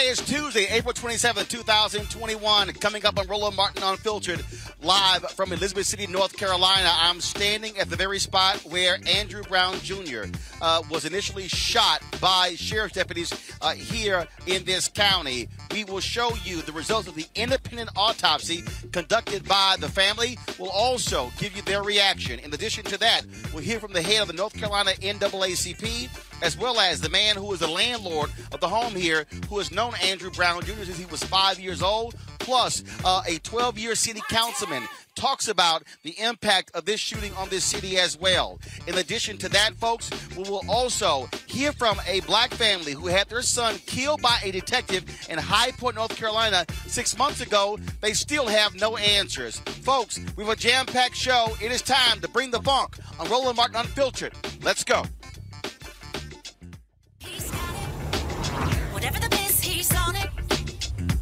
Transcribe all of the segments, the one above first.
Today is Tuesday, April 27, 2021. Coming up on Roland Martin Unfiltered, live from Elizabeth City, North Carolina. I'm standing at the very spot where Andrew Brown Jr. Uh, was initially shot by sheriff's deputies uh, here in this county. We will show you the results of the independent autopsy conducted by the family. We'll also give you their reaction. In addition to that, we'll hear from the head of the North Carolina NAACP as well as the man who is the landlord of the home here, who has known Andrew Brown Jr. since he was five years old, plus uh, a 12 year city councilman talks about the impact of this shooting on this city as well. In addition to that, folks, we will also hear from a black family who had their son killed by a detective in High Point, North Carolina, six months ago. They still have no answers. Folks, we have a jam packed show. It is time to bring the funk on Roland Martin Unfiltered. Let's go.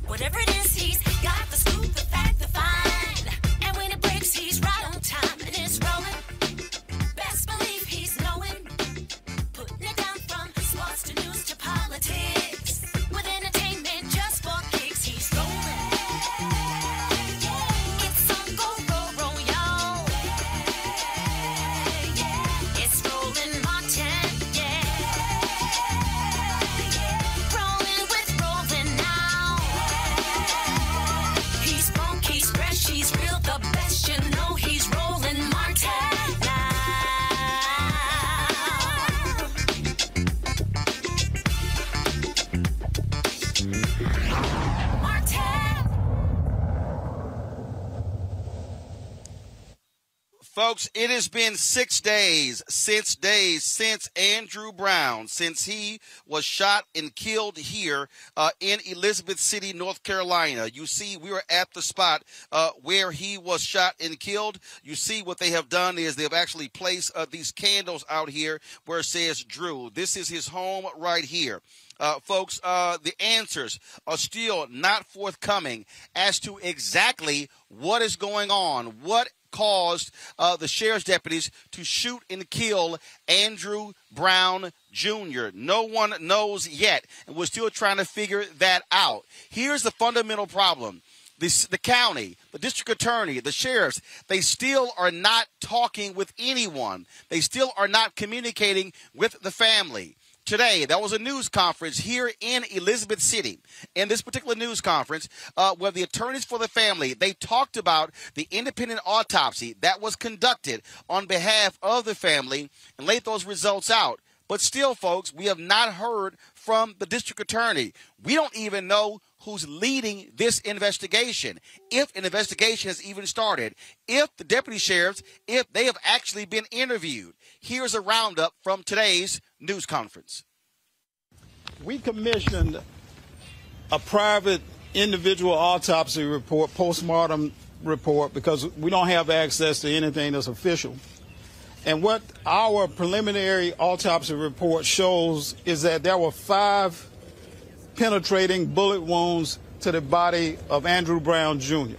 Whatever it is, Folks, it has been six days, six days since Andrew Brown, since he was shot and killed here uh, in Elizabeth City, North Carolina. You see, we were at the spot uh, where he was shot and killed. You see, what they have done is they have actually placed uh, these candles out here where it says Drew. This is his home right here. Uh, folks, uh, the answers are still not forthcoming as to exactly what is going on. What caused uh, the sheriff's deputies to shoot and kill Andrew Brown Jr. No one knows yet, and we're still trying to figure that out. Here's the fundamental problem. This, the county, the district attorney, the sheriffs, they still are not talking with anyone. They still are not communicating with the family today That was a news conference here in elizabeth city. In this particular news conference uh, where the attorneys for the family they talked about the independent autopsy that was conducted on behalf of the family and laid those results out. But still folks we have not heard from the district attorney. We don't even know who's leading this investigation. If an investigation has even started if the deputy sheriffs if they have actually been interviewed here's a roundup from today's news conference We commissioned a private individual autopsy report, postmortem report, because we don't have access to anything that's official. And what our preliminary autopsy report shows is that there were five penetrating bullet wounds to the body of Andrew Brown Jr.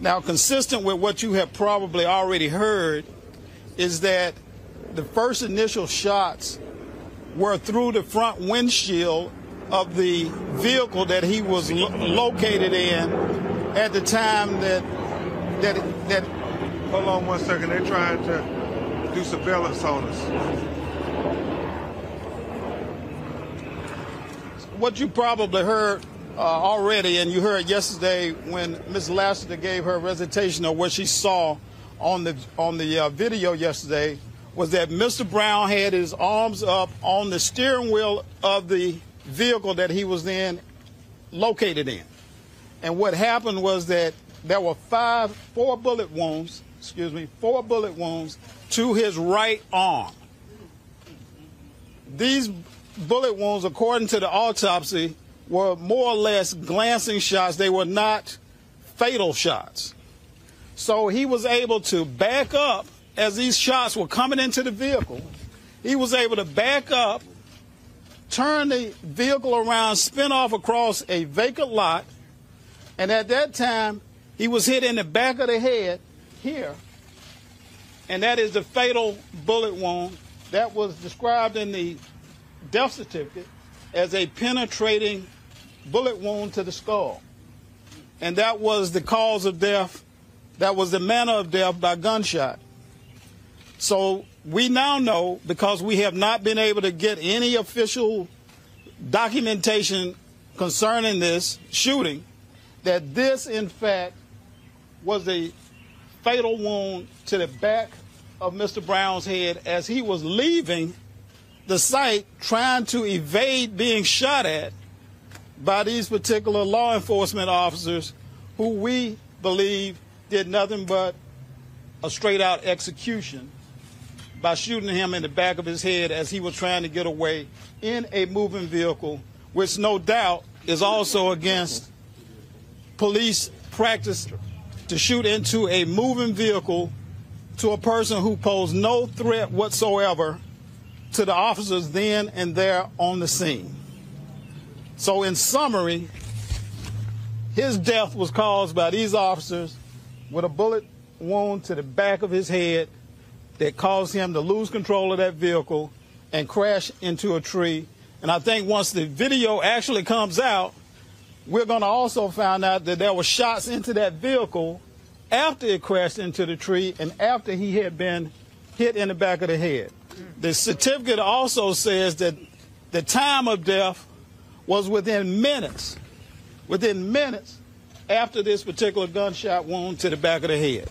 Now, consistent with what you have probably already heard, is that the first initial shots were through the front windshield of the vehicle that he was lo- located in at the time that that that. Hold on one second. They're trying to do surveillance on us. What you probably heard uh, already, and you heard yesterday when Ms. Lassiter gave her recitation of what she saw on the on the uh, video yesterday, was that Mr. Brown had his arms up on the steering wheel of the vehicle that he was then located in. And what happened was that there were five, four bullet wounds, excuse me, four bullet wounds to his right arm. These bullet wounds, according to the autopsy, were more or less glancing shots. They were not fatal shots. So he was able to back up as these shots were coming into the vehicle. He was able to back up, turn the vehicle around, spin off across a vacant lot, and at that time, he was hit in the back of the head here, and that is the fatal bullet wound that was described in the death certificate as a penetrating bullet wound to the skull. And that was the cause of death, that was the manner of death by gunshot. So we now know, because we have not been able to get any official documentation concerning this shooting, that this, in fact, was a fatal wound to the back of Mr. Brown's head as he was leaving the site trying to evade being shot at by these particular law enforcement officers who we believe did nothing but a straight out execution by shooting him in the back of his head as he was trying to get away in a moving vehicle, which no doubt is also against police practice to shoot into a moving vehicle to a person who posed no threat whatsoever to the officers then and there on the scene. So, in summary, his death was caused by these officers with a bullet wound to the back of his head that caused him to lose control of that vehicle and crash into a tree. And I think once the video actually comes out, we're going to also find out that there were shots into that vehicle after it crashed into the tree and after he had been hit in the back of the head. Mm. The certificate also says that the time of death was within minutes, within minutes after this particular gunshot wound to the back of the head.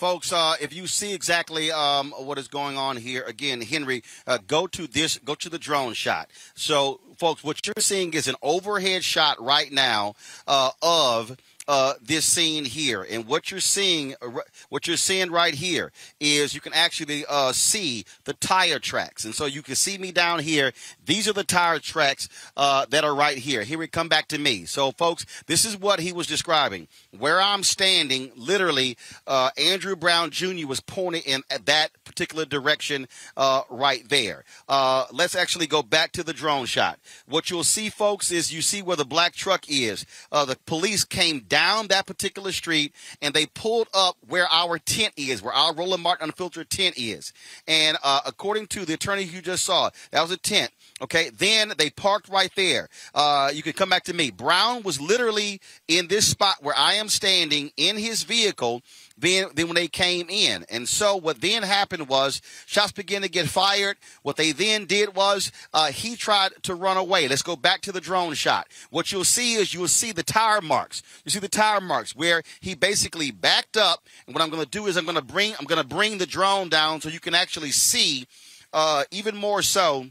folks uh, if you see exactly um, what is going on here again henry uh, go to this go to the drone shot so folks what you're seeing is an overhead shot right now uh, of uh, this scene here. And what you're seeing, uh, what you're seeing right here is you can actually uh, see the tire tracks. And so you can see me down here. These are the tire tracks uh, that are right here. Here we come back to me. So, folks, this is what he was describing. Where I'm standing, literally, uh, Andrew Brown Jr. was pointing in that particular direction uh, right there. Uh, let's actually go back to the drone shot. What you'll see, folks, is you see where the black truck is. the police came down down that particular street and they pulled up where our tent is, where our Roland Martin Unfiltered tent is. And uh, according to the attorney you just saw, that was a tent. Okay, then they parked right there. Uh, you can come back to me. Brown was literally in this spot where I am standing in his vehicle then, then when they came in. And so what then happened was shots began to get fired. What they then did was uh, he tried to run away. Let's go back to the drone shot. What you'll see is you'll see the tire marks. You see the tire marks where he basically backed up. And what I'm going to do is I'm going to bring I'm going to bring the drone down so you can actually see uh, even more so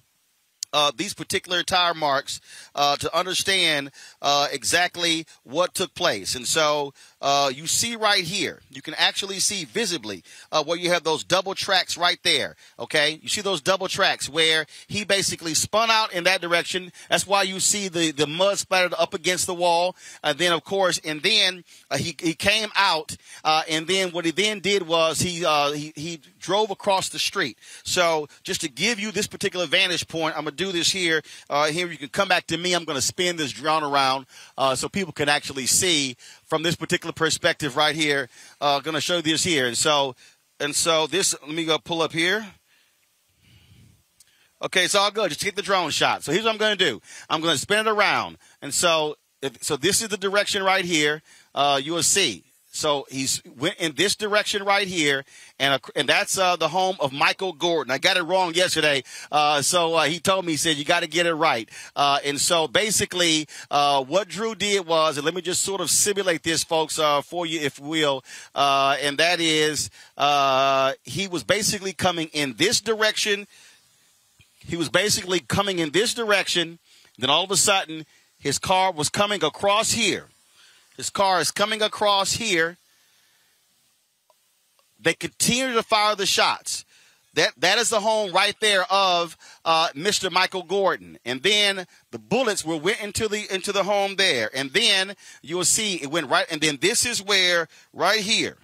uh, these particular tire marks uh, to understand uh, exactly what took place. And so uh, you see right here, you can actually see visibly uh, where you have those double tracks right there. Okay, you see those double tracks where he basically spun out in that direction. That's why you see the the mud splattered up against the wall. And then of course, and then uh, he he came out, and then what he then did was he he he drove across the street. So just to give you this particular vantage point, I'm gonna do this here. Uh, here you can come back to me. I'm to spin this drone around uh, so people can actually see from this particular perspective right here. Uh, going to show this here, and so and so this. Let me go pull up here. Okay, it's all good. Just take the drone shot. So here's what I'm going to do. I'm going to spin it around, and so if, so this is the direction right here. Uh, you will see. So he's went in this direction right here, and uh, and that's uh, the home of Michael Gordon. I got it wrong yesterday, uh, so uh, he told me he said you got to get it right. Uh, and so basically, uh, what Drew did was, and let me just sort of simulate this, folks, for you, if will, and that is he was basically coming in this direction. He was basically coming in this direction. Then all of a sudden, his car was coming across here his car is coming across here. They continue to fire the shots. That that is the home right there of uh, Mr. Michael Gordon, and then the bullets were went into the into the home there, and then you will see it went right, and then this is where right here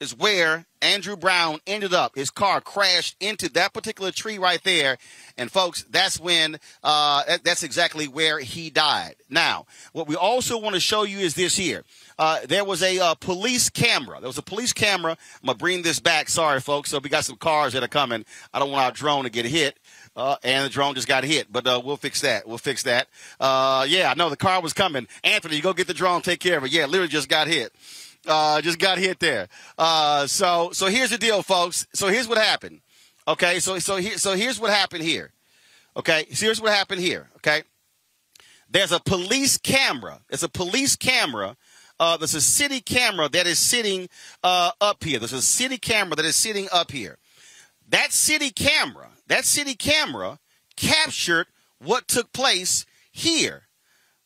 is where Andrew Brown ended up. His car crashed into that particular tree right there. And folks, that's when, uh, that's exactly where he died. Now, what we also want to show you is this here. Uh, there was a uh, police camera. There was a police camera. I'm going to bring this back. Sorry, folks. So we got some cars that are coming. I don't want our drone to get hit. Uh, and the drone just got hit, but uh, we'll fix that. We'll fix that. Uh, yeah, I know the car was coming. Anthony, you go get the drone, take care of it. Yeah, literally just got hit. Uh, just got hit there. Uh, so, so here's the deal, folks. So here's what happened. Okay, so so here, so here's what happened here. Okay, so here's what happened here. Okay, there's a police camera. It's a police camera. Uh, there's a city camera that is sitting uh, up here. There's a city camera that is sitting up here. That city camera, that city camera captured what took place here.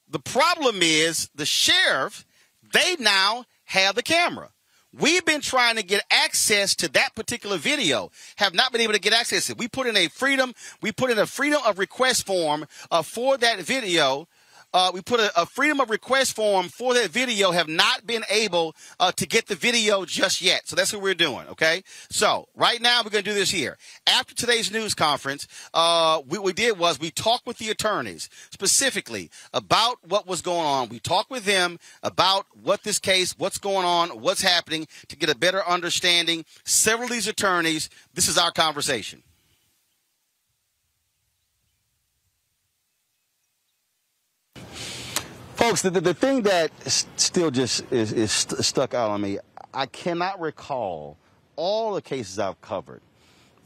The problem is the sheriff, they now have the camera. We've been trying to get access to that particular video, have not been able to get access to it. We put in a freedom, we put in a freedom of request form uh, for that video. Uh, we put a, a, freedom of request form for that video, have not been able uh, to get the video just yet. So that's what we're doing, okay? So right now we're going to do this here. After today's news conference, uh, what we did was we talked with the attorneys specifically about what was going on. We talked with them about what this case, what's going on, what's happening to get a better understanding. Several of these attorneys, this is our conversation. Folks, the, the, the thing that still just is, is st- stuck out on me, I cannot recall all the cases I've covered,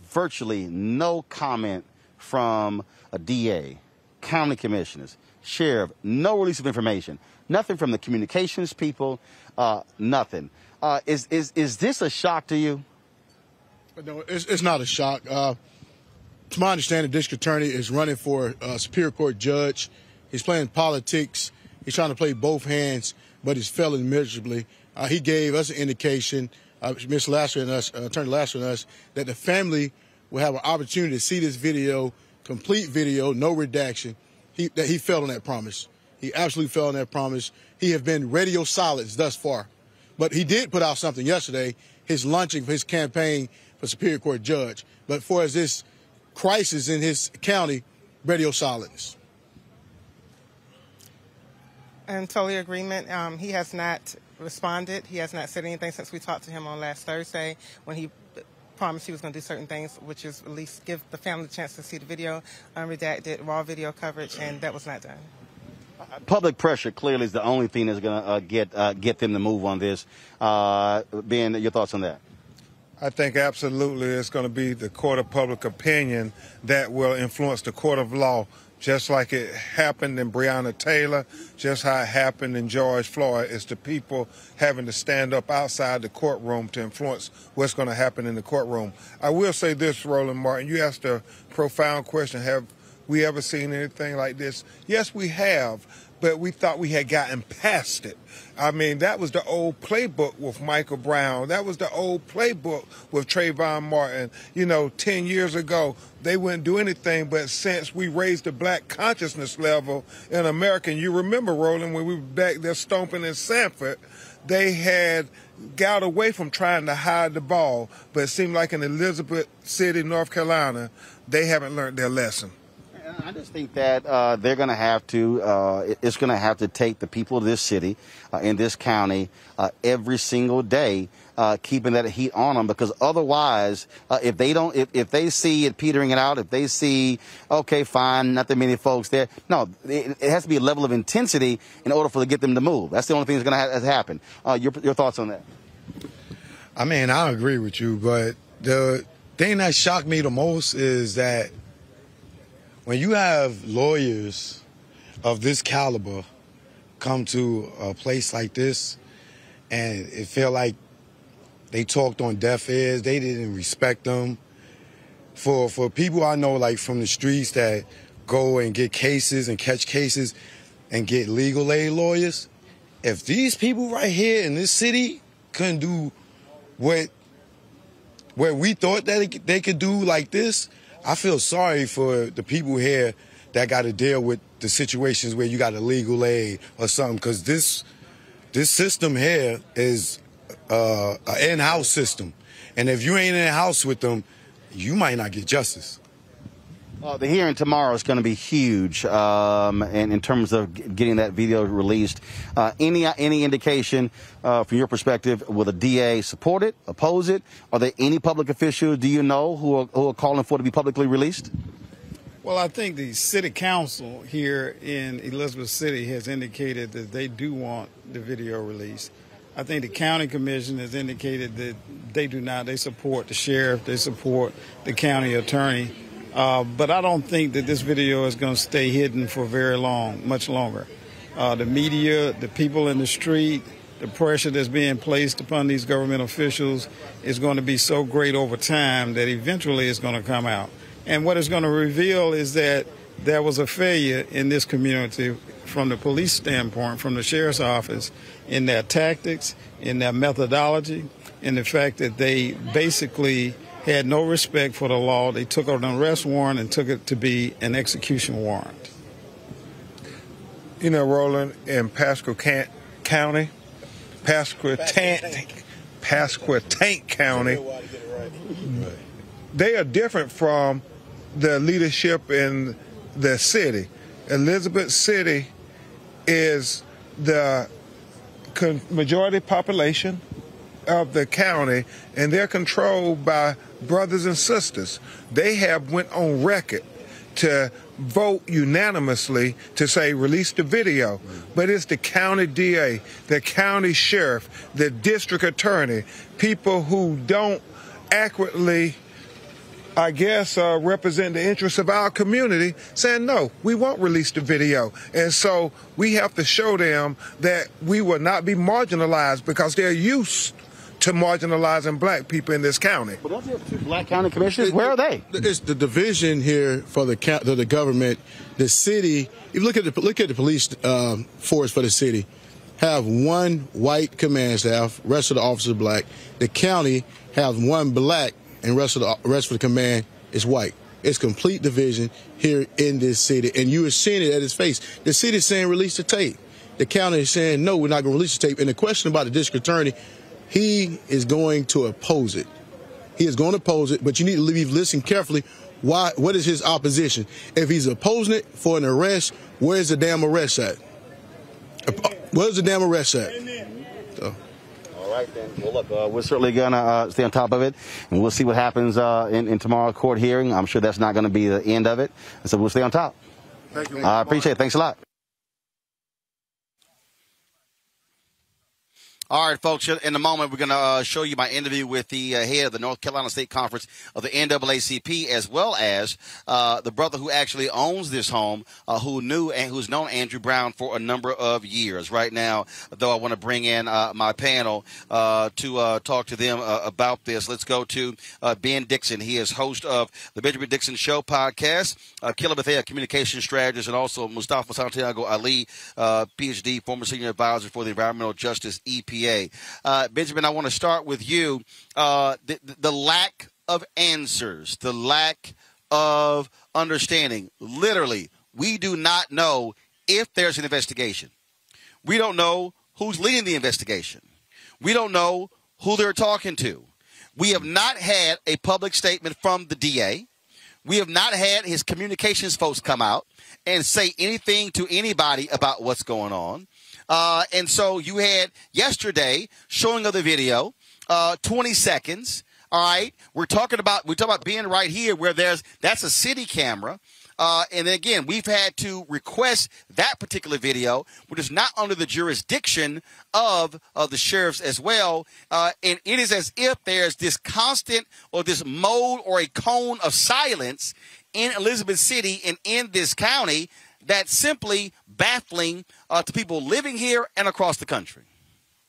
virtually no comment from a DA, county commissioners, sheriff, no release of information, nothing from the communications people, uh, nothing. Uh, is, is, is this a shock to you? No, it's, it's not a shock. Uh, to my understanding, the district attorney is running for a Superior Court judge. He's playing politics He's trying to play both hands, but he's failing miserably. Uh, he gave us an indication, uh, Ms. Lasser and us, uh, Attorney Lasser and us, that the family will have an opportunity to see this video, complete video, no redaction. He, that he failed on that promise. He absolutely failed on that promise. He have been radio silence thus far. But he did put out something yesterday, his launching of his campaign for Superior Court judge. But for as this crisis in his county, radio silence in totally agreement. Um, he has not responded. He has not said anything since we talked to him on last Thursday when he promised he was going to do certain things, which is at least give the family a chance to see the video, unredacted, raw video coverage, and that was not done. Public pressure clearly is the only thing that's going to uh, get uh, get them to move on this. Uh, ben, your thoughts on that? I think absolutely it's going to be the court of public opinion that will influence the court of law just like it happened in Breonna Taylor, just how it happened in George Floyd, is the people having to stand up outside the courtroom to influence what's going to happen in the courtroom. I will say this, Roland Martin, you asked a profound question. Have we ever seen anything like this? Yes, we have but we thought we had gotten past it. I mean, that was the old playbook with Michael Brown. That was the old playbook with Trayvon Martin. You know, 10 years ago, they wouldn't do anything, but since we raised the black consciousness level in America, and you remember, Roland, when we were back there stomping in Sanford, they had got away from trying to hide the ball, but it seemed like in Elizabeth City, North Carolina, they haven't learned their lesson. I just think that uh, they're going to have to. Uh, it's going to have to take the people of this city, uh, in this county, uh, every single day, uh, keeping that heat on them. Because otherwise, uh, if they don't, if, if they see it petering it out, if they see, okay, fine, not that many folks there. No, it, it has to be a level of intensity in order for to get them to move. That's the only thing that's going to ha- happen. your your thoughts on that? I mean, I agree with you, but the thing that shocked me the most is that when you have lawyers of this caliber come to a place like this and it felt like they talked on deaf ears, they didn't respect them. For for people I know like from the streets that go and get cases and catch cases and get legal aid lawyers, if these people right here in this city couldn't do what what we thought that they could do like this, I feel sorry for the people here that got to deal with the situations where you got a legal aid or something, because this this system here is uh, an in-house system, and if you ain't in the house with them, you might not get justice. Uh, the hearing tomorrow is going to be huge, um, and in terms of getting that video released, uh, any any indication uh, from your perspective, will the DA support it, oppose it? Are there any public officials do you know who are, who are calling for it to be publicly released? Well, I think the city council here in Elizabeth City has indicated that they do want the video released. I think the county commission has indicated that they do not. They support the sheriff, they support the county attorney. Uh, but I don't think that this video is going to stay hidden for very long, much longer. Uh, the media, the people in the street, the pressure that's being placed upon these government officials is going to be so great over time that eventually it's going to come out. And what it's going to reveal is that there was a failure in this community from the police standpoint, from the sheriff's office, in their tactics, in their methodology, in the fact that they basically had no respect for the law. They took an arrest warrant and took it to be an execution warrant. You know, Roland, in Pasquotank County, Pasquotank, Pasquotank County, they are different from the leadership in the city. Elizabeth City is the majority population of the county, and they're controlled by brothers and sisters. They have went on record to vote unanimously to say release the video, but it's the county DA, the county sheriff, the district attorney, people who don't accurately I guess, uh, represent the interests of our community, saying, no, we won't release the video. And so we have to show them that we will not be marginalized because they're used to marginalizing black people in this county. Well, don't you have two black county commissioners? Where are they? It's the division here for the ca- the government. The city. If you look at the look at the police um, force for the city, have one white command staff, rest of the officers black. The county have one black and rest of the rest of the command is white. It's complete division here in this city, and you are seeing it at its face. The city is saying release the tape. The county is saying no, we're not going to release the tape. And the question about the district attorney, he is going to oppose it. He is going to oppose it, but you need to leave, listen carefully. Why? What is his opposition? If he's opposing it for an arrest, where's the damn arrest at? Where's the damn arrest at? So. All right, then. Well, look, uh, we're certainly going to uh, stay on top of it, and we'll see what happens uh, in, in tomorrow's court hearing. I'm sure that's not going to be the end of it, so we'll stay on top. Thank you. I appreciate it. Thanks a lot. All right, folks. In a moment, we're going to uh, show you my interview with the uh, head of the North Carolina State Conference of the NAACP, as well as uh, the brother who actually owns this home, uh, who knew and who's known Andrew Brown for a number of years. Right now, though, I want to bring in uh, my panel uh, to talk to them about this. Let's go to Ben Dixon. He is host of the Benjamin Dixon Show podcast, uh, Killa Bethea, communication strategist, and also Mustafa Santiago Ali, PhD, former senior advisor for the Environmental Justice EP. Uh, Benjamin, I want to start with you. Uh, the, the lack of answers, the lack of understanding. Literally, we do not know if there's an investigation. We don't know who's leading the investigation. We don't know who they're talking to. We have not had a public statement from the DA. We have not had his communications folks come out and say anything to anybody about what's going on. Uh, and so you had yesterday showing of the video, uh, 20 seconds. All right, we're talking about we're talking about being right here where there's that's a city camera. Uh, and again, we've had to request that particular video, which is not under the jurisdiction of, of the sheriffs as well. Uh, and it is as if there's this constant or this mode or a cone of silence in Elizabeth City and in this county that simply baffling uh, to people living here and across the country.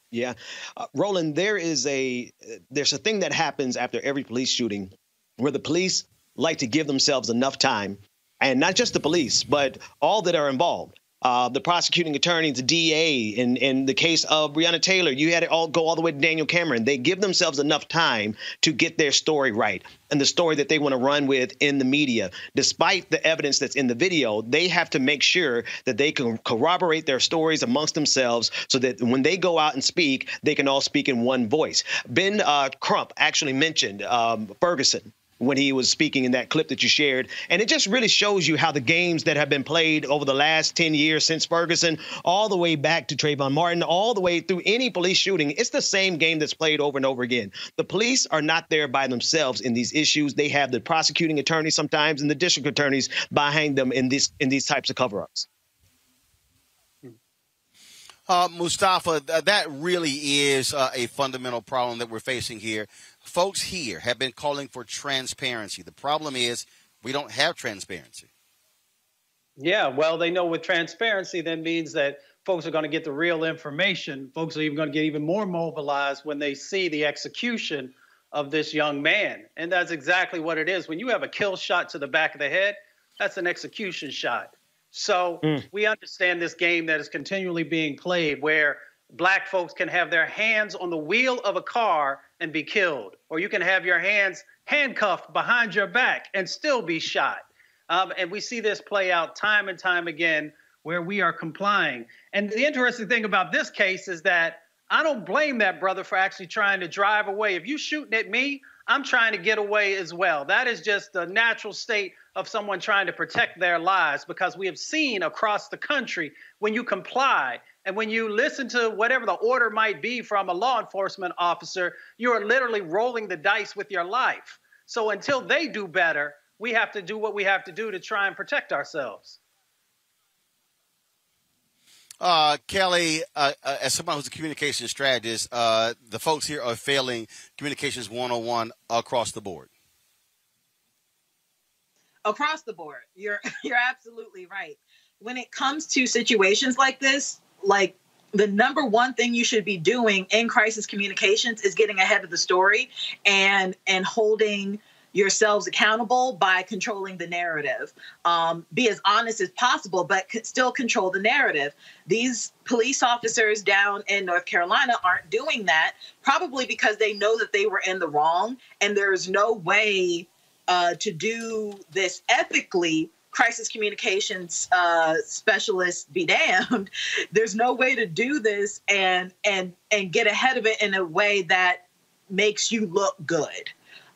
Yeah, uh, Roland, there is a there's a thing that happens after every police shooting where the police like to give themselves enough time, and not just the police, but all that are involved uh, the prosecuting attorney, the DA, in, in the case of Breonna Taylor, you had it all go all the way to Daniel Cameron. They give themselves enough time to get their story right and the story that they want to run with in the media. Despite the evidence that's in the video, they have to make sure that they can corroborate their stories amongst themselves so that when they go out and speak, they can all speak in one voice. Ben uh, Crump actually mentioned um, Ferguson when he was speaking in that clip that you shared. And it just really shows you how the games that have been played over the last 10 years since Ferguson, all the way back to Trayvon Martin, all the way through any police shooting, it's the same game that's played over and over again. The police are not there by themselves in these issues. They have the prosecuting attorneys sometimes and the district attorneys behind them in these in these types of cover-ups. Uh, Mustafa, th- that really is uh, a fundamental problem that we're facing here. Folks here have been calling for transparency. The problem is we don't have transparency. Yeah, well, they know with transparency, that means that folks are going to get the real information. Folks are even going to get even more mobilized when they see the execution of this young man. And that's exactly what it is. When you have a kill shot to the back of the head, that's an execution shot. So Mm. we understand this game that is continually being played where black folks can have their hands on the wheel of a car and be killed, or you can have your hands handcuffed behind your back and still be shot. Um, and we see this play out time and time again where we are complying. And the interesting thing about this case is that I don't blame that brother for actually trying to drive away. If you're shooting at me, I'm trying to get away as well. That is just the natural state of someone trying to protect their lives because we have seen across the country when you comply and when you listen to whatever the order might be from a law enforcement officer, you are literally rolling the dice with your life. So until they do better, we have to do what we have to do to try and protect ourselves. Uh, Kelly, uh, uh, as someone who's a communication strategist, uh, the folks here are failing communications 101 across the board. Across the board. You're you're absolutely right. When it comes to situations like this, like the number one thing you should be doing in crisis communications is getting ahead of the story and and holding yourselves accountable by controlling the narrative. Um, be as honest as possible, but still control the narrative. These police officers down in North Carolina aren't doing that, probably because they know that they were in the wrong, and there's no way uh, to do this ethically crisis communications uh, specialist be damned. There's no way to do this and and and get ahead of it in a way that makes you look good.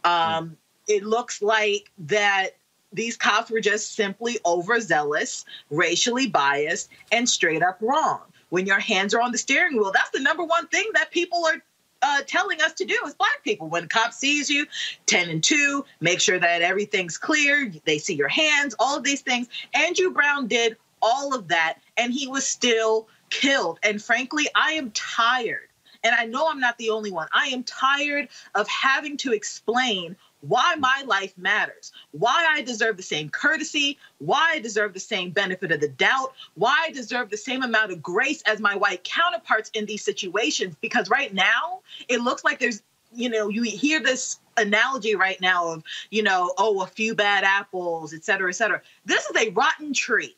Um, it looks like that these cops were just simply overzealous racially biased and straight up wrong. When your hands are on the steering wheel that's the number one thing that people are uh, telling us to do as black people. When a cop sees you, 10 and 2, make sure that everything's clear. They see your hands, all of these things. Andrew Brown did all of that, and he was still killed. And frankly, I am tired. And I know I'm not the only one. I am tired of having to explain why my life matters, why I deserve the same courtesy, why I deserve the same benefit of the doubt, why I deserve the same amount of grace as my white counterparts in these situations. Because right now, it looks like there's, you know, you hear this analogy right now of, you know, oh, a few bad apples, et cetera, et cetera. This is a rotten tree.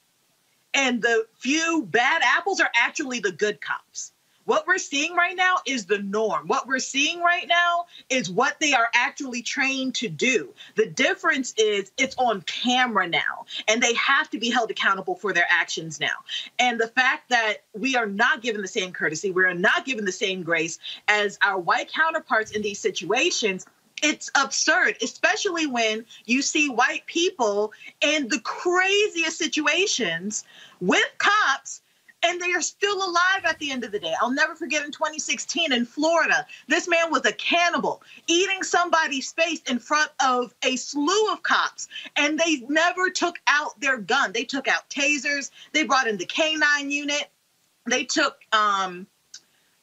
And the few bad apples are actually the good cops. What we're seeing right now is the norm. What we're seeing right now is what they are actually trained to do. The difference is it's on camera now, and they have to be held accountable for their actions now. And the fact that we are not given the same courtesy, we are not given the same grace as our white counterparts in these situations it's absurd, especially when you see white people in the craziest situations with cops and they are still alive at the end of the day. I'll never forget in 2016 in Florida, this man was a cannibal eating somebody's face in front of a slew of cops, and they never took out their gun. They took out tasers, they brought in the K9 unit, they took um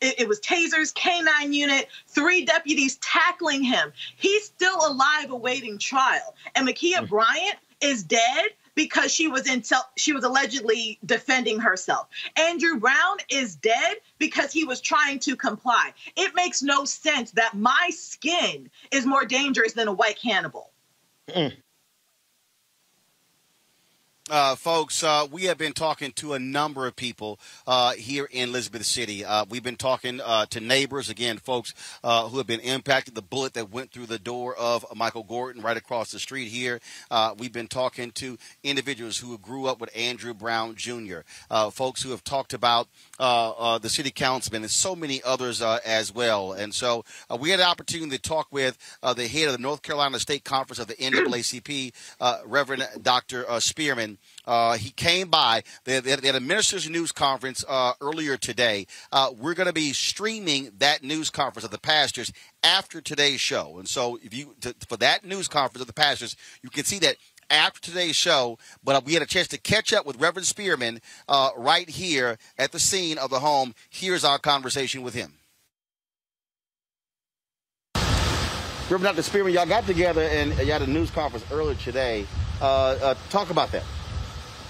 it, it was tasers, K9 unit, three deputies tackling him. He's still alive awaiting trial. And Ma'Khia Bryant is dead because she was in self, she was allegedly defending herself. Andrew Brown is dead because he was trying to comply. It makes no sense that my skin is more dangerous than a white cannibal. Mm. Uh, folks, uh, we have been talking to a number of people uh, here in Elizabeth City. Uh, we've been talking uh, to neighbors, again, folks uh, who have been impacted. The bullet that went through the door of Michael Gordon right across the street here. we've been talking to individuals who grew up with Andrew Brown Jr., folks who have talked about Uh, uh, the city councilman, and so many others uh, as well. And so we had an opportunity to talk with the head of the North Carolina State Conference of the NAACP, Reverend Dr. Spearman. Uh, he came by. They, they, had a ministers' news conference uh, earlier today. Uh, we're going to be streaming that news conference of the pastors after today's show, and so if you to, for that news conference of the pastors, you can see that after today's show, but we had a chance to catch up with Reverend Spearman uh, right here at the scene of the home. Here's our conversation with him. Reverend Dr. Spearman, y'all got together and you had a news conference earlier today. Uh, uh, talk about that.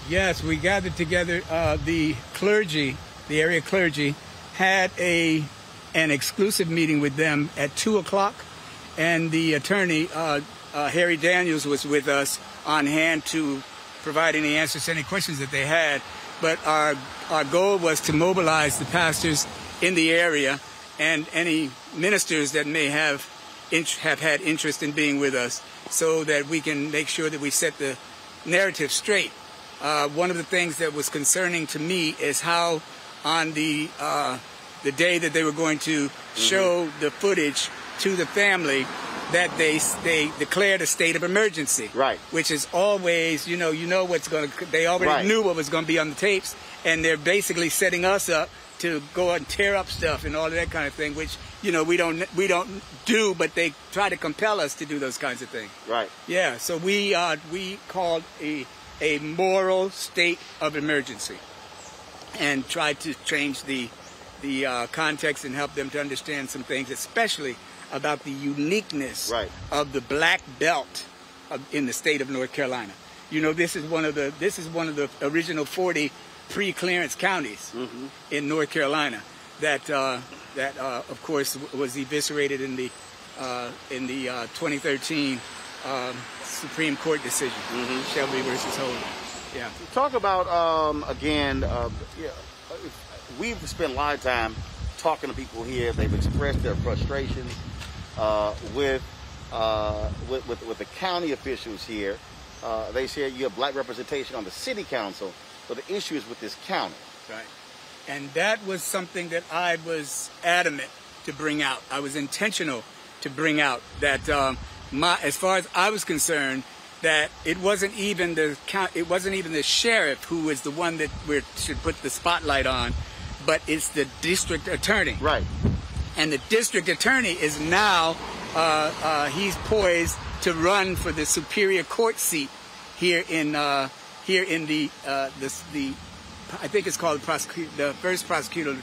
Yes, we gathered together. Uh, the clergy, the area clergy, had a an exclusive meeting with them at two o'clock, and the attorney uh, Harry Daniels was with us on hand to provide any answers to any questions that they had. But our our goal was to mobilize the pastors in the area and any ministers that may have have had interest in being with us, so that we can make sure that we set the narrative straight uh, one of the things that was concerning to me is how on the uh, the day that they were going to mm-hmm. show the footage to the family that they they declared a state of emergency. Right. Which is always, you know, you know what's going to. They already right. knew what was going to be on the tapes, and they're basically setting us up to go and tear up stuff and all of that kind of thing, which you know we don't we don't do, but they try to compel us to do those kinds of things. Right. Yeah. So we uh, we called a a moral state of emergency and tried to change the the uh, context and help them to understand some things, especially about the uniqueness right. of the black belt of, in the state of North Carolina. You know, this is one of the this is one of the original 40 pre-clearance counties mm-hmm. in North Carolina that uh, that uh, of course was eviscerated in the uh, in the uh, 2013 um, Supreme Court decision, mm-hmm. Shelby versus Holder. Yeah. Talk about um, again. Uh, yeah, we've spent a lot of time talking to people here. They've expressed their frustrations with, uh, with, with with the county officials here. Uh, they say you have black representation on the city council, but the issue is with this county. Right. And that was something that I was adamant to bring out. I was intentional to bring out that um, my, as far as I was concerned, that it wasn't even the it wasn't even the sheriff who was the one that we should put the spotlight on, but it's the district attorney. Right. And the district attorney is now uh, uh, he's poised to run for the superior court seat here in uh, here in the uh, the, the I think it's called the, the first prosecutor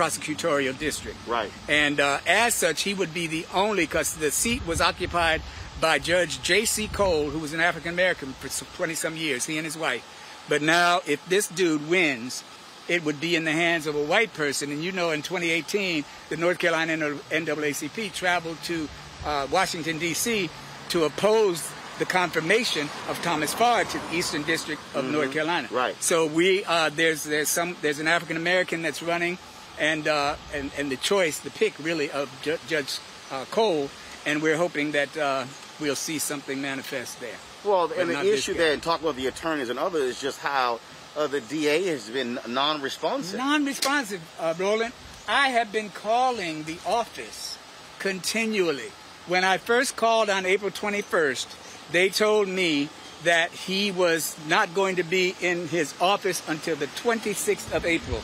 prosecutorial district. Right. And uh, as such, he would be the only, because the seat was occupied by Judge J.C. Cole, who was an African American for 20 some years, he and his wife. But now, if this dude wins, it would be in the hands of a white person. And you know, in 2018, the North Carolina NAACP traveled to uh, Washington, D.C. to oppose the confirmation of Thomas Farr to the Eastern District of mm-hmm. North Carolina. Right. So we uh, there's there's some there's an African American that's running and uh, and and the choice, the pick really of Ju- Judge uh, Cole, and we're hoping that uh, we'll see something manifest there. Well, and the issue there, and talk about the attorneys and others, is just how uh, the DA has been non-responsive. Non-responsive, uh, Roland. I have been calling the office continually. When I first called on April 21st, they told me that he was not going to be in his office until the 26th of April.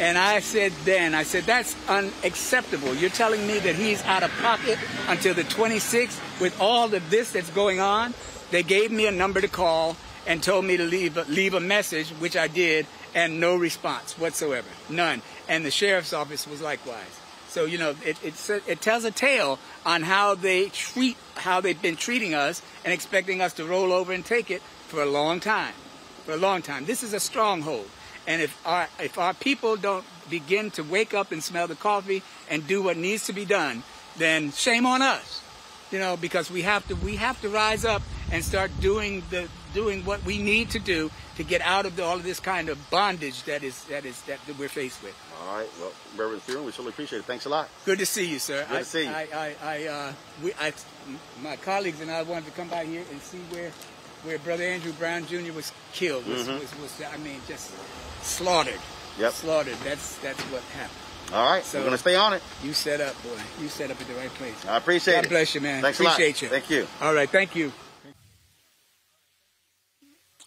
And I said then, I said, that's unacceptable. You're telling me that he's out of pocket until the 26th with all of this that's going on? They gave me a number to call and told me to leave, leave a message, which I did, and no response whatsoever. None. And the sheriff's office was likewise. So, you know, it, it, it tells a tale on how they treat, how they've been treating us and expecting us to roll over and take it for a long time. For a long time. This is a stronghold. And if our, if our people don't begin to wake up and smell the coffee and do what needs to be done, then shame on us. you know, because we have to we have to rise up and start doing the doing what we need to do to get out of the, all of this kind of bondage that is that is that we're faced with. All right. Well, Reverend Thurin, we certainly appreciate it. Thanks a lot. Good to see you, sir. Good I, to see you. I, I, I, uh, we, I, my colleagues and I wanted to come by here and see where, where Brother Andrew Brown Jr. was killed. Was, Mhm. was, was, I mean, just slaughtered. Yep. Slaughtered. That's that's what happened. All right. So- We're going to stay on it. You set up, boy. You set up at the right place. I appreciate God it. bless you, man. Thanks a lot. Appreciate you. Thank you. All right. Thank you.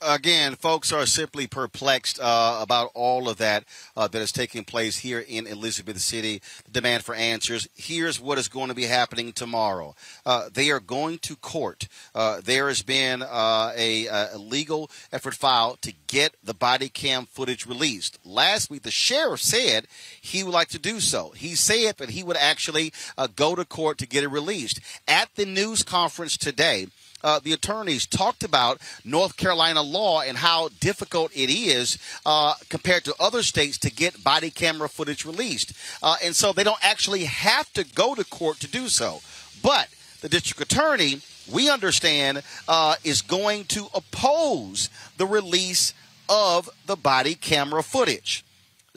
Again, folks are simply perplexed uh, about all of that uh, that is taking place here in Elizabeth City. The demand for answers. Here's what is going to be happening tomorrow. Uh, they are going to court. Uh, there has been uh, a, a legal effort filed to get the body cam footage released. Last week, the sheriff said he would like to do so. He said that he would actually uh, go to court to get it released. At the news conference today, uh, the attorneys talked about North Carolina law and how difficult it is uh, compared to other states to get body camera footage released. Uh, and so they don't actually have to go to court to do so. But the district attorney, we understand, uh, is going to oppose the release of the body camera footage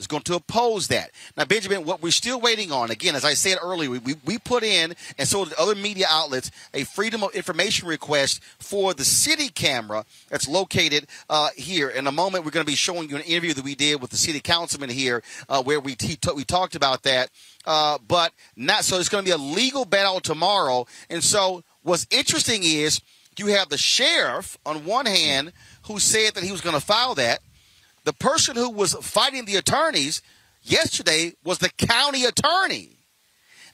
is going to oppose that. Now, Benjamin, what we're still waiting on, again, as I said earlier, we, we put in, and so did other media outlets, a Freedom of Information request for the city camera that's located uh, here. In a moment, we're going to be showing you an interview that we did with the city councilman here uh, where we, t- we talked about that. Uh, but not so it's going to be a legal battle tomorrow. And so what's interesting is you have the sheriff on one hand who said that he was going to file that the person who was fighting the attorneys yesterday was the county attorney.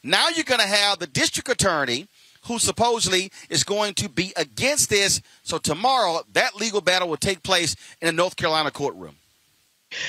Now you're going to have the district attorney who supposedly is going to be against this. So tomorrow, that legal battle will take place in a North Carolina courtroom.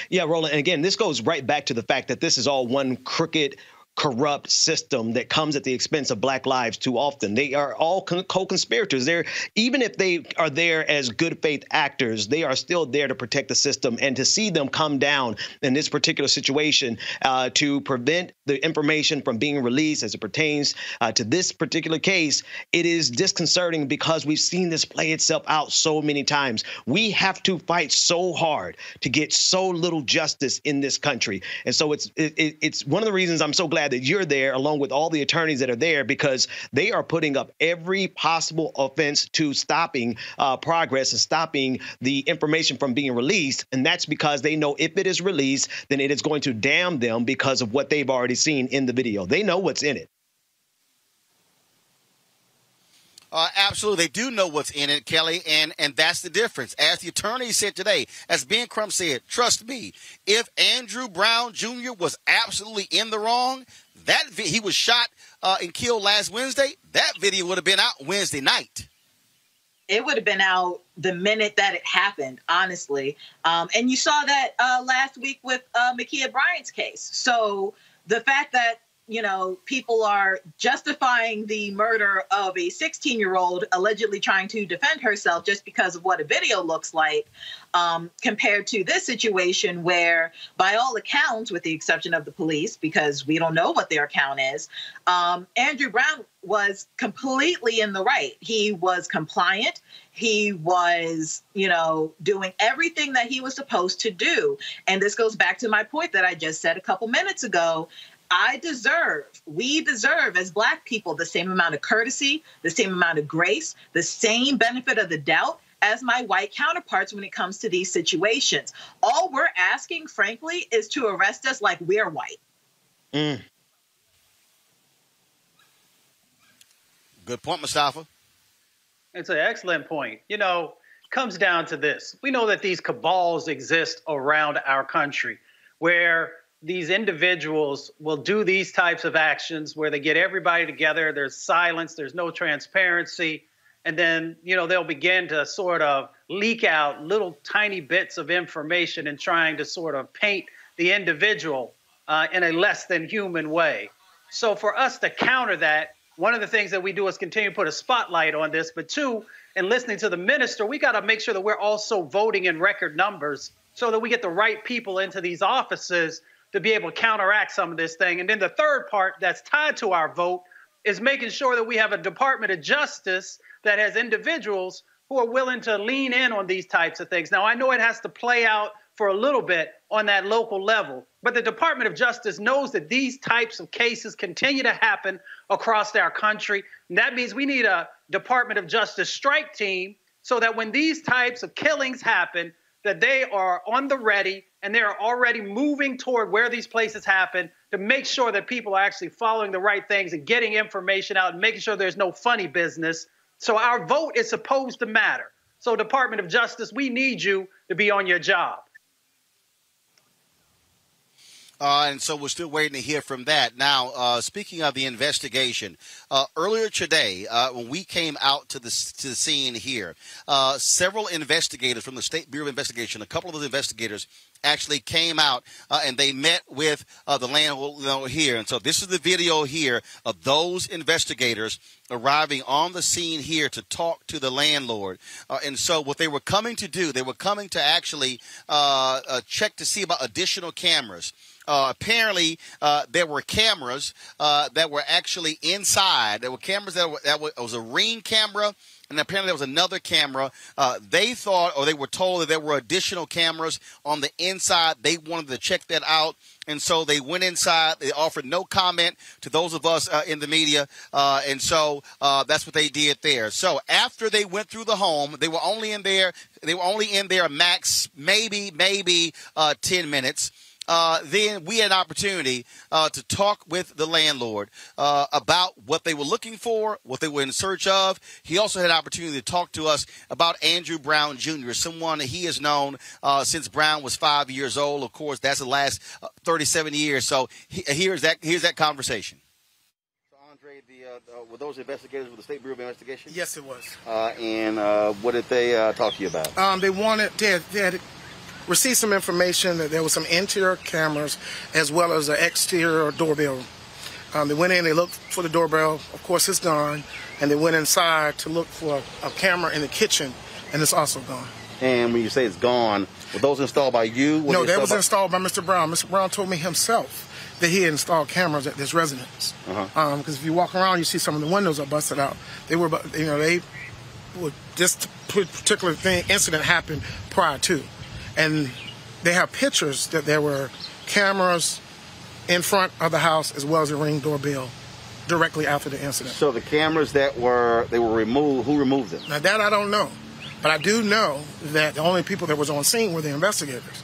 Yeah, Roland. And again, this goes right back to the fact that this is all one crooked corrupt system that comes at the expense of black lives too often. They are all co- co-conspirators. They're even if they are there as good faith actors, they are still there to protect the system. And to see them come down in this particular situation uh, to prevent the information from being released as it pertains uh, to this particular case, it is disconcerting because we've seen this play itself out so many times. We have to fight so hard to get so little justice in this country, and so it's it, it- it's one of the reasons I'm so glad that you're there, along with all the attorneys that are there, because they are putting up every possible offense to stopping uh, progress and stopping the information from being released. And that's because they know if it is released, then it is going to damn them because of what they've already seen in the video. They know what's in it. Uh, absolutely, they do know what's in it, Kelly, and and that's the difference. As the attorney said today, as Ben Crump said, trust me, if Andrew Brown Jr. was absolutely in the wrong, that vi- he was shot uh, and killed last Wednesday. That video would have been out Wednesday night. it would have been out the minute that it happened, honestly. Um, and you saw that uh, last week with uh, Ma'Khia Bryant's case. So the fact that you know people are justifying the murder of a 16 year old allegedly trying to defend herself just because of what a video looks like um, compared to this situation where by all accounts with the exception of the police because we don't know what their account is um, andrew brown was completely in the right. He was compliant. He was you know doing everything that he was supposed to do. And this goes back to my point that i just said a couple minutes ago I deserve, we deserve as Black people the same amount of courtesy, the same amount of grace, the same benefit of the doubt as my white counterparts when it comes to these situations. All we're asking, frankly, is to arrest us like we're white. Mm. Good point, Mustafa. It's an excellent point. You know, comes down to this. We know that these cabals exist around our country where these individuals will do these types of actions where they get everybody together, there's silence, there's no transparency, and then, you know, they'll begin to sort of leak out little tiny bits of information and trying to sort of paint the individual uh, in a less than human way. So for us to counter that, one of the things that we do is continue to put a spotlight on this, but two, in listening to the minister, we got to make sure that we're also voting in record numbers so that we get the right people into these offices to be able to counteract some of this thing. And then the third part that's tied to our vote, is making sure that we have a Department of Justice that has individuals who are willing to lean in on these types of things. Now, I know it has to play out for a little bit on that local level, but the Department of Justice knows that these types of cases continue to happen across our country. And that means we need a Department of Justice strike team so that when these types of killings happen, that they are on the ready and they are already moving toward where these places happen to make sure that people are actually following the right things and getting information out and making sure there's no funny business. So our vote is supposed to matter. So Department of Justice, we need you to be on your job. Uh, and so we're still waiting to hear from that. Now, uh, speaking of the investigation, uh, earlier today, uh, when we came out to the to the scene here, uh, several investigators from the State Bureau of Investigation, a couple of those investigators, actually came out uh, and they met with the landlord here. And so this is the video here of those investigators arriving on the scene here to talk to the landlord. and so what they were coming to do, they were coming to actually check to see about additional cameras. Uh, apparently, uh, there were cameras uh, that were actually inside. There were cameras that, were, that were, was a ring camera, and apparently there was another camera. Uh, they thought, or they were told, that there were additional cameras on the inside. They wanted to check that out. And so they went inside. They offered no comment to those of us uh, in the media. Uh, and so uh, that's what they did there. So after they went through the home, they were only in there. They were only in there max maybe maybe uh, ten minutes uh, then we had an opportunity uh, to talk with the landlord uh, about what they were looking for, what they were in search of. He also had an opportunity to talk to us about Andrew Brown Jr., someone that he has known uh, since Brown was five years old. Of course, that's the last uh, 37 years. So he, here's that here's that conversation. Andre, uh, were those investigators with the State Bureau of Investigation? Yes, it was. and what did they talk to you about? Um, they wanted they had, they had received some information that there was some interior cameras as well as an exterior doorbell. Um, they went in, they looked for the doorbell. Of course, it's gone. And they went inside to look for a, camera in the kitchen, and it's also gone. And when you say it's gone, were those installed by you? no, that was by- installed by Mr. Brown. Mr. Brown told me himself that he had installed cameras at this residence. Because uh-huh. um, if you walk around, you see some of the windows are busted out. They were, you know, they this particular thing incident happened prior to and they have pictures that there were cameras in front of the house as well as a ring doorbell directly after the incident. So the cameras that were they were removed, who removed them? Now that I don't know, but I do know that the only people that was on scene were the investigators.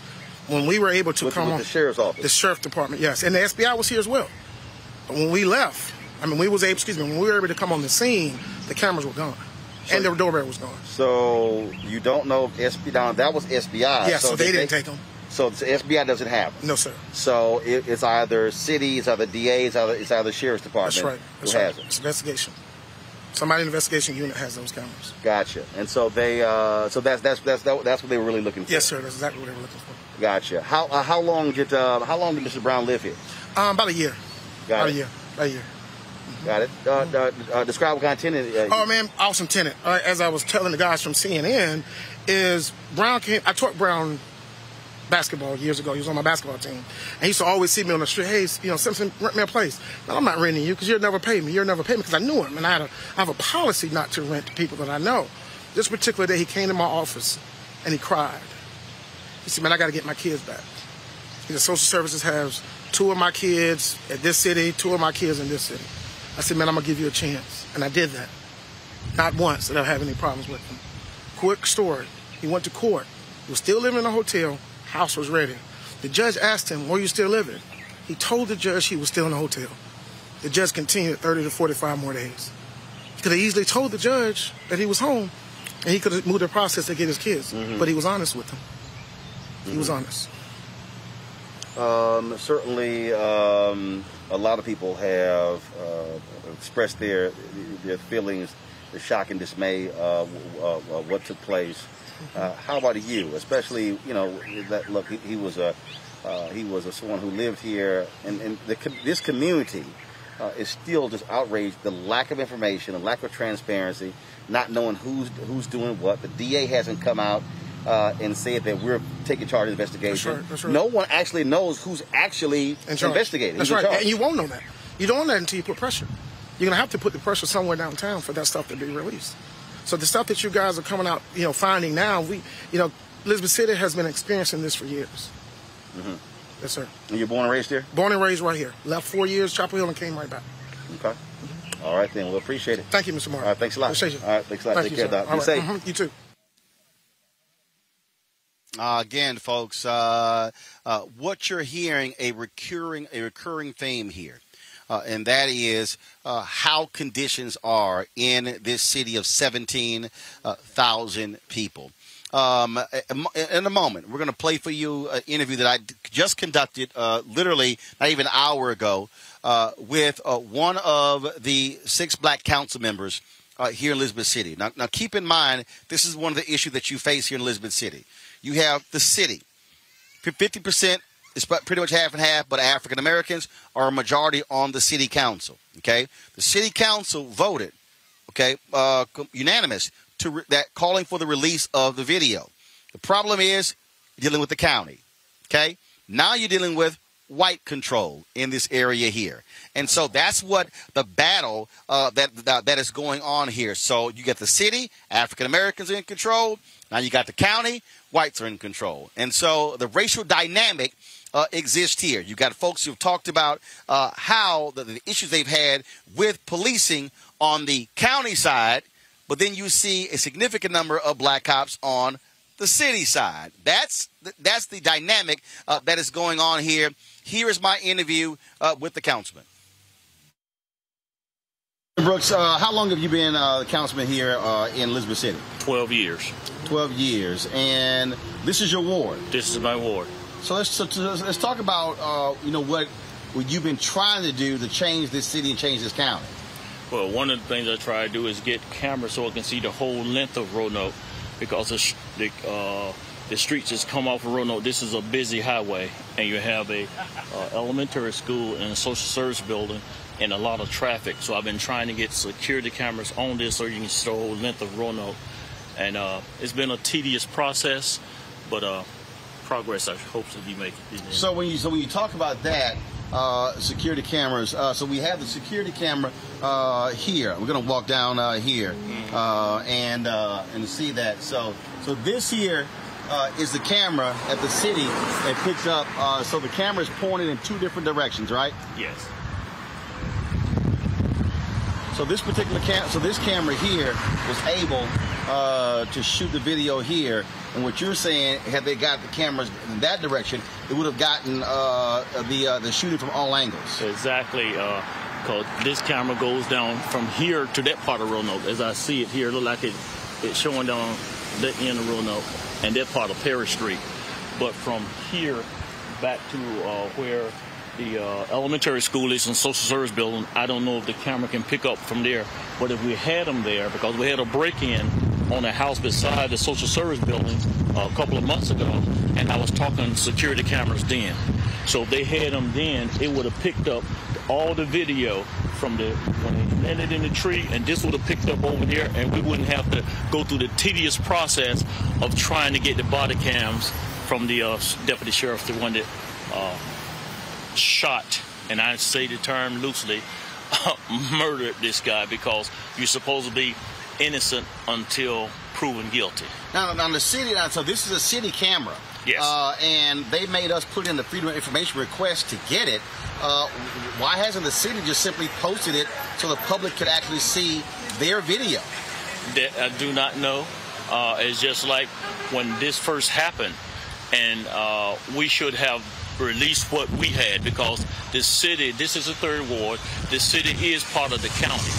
When we were able to with, come with on the sheriff's office, the sheriff department, yes, and the SBI was here as well. But when we left, I mean, we was able, excuse me, when we were able to come on the scene, the cameras were gone. So, and the doorbell was gone. So you don't know if SBI that was SBI. Yeah, so, so they, they, didn't take them. So the SBI doesn't have them. No, sir. So it, it's either city, it's either DA, it's either it's either sheriff's department. That's right. That's who right. has them. It's investigation. Somebody in the investigation unit has those cameras. Gotcha. And so they, uh, so that's that's that's that's what they were really looking for. Yes, sir. That's exactly what they were looking for. Gotcha. How uh, how long did uh, how long did Mr. Brown live here? Um, about a year. Got about it. a year. About a year. Got it. Uh, uh, uh, describe what kind of tenant. Uh, oh man, awesome tenant. Uh, as I was telling the guys from CNN, is Brown came. I taught Brown basketball years ago. He was on my basketball team, and he used to always see me on the street. Hey, you know, Simpson, rent me a place. No, I'm not renting you because you'll never pay me. You'll never pay me because I knew him, and I, had a, I have a policy not to rent to people that I know. This particular day, he came to my office, and he cried. He said, "Man, I got to get my kids back." He said, "Social services has two of my kids at this city, two of my kids in this city." I said, man, I'm gonna give you a chance. And I did that. Not once did I have any problems with him. Quick story. He went to court. He was still living in a hotel. House was ready. The judge asked him, where you still living? He told the judge he was still in the hotel. The judge continued 30 to 45 more days. He could have easily told the judge that he was home and he could have moved the process to get his kids. Mm-hmm. But he was honest with them. He mm-hmm. was honest. Um, certainly, um, a lot of people have uh, expressed their their feelings, the shock and dismay of what took place. Uh, how about you? Especially, you know, that look, he, he was a uh, he was a, someone who lived here, and, and the, this community uh, is still just outraged. The lack of information, the lack of transparency, not knowing who's who's doing what. The DA hasn't come out uh, and said that we're taking charge of the investigation. That's right, that's right. No one actually knows who's actually investigating. That's right, and you won't know that. You don't know that until you put pressure. you're gonna have to put the pressure somewhere downtown for that stuff to be released. So the stuff that you guys are coming out, you know, finding now, we, you know, Elizabeth City has been experiencing this for years. Mhm. Yes, sir. And you're born and raised here? Born and raised right here. Left four years, Chapel Hill, and came right back. Okay. All right, then. We'll appreciate it. Thank you, Mr. Martin. All right, thanks a lot. Appreciate you. All right, thanks a lot. Thank Take you, care, sir. Doc. All right. safe. Mhm. You too. Uh, again, folks, uh, uh, what you're hearing a recurring a recurring theme here, uh, and that is uh, how conditions are in this city of 17,000 people. Um, in a moment, we're going to play for you an interview that I just conducted, uh, literally not even an hour ago, uh, with uh, one of the six black council members uh, here in Elizabeth City. Now, now, keep in mind, this is one of the issues that you face here in Elizabeth City. You have the city. 50% is pretty much half and half, but African Americans are a majority on the city council. Okay? The city council voted, okay, uh, unanimous to re- that calling for the release of the video. The problem is dealing with the county. Okay? Now you're dealing with white control in this area here. And so that's what the battle uh, that, that that is going on here. So you get the city, African Americans in control. Now you got the county, whites are in control. And so the racial dynamic uh, exists here. You got folks who've talked about uh, how the, the issues they've had with policing on the county side, but then you see a significant number of black cops on the city side. That's that's the dynamic uh, that is going on here. Here is my interview uh, with the councilman. Brooks, uh, how long have you been uh, the councilman here uh, in Elizabeth City? 12 years. 12 years. And this is your ward? This is my ward. So let's, so, let's talk about, uh, you know, what, what you've been trying to do to change this city and change this county. Well, one of the things I try to do is get cameras so I can see the whole length of Roanoke because the, the, uh, the streets just come off of Roanoke. This is a busy highway, and you have a uh, elementary school and a social service building and a lot of traffic. So I've been trying to get security cameras on this so you can see the whole length of Roanoke. And uh, it's been a tedious process, but uh, progress I hope to be making. So when you so when you talk about that, uh, security cameras. Uh, so we have the security camera uh, here. We're gonna walk down uh, here uh, and uh, and see that. So so this here uh, is the camera at the city that picks up. Uh, so the camera is pointed in two different directions, right? Yes. So this particular cam, so this camera here was able uh, to shoot the video here. And what you're saying, had they got the cameras in that direction, it would have gotten uh, the uh, the shooting from all angles. Exactly, because this camera goes down from here to that part of Roanoke. As I see it here, it look like it, it's showing down the end of Roanoke and that part of Perry Street. But from here back to uh, where the uh, elementary school is and social service building, I don't know if the camera can pick up from there. But if we had them there, because we had a break-in on a house beside the social service building uh, a couple of months ago, and I was talking security cameras then. So if they had them then, it would have picked up all the video from the when they landed in the tree, and this would have picked up over there, and we wouldn't have to go through the tedious process of trying to get the body cams from the uh, deputy sheriff, the one that uh, shot, and I say the term loosely, murdered this guy because you're supposed to be innocent until proven guilty. Now, on the city. So this is a city camera. Yes. Uh, and they made us put in the Freedom of Information request to get it. Uh, why hasn't the city just simply posted it so the public could actually see their video? That I do not know. Uh, it's just like when this first happened, and uh, we should have released what we had because this city, this is the third ward, this city is part of the county.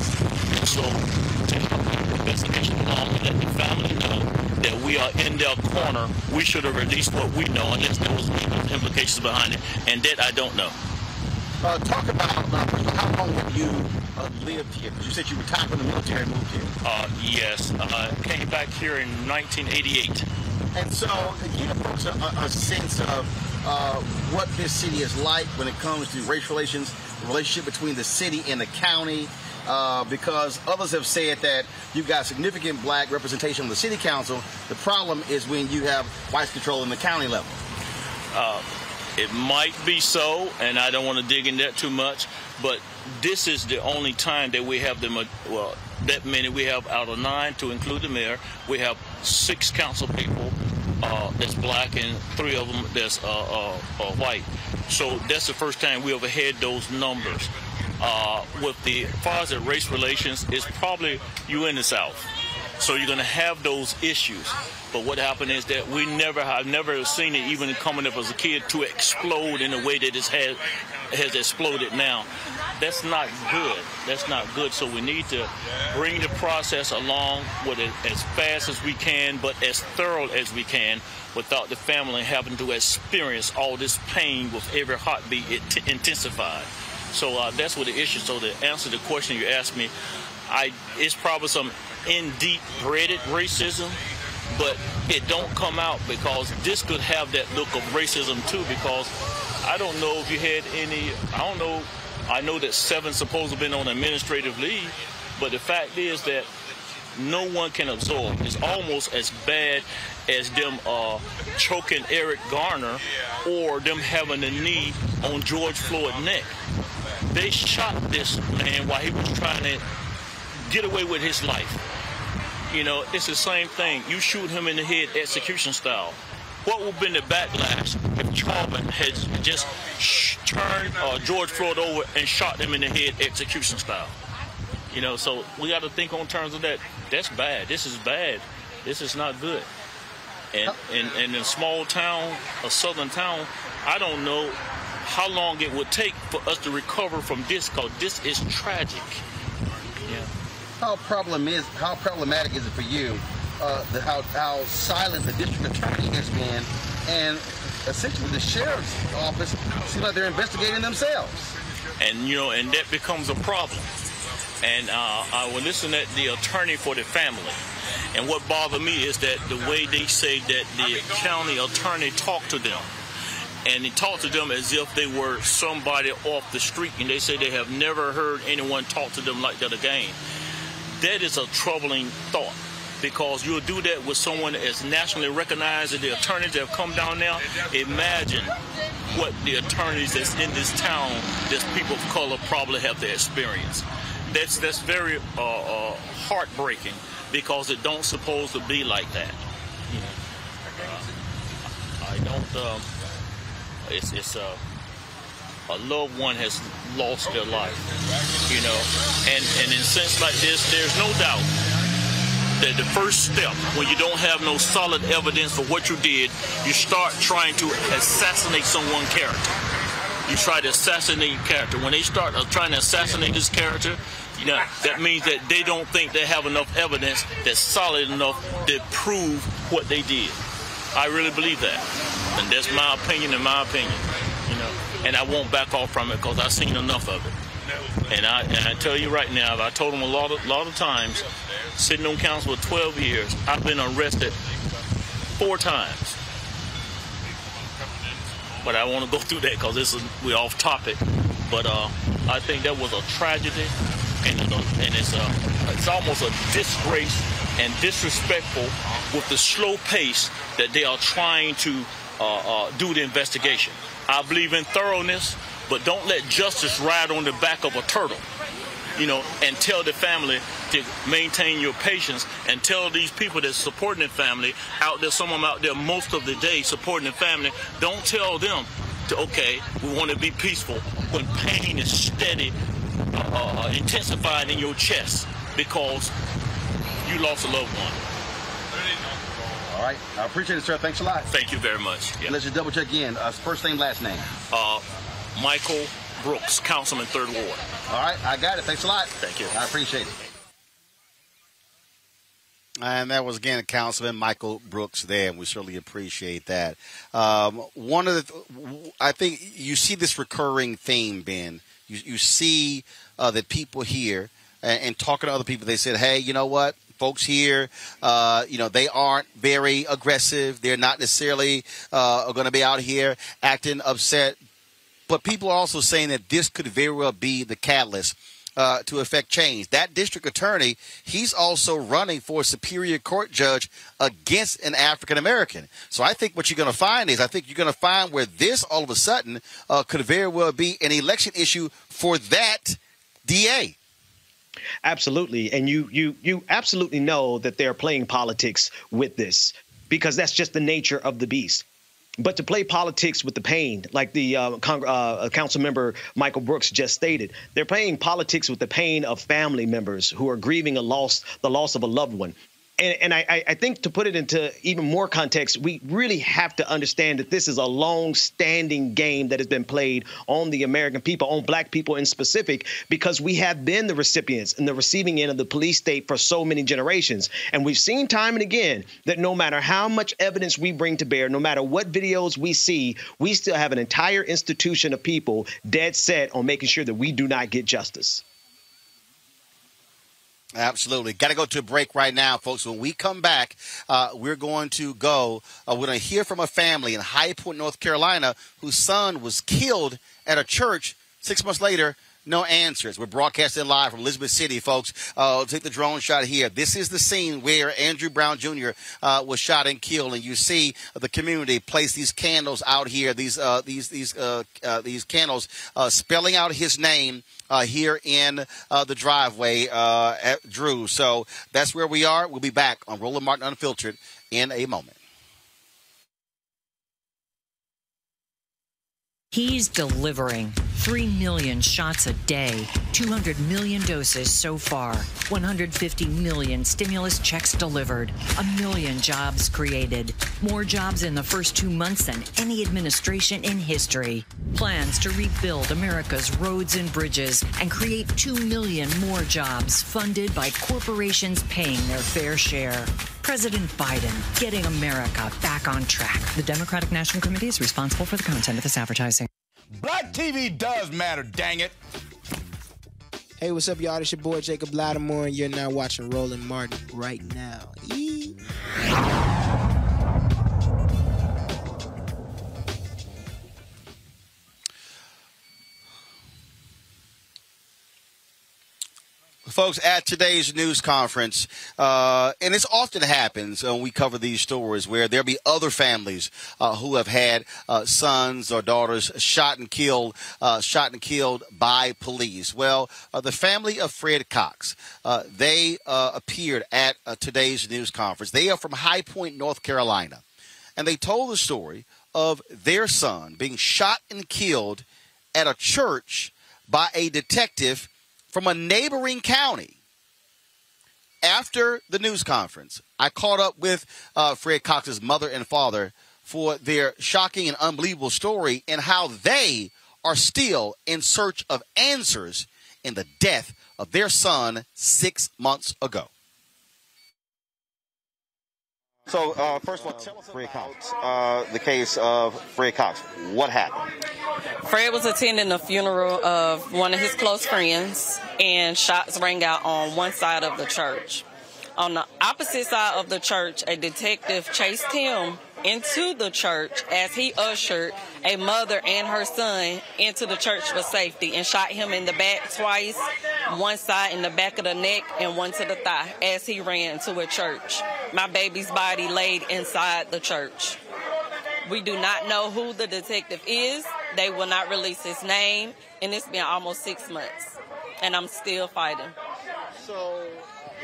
So to help the investigation along and let the family know that we are in their corner, we should have released what we know unless there was legal implications behind it. And that I don't know. Uh, talk about uh, first of all, how long have you uh, lived here? Because you said you retired from the military and moved here. Uh, yes, uh, came back here in 1988. And so, give folks a, a sense of uh, what this city is like when it comes to race relations, the relationship between the city and the county, uh, because others have said that you've got significant black representation on the city council. The problem is when you have white control in the county level. Uh, it might be so, and I don't want to dig in that too much, but this is the only time that we have the well that many we have out of nine to include the mayor. We have six council people uh, that's black and three of them that's uh, uh, uh, white. So that's the first time we ever had those numbers. Uh, with the as far as the race relations, it's probably you in the South. So you're going to have those issues. But what happened is that we never have never seen it, even coming up as a kid, to explode in the way that it has has exploded now. That's not good. That's not good. So we need to bring the process along with it as fast as we can, but as thorough as we can, without the family having to experience all this pain with every heartbeat it t- intensified. So uh, that's what the issue. So to answer the question you asked me, I it's probably some in deep threaded racism, but it don't come out because this could have that look of racism too. Because I don't know if you had any. I don't know. I know that seven supposed to have been on administrative leave, but the fact is that no one can absorb. It's almost as bad as them uh, choking Eric Garner or them having a knee on George Floyd's neck. They shot this man while he was trying to get away with his life. You know, it's the same thing. You shoot him in the head execution style. What would have been the backlash if Chauvin had just turned uh, George Floyd over and shot him in the head execution style? You know, so we got to think on terms of that. That's bad. This is bad. This is not good. And and, and in a small town, a southern town, I don't know how long it would take for us to recover from this because this is tragic. Yeah. How problem is how problematic is it for you? Uh, the, how how silent the district attorney has been, and essentially the sheriff's office seems like they're investigating themselves. and you know, and that becomes a problem. And uh, I will listen at the attorney for the family. And what bothered me is that the way they say that the county attorney talked to them, and he talked to them as if they were somebody off the street, and they say they have never heard anyone talk to them like that again. That is a troubling thought because you'll do that with someone that is nationally recognized and the attorneys that have come down now. Imagine what the attorneys that's in this town, that people of color probably have to experience. That's that's very uh, uh, heartbreaking because it don't supposed to be like that. You know, uh, I don't. Um, it's it's uh, a loved one has lost their life. You know, and and in a sense like this, there's no doubt that the first step when you don't have no solid evidence for what you did, you start trying to assassinate someone's character. You try to assassinate your character. When they start uh, trying to assassinate this character, you know that means that they don't think they have enough evidence that's solid enough to prove what they did. I really believe that, and that's my opinion and my opinion. You know, and I won't back off from it because I've seen enough of it. And I and I tell you right now, I told them a lot of lot of times, sitting on council for 12 years, I've been arrested four times. But I want to go through that because this is we're off topic. But uh, I think that was a tragedy, and it, and it's a it's almost a disgrace and disrespectful with the slow pace that they are trying to uh, uh, do the investigation. I believe in thoroughness, but don't let justice ride on the back of a turtle. You know, and tell the family to maintain your patience and tell these people that's supporting the family out there, some of them out there most of the day supporting the family, don't tell them to, okay, we want to be peaceful when pain is steady, uh, uh, intensifying in your chest because you lost a loved one. All right, I appreciate it, sir. Thanks a lot. Thank you very much. Yeah. Let's just double check again. Uh, first name, last name. Uh, Michael Brooks, Councilman, Third Ward. All right, I got it. Thanks a lot. Thank you. I appreciate it. And that was again Councilman Michael Brooks there, and we certainly appreciate that. Um, one of the, I think you see this recurring theme, Ben. You, you see uh, that people here and, and talking to other people, they said, "Hey, you know what? Folks here, uh, you know, they aren't very aggressive. They're not necessarily uh, going to be out here acting upset. But people are also saying that this could very well be the catalyst uh, to affect change. That district attorney, he's also running for superior court judge against an African American. So I think what you're going to find is, I think you're going to find where this all of a sudden uh, could very well be an election issue for that DA. Absolutely, and you you you absolutely know that they're playing politics with this because that's just the nature of the beast. But to play politics with the pain, like the uh, Cong- uh, council member Michael Brooks just stated, they're playing politics with the pain of family members who are grieving a loss, the loss of a loved one. And, and I, I think to put it into even more context, we really have to understand that this is a long-standing game that has been played on the American people, on Black people in specific, because we have been the recipients and the receiving end of the police state for so many generations. And we've seen time and again that no matter how much evidence we bring to bear, no matter what videos we see, we still have an entire institution of people dead set on making sure that we do not get justice. Absolutely. Got to go to a break right now, folks. When we come back, uh, we're going to go, uh, we're going to hear from a family in High Point, North Carolina, whose son was killed at a church six months later. No answers. We're broadcasting live from Elizabeth City, folks. Uh, take the drone shot here. This is the scene where Andrew Brown Jr. Uh, was shot and killed, and you see the community place these candles out here. These uh, these these uh, uh, these candles uh, spelling out his name here in the driveway at Drew. So that's where we are. We'll be back on Roland Martin Unfiltered in a moment. He's delivering 3 million shots a day, 200 million doses so far, 150 million stimulus checks delivered, a million jobs created, more jobs in the first two months than any administration in history. Plans to rebuild America's roads and bridges and create 2 million more jobs funded by corporations paying their fair share. President Biden getting America back on track. The Democratic National Committee is responsible for the content of this advertising. Black TV does matter, dang it. Hey, what's up, y'all? It's your boy Jacob Latimore, and you're now watching Roland Martin right now. Yee. Folks, at today's news conference, uh, and this often happens when we cover these stories where there'll be other families uh, who have had uh, sons or daughters shot and killed, uh, shot and killed by police. Well, uh, the family of Fred Cox, uh, they appeared at today's news conference. They are from High Point, North Carolina, and they told the story of their son being shot and killed at a church by a detective from a neighboring county. After the news conference, I caught up with uh, Fred Cox's mother and father for their shocking and unbelievable story and how they are still in search of answers in the death of their son six months ago. So, uh, first of all, tell us Fred Cox, uh, the case of Fred Cox. What happened? Fred was attending the funeral of one of his close friends, and shots rang out on one side of the church. On the opposite side of the church, a detective chased him into the church as he ushered a mother and her son into the church for safety and shot him in the back twice, one side in the back of the neck and one to the thigh as he ran to a church. My baby's body laid inside the church. We do not know who the detective is. They will not release his name, and it's been almost six months, and I'm still fighting. So,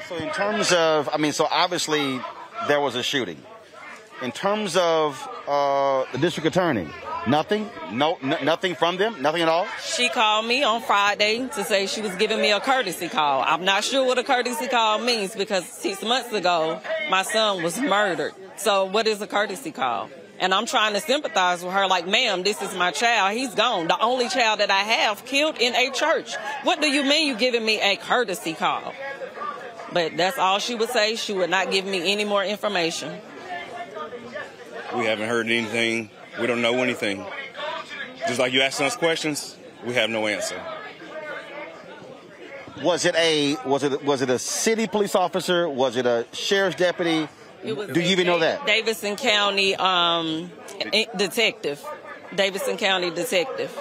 so in terms of, I mean, so obviously there was a shooting. In terms of uh, the district attorney, nothing, no, nothing from them, nothing at all. She called me on Friday to say she was giving me a courtesy call. I'm not sure what a courtesy call means because six months ago my son was murdered. So what is a courtesy call? And I'm trying to sympathize with her, like, ma'am, this is my child. He's gone. The only child that I have killed in a church. What do you mean you giving me a courtesy call? But that's all she would say. She would not give me any more information. We haven't heard anything. We don't know anything. Just like you asking us questions, we have no answer. Was it a was it was it a city police officer? Was it a sheriff's deputy? It was Do you even know that? Davidson County um, detective. Davidson County detective.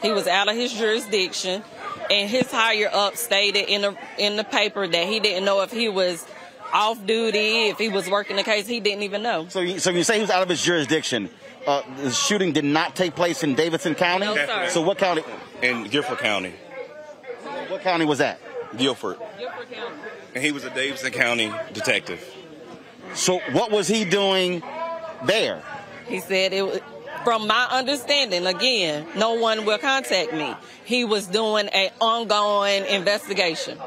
He was out of his jurisdiction, and his higher up stated in the in the paper that he didn't know if he was off duty, if he was working the case. He didn't even know. So, you, so you say he was out of his jurisdiction. Uh, the shooting did not take place in Davidson County. No, sir. So what county? In Guilford County. What county was that? Guilford. Guilford County. And he was a Davidson County detective. So what was he doing there? He said it was, from my understanding, again, no one will contact me. He was doing an ongoing investigation.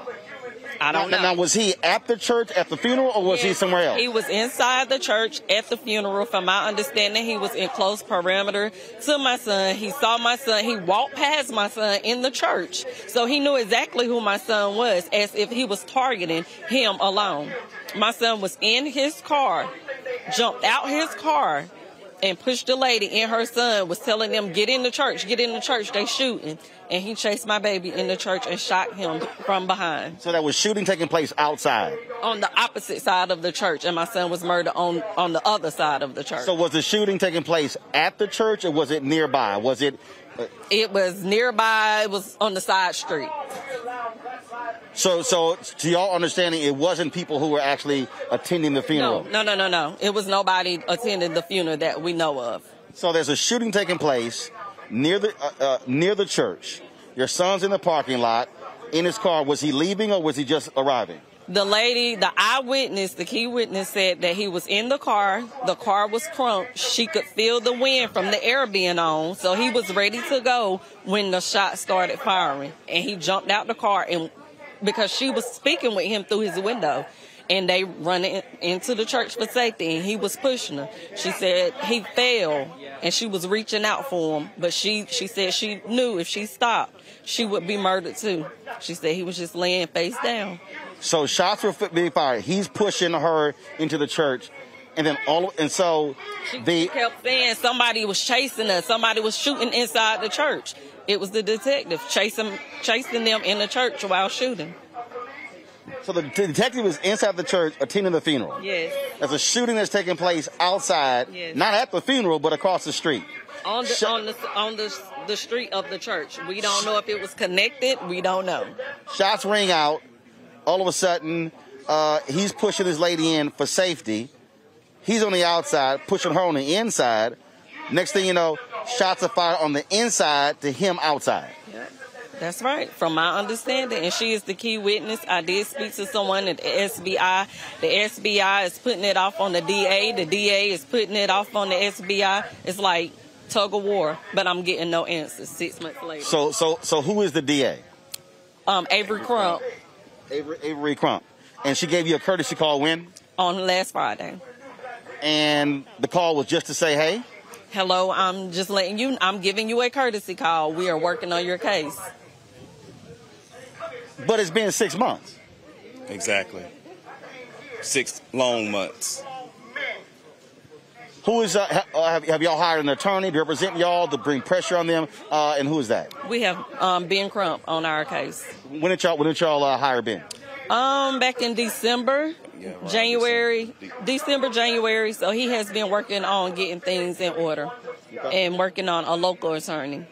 I don't now, know. Now, was he at the church at the funeral, or was he somewhere else? He was inside the church at the funeral. From my understanding, he was in close perimeter to my son. He saw my son. He walked past my son in the church. So he knew exactly who my son was as if he was targeting him alone. My son was in his car, jumped out his car, and pushed the lady and her son was telling them, get in the church, get in the church, they shooting. And he chased my baby in the church and shot him from behind So that was shooting taking place outside. on the opposite side of the church, and my son was murdered on on the other side of the church. So was the shooting taking place at the church, or was it nearby? Was it? uh, it was nearby. It was on the side street. So, so to y'all understanding, it wasn't people who were actually attending the funeral. No, no, no, no, no. It was nobody attending the funeral that we know of. So there's a shooting taking place near the uh, uh, near the church. Your son's in the parking lot in his car. Was he leaving or was he just arriving? The lady, the eyewitness, the key witness said that he was in the car. The car was crunked. She could feel the wind from the air being on. So he was ready to go when the shot started firing. And he jumped out the car and because she was speaking with him through his window. And they run in, into the church for safety and he was pushing her. She said he fell and she was reaching out for him. But she, she said she knew if she stopped, she would be murdered too. She said he was just laying face down. So shots were being fired. He's pushing her into the church, and then all and so the She kept saying somebody was chasing us. Somebody was shooting inside the church. It was the detective chasing chasing them in the church while shooting. so the detective was inside the church attending the funeral. Yes. There's a shooting that's taking place outside, Yes. not at the funeral, but across the street. On the on the on the the street of the church. We don't know if it was connected. We don't know. Shots ring out. All of a sudden, uh, he's pushing his lady in for safety. He's on the outside, pushing her on the inside. Next thing you know, shots are fired on the inside to him outside. That's right, from my understanding. And she is the key witness. I did speak to someone at the SBI. The SBI is putting it off on the DA. The DA is putting it off on the SBI. It's like tug of war, but I'm getting no answers six months later. So, so, so who is the DA? Um, Avery Crump Avery, Avery Crump. And she gave you a courtesy call when? on last Friday. And the call was just to say, hey? Hello, I'm just letting you, I'm giving you a courtesy call. We are working on your case. But it's been six months. Exactly. Six long months. Who is, uh, uh, have, have y'all hired an attorney to represent y'all to bring pressure on them? Uh, and who is that? We have um, Ben Crump on our case. When did y'all, when did y'all uh, hire Ben? Um, back in December, January, December, January. So he has been working on getting things in order and working on a local attorney.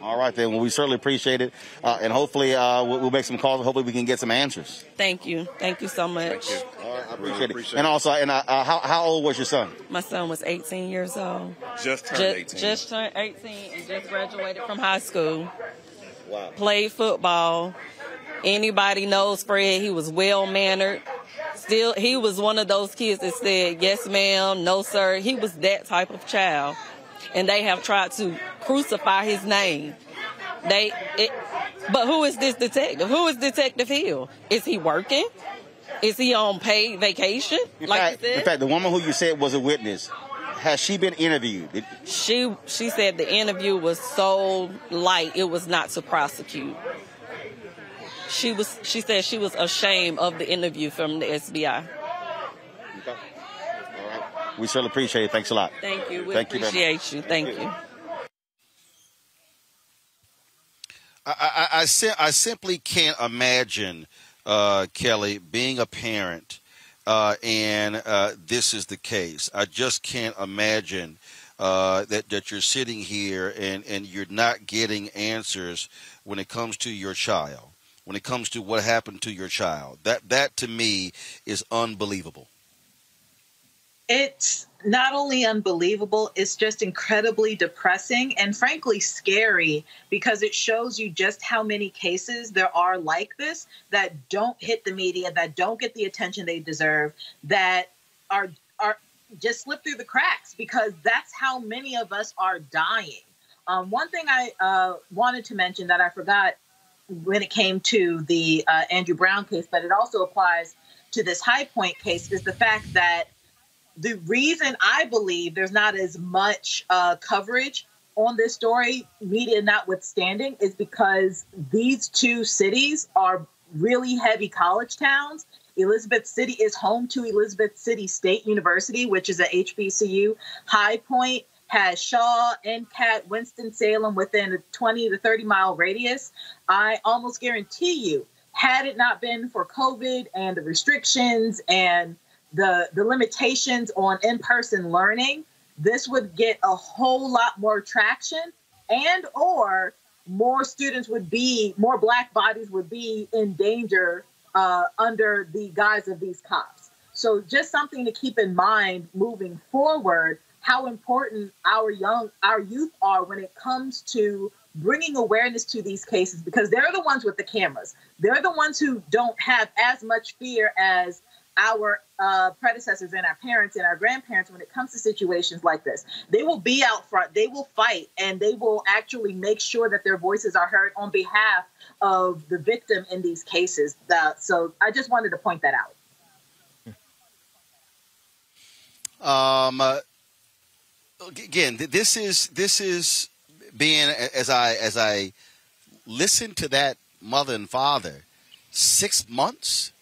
All right, then. Well, we certainly appreciate it. Uh, and hopefully uh, we'll, we'll make some calls. And hopefully we can get some answers. Thank you. Thank you so much. I appreciate it. And also, and uh, uh, how, how old was your son? My son was 18 years old. Just turned Ju- 18. Just turned 18 and just graduated from high school. Wow. Played football. Anybody knows Fred? He was well mannered. Still, he was one of those kids that said yes, ma'am, no, sir. He was that type of child, and they have tried to crucify his name. They, it, but who is this detective? Who is Detective Hill? Is he working? Is he on paid vacation? In, like fact, you said? in fact, the woman who you said was a witness, has she been interviewed? Did- She she said the interview was so light it was not to prosecute. She was she said she was ashamed of the interview from the SBI. we certainly appreciate it. Thanks a lot. Thank you. We Thank you very much. appreciate you. Thank you. I, I, I, sim- I simply can't imagine, uh, Kelly, being a parent uh, and uh, this is the case. I just can't imagine uh, that, that you're sitting here and, and you're not getting answers when it comes to your child, when it comes to what happened to your child. That, that to me is unbelievable. It's not only unbelievable, it's just incredibly depressing and frankly scary because it shows you just how many cases there are like this that don't hit the media, that don't get the attention they deserve, that are are just slip through the cracks because that's how many of us are dying. Um, one thing I uh, wanted to mention that I forgot when it came to the uh, Andrew Brown case, but it also applies to this High Point case, is the fact that the reason I believe there's not as much uh, coverage on this story, media notwithstanding, is because these two cities are really heavy college towns. Elizabeth City is home to Elizabeth City State University, which is a HBCU. High Point has Shaw, NCAT, Winston-Salem within a 20 to 30 mile radius. I almost guarantee you, had it not been for COVID and the restrictions and the the limitations on in-person learning, this would get a whole lot more traction and or more students would be more black bodies would be in danger uh, under the guise of these cops. So just something to keep in mind moving forward how important our young our youth are when it comes to bringing awareness to these cases because they're the ones with the cameras. They're the ones who don't have as much fear as our uh, predecessors and our parents and our grandparents when it comes to situations like this. They will be out front, they will fight, and they will actually make sure that their voices are heard on behalf of the victim in these cases. Uh, so I just wanted to point that out. Um, uh, again, this is this is being as I as I listen to that mother and father, six months,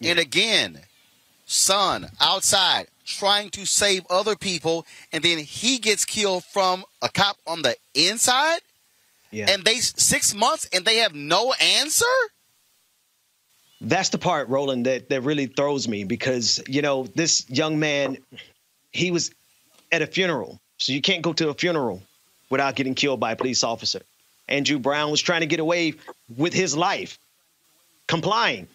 yeah. and again, son outside trying to save other people, and then he gets killed from a cop on the inside. Yeah. And they six months and they have no answer. That's the part, Roland, that that really throws me because you know this young man, he was at a funeral, so you can't go to a funeral without getting killed by a police officer. Andrew Brown was trying to get away with his life, complying,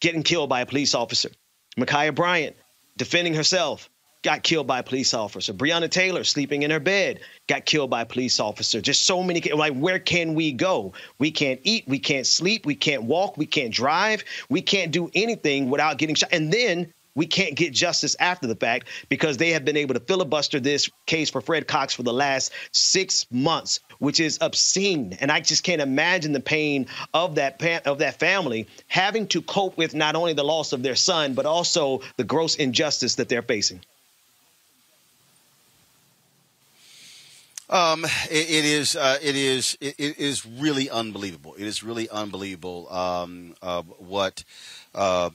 getting killed by a police officer. Ma'Khia Bryant defending herself, got killed by a police officer. Breonna Taylor sleeping in her bed, got killed by a police officer. Just so many. Like, where can we go? We can't eat, we can't sleep, we can't walk, we can't drive, we can't do anything without getting shot. And then we can't get justice after the fact because they have been able to filibuster this case for Fred Cox for the last six months, which is obscene. And I just can't imagine the pain of that of that family having to cope with not only the loss of their son but also the gross injustice that they're facing. Um, it, it is. Uh, it is. It, it is really unbelievable. It is really unbelievable. Um, uh, what uh,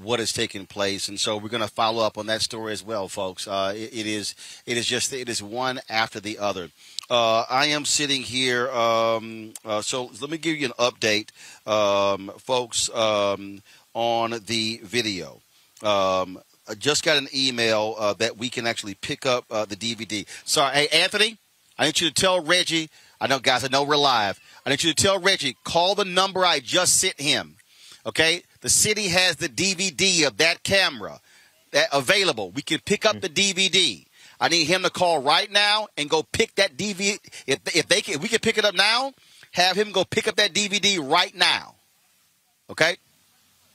what is taking place, and so we're going to follow up on that story as well, folks. Uh, it, it is it is just it is one after the other. Uh, I am sitting here, um, uh, so let me give you an update, um, folks, um, on the video. Um, I just got an email uh, that we can actually pick up uh, the DVD. Sorry, hey Anthony, I need you to tell Reggie. I know, guys. I know we're live. I need you to tell Reggie call the number I just sent him. Okay, the city has the DVD of that camera that available. We can pick up mm. the DVD. I need him to call right now and go pick that DVD. If, if they can, if we can pick it up now. Have him go pick up that DVD right now. Okay.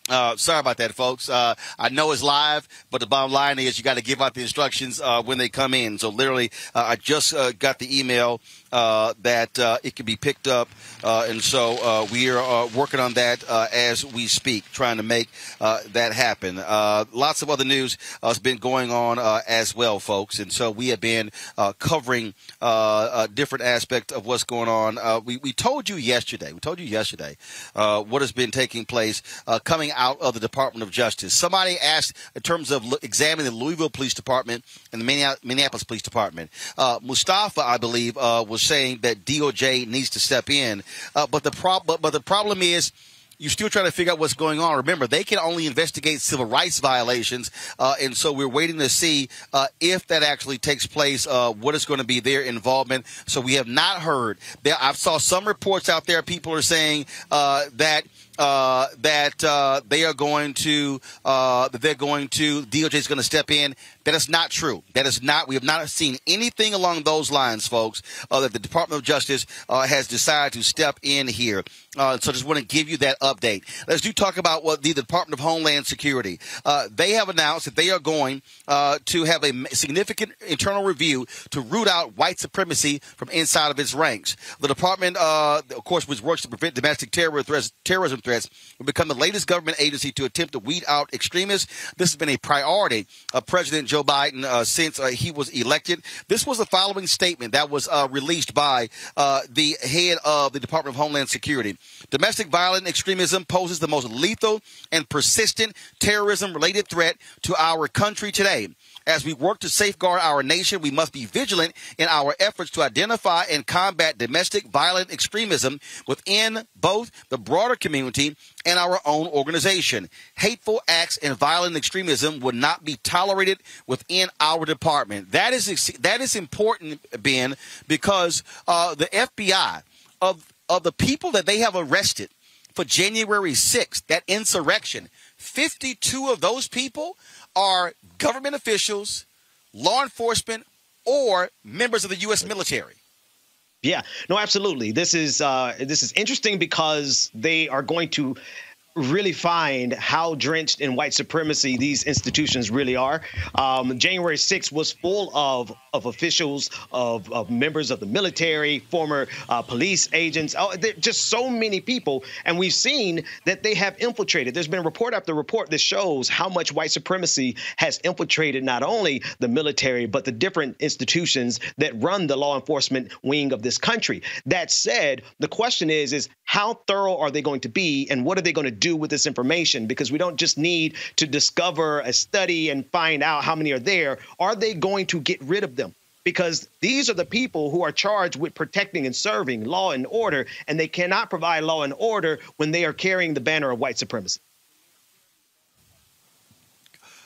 Uh, sorry about that, folks. Uh, I know it's live, but the bottom line is you got to give out the instructions uh, when they come in. So literally, uh, I just uh, got the email Uh, that uh, it can be picked up. Uh, and so uh, we are uh, working on that uh, as we speak, trying to make uh, that happen. lots of other news has been going on as well, folks. And so we have been covering a different aspect of what's going on. we, we told you yesterday, we told you yesterday what has been taking place coming out of the Department of Justice. Somebody asked in terms of examining the Louisville Police Department and the Minneapolis Police Department. Mustafa, I believe, was saying that DOJ needs to step in. Uh, but the prob- but, but the problem is you're still trying to figure out what's going on. Remember, they can only investigate civil rights violations, uh, and so we're waiting to see uh, if that actually takes place. Uh, what is going to be their involvement? So we have not heard. There, I saw some reports out there. People are saying uh, that uh, that uh, they are going to that they're going to DOJ is going to step in. That is not true. That is not. We have not seen anything along those lines, folks. Uh, that the Department of Justice uh, has decided to step in here. Uh, so, just want to give you that update. Let's do talk about what the Department of Homeland Security. they have announced that they are going to have a significant internal review to root out white supremacy from inside of its ranks. The department, of course, which works to prevent domestic terror threats, terrorism threats will become the latest government agency to attempt to weed out extremists. This has been a priority of President Joe Biden uh, since uh, he was elected. This was the following statement that was uh, released by uh, the head of the Department of Homeland Security. Domestic violent extremism poses the most lethal and persistent terrorism related threat to our country today. As we work to safeguard our nation, we must be vigilant in our efforts to identify and combat domestic violent extremism within both the broader community and our own organization. Hateful acts and violent extremism would not be tolerated within our department. That is that is important, Ben, because uh, the FBI of of the people that they have arrested for January 6th, that insurrection, 52 of those people are government officials, law enforcement, or members of the U.S. military. Yeah, no, absolutely. This is uh, this is interesting because they are going to really find how drenched in white supremacy these institutions really are. Um, January 6th was full of of officials, of, of members of the military, former uh, police agents, oh, just so many people. And we've seen that they have infiltrated. There's been report after report that shows how much white supremacy has infiltrated not only the military, but the different institutions that run the law enforcement wing of this country. That said, the question is, is how thorough are they going to be and what are they going to do with this information? Because we don't just need to discover a study and find out how many are there. Are they going to get rid of them? because these are the people who are charged with protecting and serving law and order, and they cannot provide law and order when they are carrying the banner of white supremacy.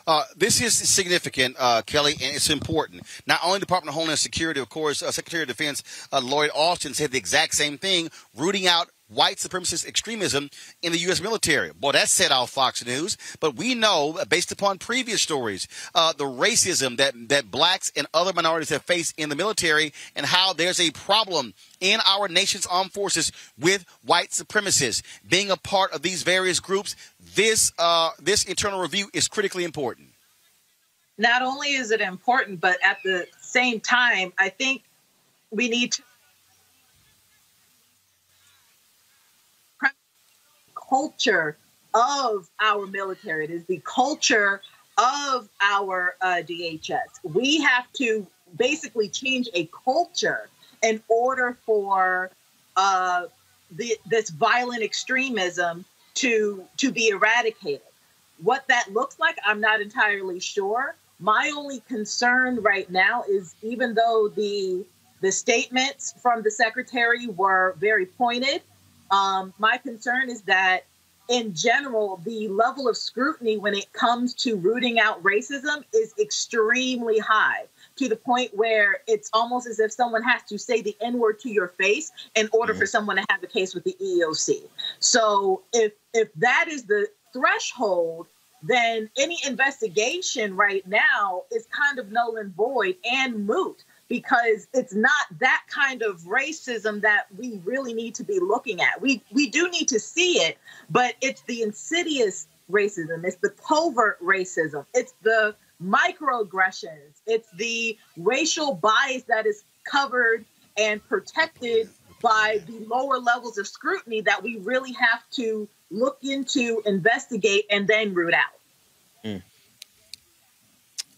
Uh, this is significant, uh, Kelly, and it's important. Not only Department of Homeland Security, of course, uh, Secretary of Defense uh, Lloyd Austin said the exact same thing, rooting out white supremacist extremism in the U.S. military. Well, that set off Fox News, but we know, uh, based upon previous stories, uh, the racism that, that blacks and other minorities have faced in the military and how there's a problem in our nation's armed forces with white supremacists. Being a part of these various groups, this, uh, this internal review is critically important. Not only is it important, but at the same time, I think we need to culture of our military. It is the culture of our uh, DHS. We have to basically change a culture in order for uh, the, this violent extremism to to be eradicated. What that looks like, I'm not entirely sure. My only concern right now is even though the the statements from the secretary were very pointed, um, my concern is that, in general, the level of scrutiny when it comes to rooting out racism is extremely high to the point where it's almost as if someone has to say the N word to your face in order for someone to have a case with the EEOC. So if if that is the threshold, then any investigation right now is kind of null and void and moot because it's not that kind of racism that we really need to be looking at. We we do need to see it, but it's the insidious racism, it's the covert racism, it's the microaggressions, it's the racial bias that is covered and protected by the lower levels of scrutiny that we really have to look into, investigate, and then root out. Mm.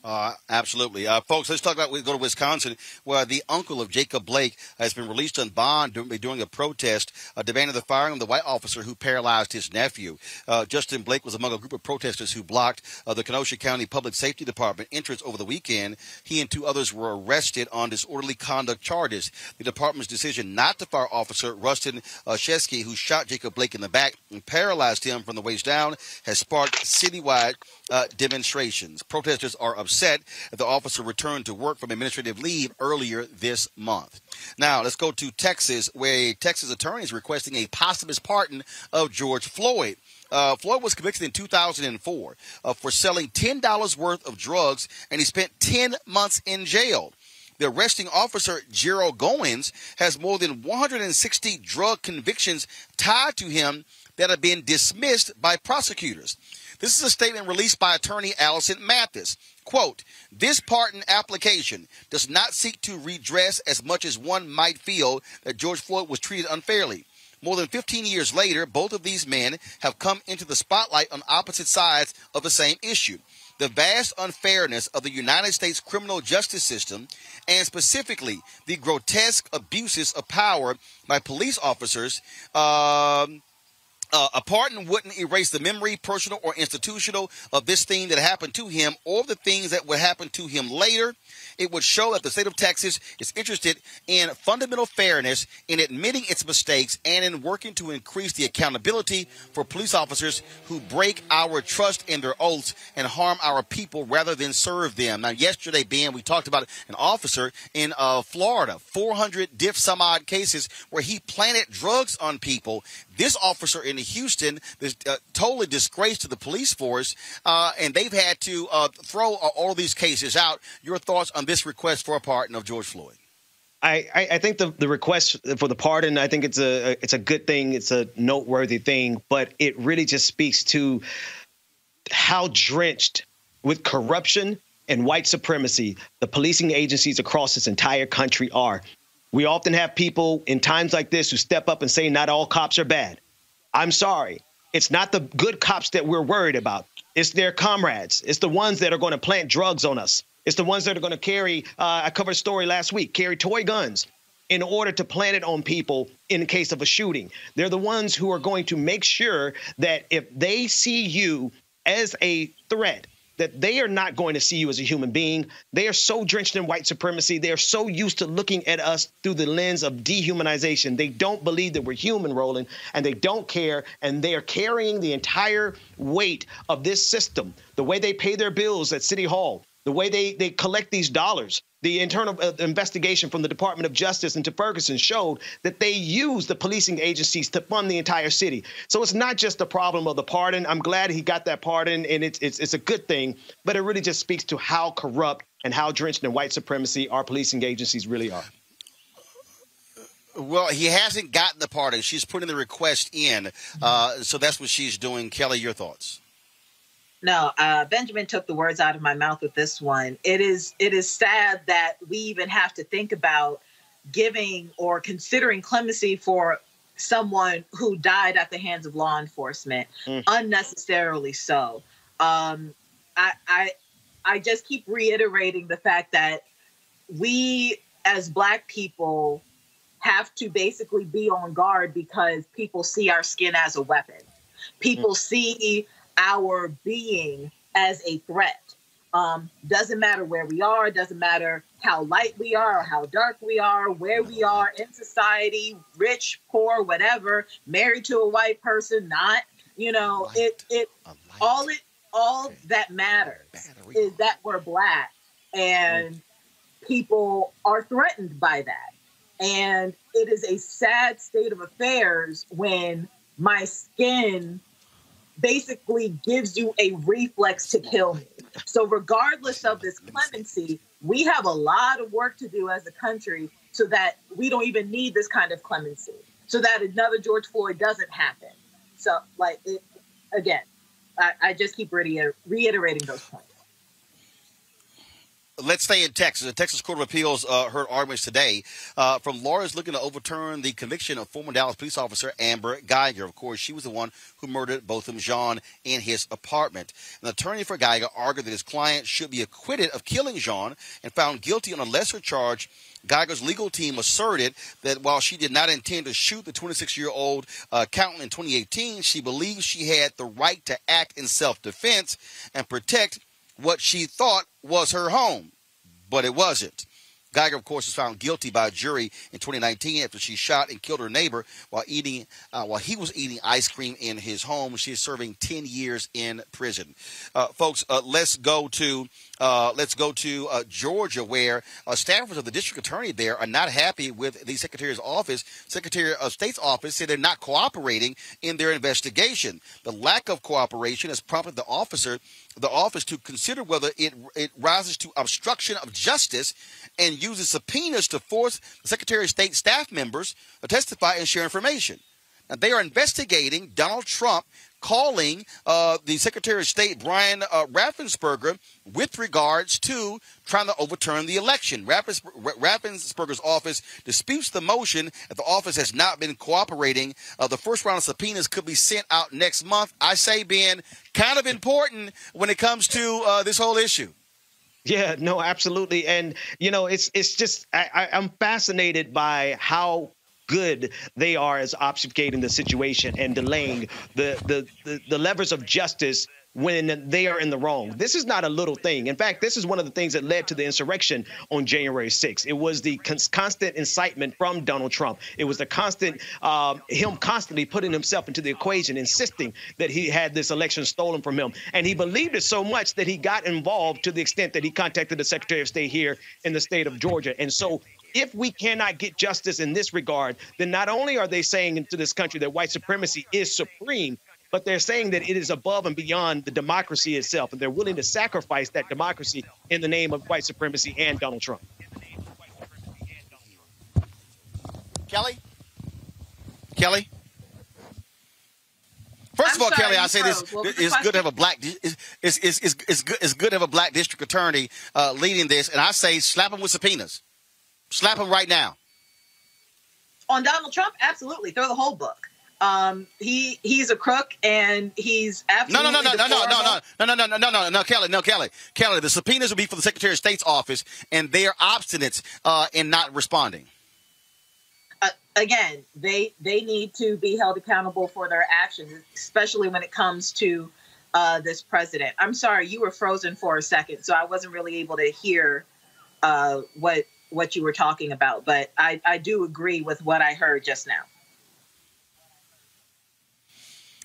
Uh, absolutely. Uh, folks, let's talk about, we go to Wisconsin, where the uncle of Jacob Blake has been released on bond during a protest uh, demanding the firing of the white officer who paralyzed his nephew. Uh, Justin Blake was among a group of protesters who blocked uh, the Kenosha County Public Safety Department entrance over the weekend. He and two others were arrested on disorderly conduct charges. The department's decision not to fire Officer Rusten uh, Sheskey, who shot Jacob Blake in the back and paralyzed him from the waist down, has sparked citywide uh, demonstrations. Protesters are upset that the officer returned to work from administrative leave earlier this month. Now, let's go to Texas, where a Texas attorney is requesting a posthumous pardon of George Floyd. Uh, Floyd was convicted in 2004 uh, for selling $10 worth of drugs, and he spent 10 months in jail. The arresting officer, Gerald Goines, has more than 160 drug convictions tied to him that have been dismissed by prosecutors. This is a statement released by attorney Allison Mathis. Quote, this pardon application does not seek to redress as much as one might feel that George Floyd was treated unfairly. More than 15 years later, both of these men have come into the spotlight on opposite sides of the same issue. The vast unfairness of the United States criminal justice system, and specifically the grotesque abuses of power by police officers, um, uh, a pardon wouldn't erase the memory, personal or institutional, of this thing that happened to him or the things that would happen to him later. It would show that the state of Texas is interested in fundamental fairness, in admitting its mistakes, and in working to increase the accountability for police officers who break our trust in their oaths and harm our people rather than serve them. Now, yesterday, Ben, we talked about an officer in uh, Florida, 400 diff some odd cases where he planted drugs on people. This officer in Houston is uh, totally disgrace to the police force, uh, and they've had to uh, throw all these cases out. Your thoughts on this request for a pardon of George Floyd? I, I, think the, the request for the pardon, I think it's a it's a good thing, it's a noteworthy thing, but it really just speaks to how drenched with corruption and white supremacy the policing agencies across this entire country are. We often have people in times like this who step up and say not all cops are bad. I'm sorry. It's not the good cops that we're worried about. It's their comrades. It's the ones that are going to plant drugs on us. It's the ones that are going to carry, uh, I covered a story last week, carry toy guns in order to plant it on people in case of a shooting. They're the ones who are going to make sure that if they see you as a threat, that they are not going to see you as a human being. They are so drenched in white supremacy. They are so used to looking at us through the lens of dehumanization. They don't believe that we're human, Roland, and they don't care. And they are carrying the entire weight of this system, the way they pay their bills at City Hall, the way they, they collect these dollars. The internal uh, investigation from the Department of Justice into Ferguson showed that they use the policing agencies to fund the entire city. So it's not just a problem of the pardon. I'm glad he got that pardon, and it's, it's, it's a good thing, but it really just speaks to how corrupt and how drenched in white supremacy our policing agencies really are. Well, he hasn't gotten the pardon. She's putting the request in, uh, so that's what she's doing. Kelly, your thoughts? No, uh, Benjamin took the words out of my mouth with this one. It is it is sad that we even have to think about giving or considering clemency for someone who died at the hands of law enforcement mm. unnecessarily so. Um, I, I I just keep reiterating the fact that we as Black people have to basically be on guard because people see our skin as a weapon. People mm. see our being as a threat. Um, doesn't matter where we are, doesn't matter how light we are or how dark we are, where we are in society, rich, poor, whatever, married to a white person, not, you know, light. it it all it all okay. that matters Battery. is that we're black and mm. people are threatened by that. And it is a sad state of affairs when my skin basically gives you a reflex to kill me. So, regardless of this clemency, we have a lot of work to do as a country so that we don't even need this kind of clemency, so that another George Floyd doesn't happen. So, like, it, again, I, I just keep reiterating those points let's stay in Texas. The Texas Court of Appeals uh, heard arguments today uh, from lawyers looking to overturn the conviction of former Dallas police officer Amber Guyger. Of course, she was the one who murdered Botham Jean in his apartment. An attorney for Guyger argued that his client should be acquitted of killing Jean and found guilty on a lesser charge. Guyger's legal team asserted that while she did not intend to shoot the 26 year old uh, accountant in 2018, she believes she had the right to act in self defense and protect what she thought was her home, but it wasn't. Guyger, of course, was found guilty by a jury in 2019 after she shot and killed her neighbor while eating uh, while he was eating ice cream in his home. She is serving 10 years in prison. Uh, folks, uh, let's go to Uh, let's go to uh, Georgia, where uh, staffers of the district attorney there are not happy with the Secretary's office. Secretary of State's office said they're not cooperating in their investigation. The lack of cooperation has prompted the officer, the office, to consider whether it it rises to obstruction of justice and uses subpoenas to force the Secretary of State staff members to testify and share information. Now, they are investigating Donald Trump calling uh, the Secretary of State, Brian uh, Raffensperger, with regards to trying to overturn the election. Raffens- Raffensperger's office disputes the motion that the office has not been cooperating. Uh, the first round of subpoenas could be sent out next month. I say, Ben, kind of important when it comes to uh, this whole issue. Yeah, no, absolutely, and you know, it's it's just I, I, I'm fascinated by how good they are as obfuscating the situation and delaying the, the, the, the levers of justice when they are in the wrong. This is not a little thing. In fact, this is one of the things that led to the insurrection on January 6th. It was the cons- constant incitement from Donald Trump. It was the constant, um, him constantly putting himself into the equation, insisting that he had this election stolen from him. And he believed it so much that he got involved to the extent that he contacted the Secretary of State here in the state of Georgia. And so if we cannot get justice in this regard, then not only are they saying into this country that white supremacy is supreme, but they're saying that it is above and beyond the democracy itself, and they're willing to sacrifice that democracy in the name of white supremacy and Donald Trump. Kelly? Kelly? First of all, sorry, Kelly, I say this: froze. What was the it's good to have a black. It's, it's, it's, it's, it's good. It's good to have a black district attorney uh, leading this, and I say slap him with subpoenas. Slap him right now. on Donald Trump, absolutely throw the whole book. Um, he he's a crook and he's absolutely no, no, no, no, no, no, no, no, no, no, no, no, no, Kelly, no, Kelly, Kelly. The subpoenas will be for the Secretary of State's office, and they are obstinate uh, in not responding. Uh, again, they they need to be held accountable for their actions, especially when it comes to uh, this president. I'm sorry, you were frozen for a second, so I wasn't really able to hear uh, what what you were talking about. But I, I do agree with what I heard just now.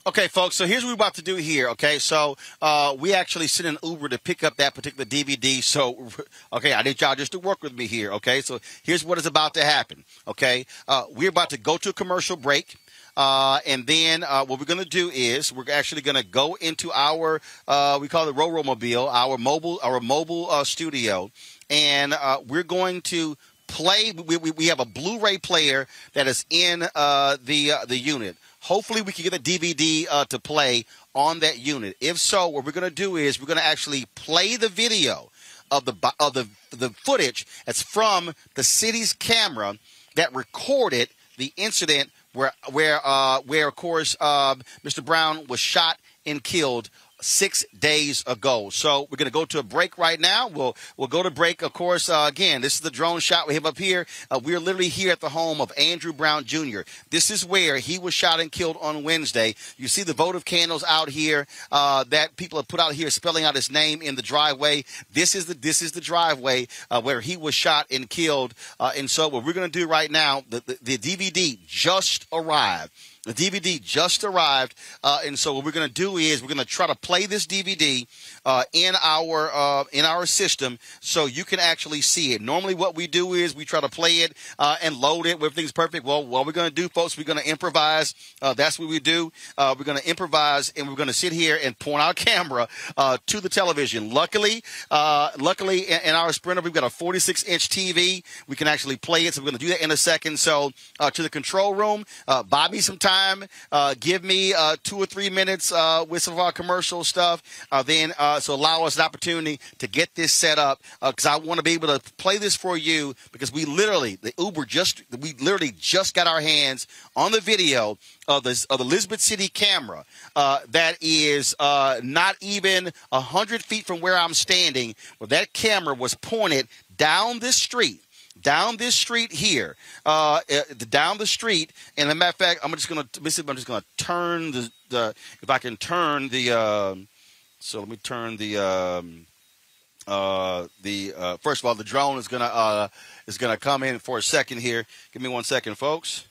Okay, folks. So here's what we're about to do here. Okay, so uh, we actually sent an Uber to pick up that particular DVD. So, okay, I need y'all just to work with me here. Okay, so here's what is about to happen. Okay, uh, we're about to go to a commercial break. Uh, and then uh, what we're going to do is we're actually going to go into our uh, we call it Roro Mobile, our mobile our mobile uh, studio, and uh, we're going to play. We, we, we have a Blu-ray player that is in uh, the uh, the unit. Hopefully, we can get a DVD uh, to play on that unit. If so, what we're going to do is we're going to actually play the video of the of the the footage that's from the city's camera that recorded the incident where where uh, where of course uh, Mr. Brown was shot and killed six days ago. So we're going to go to a break right now. We'll we'll go to break. Of course, uh, again, this is the drone shot we have up here. Uh, we're literally here at the home of Andrew Brown Jr. This is where he was shot and killed on Wednesday. You see the votive candles out here uh, that people have put out here, spelling out his name in the driveway. This is the this is the driveway uh, where he was shot and killed. Uh, and so what we're going to do right now, the, the, the DVD just arrived. The DVD just arrived, uh, and so what we're going to do is we're going to try to play this DVD uh, in our uh, in our system so you can actually see it. Normally, what we do is we try to play it uh, and load it. Everything's perfect. Well, what we're going to do, folks, we're going to improvise. Uh, that's what we do. Uh, we're going to improvise, and we're going to sit here and point our camera uh, to the television. Luckily, luckily in, in our Sprinter, we've got a 46 inch TV. We can actually play it. So we're going to do that in a second. So to the control room, buy me some time. Give me two or three minutes with some of our commercial stuff. Then uh, so allow us an opportunity to get this set up because I want to be able to play this for you because we literally the Uber just we literally just got our hands on the video of the of the Elizabeth City camera uh, that is uh, not even hundred feet from where I'm standing. Well, that camera was pointed down this street down this street here, uh, uh, down the street. And a matter of fact, I'm just gonna I'm just gonna turn the, the if I can turn the. um so let me turn the. Um, uh, the uh, first of all, the drone is gonna uh, is gonna come in for a second here. Give me one second, folks.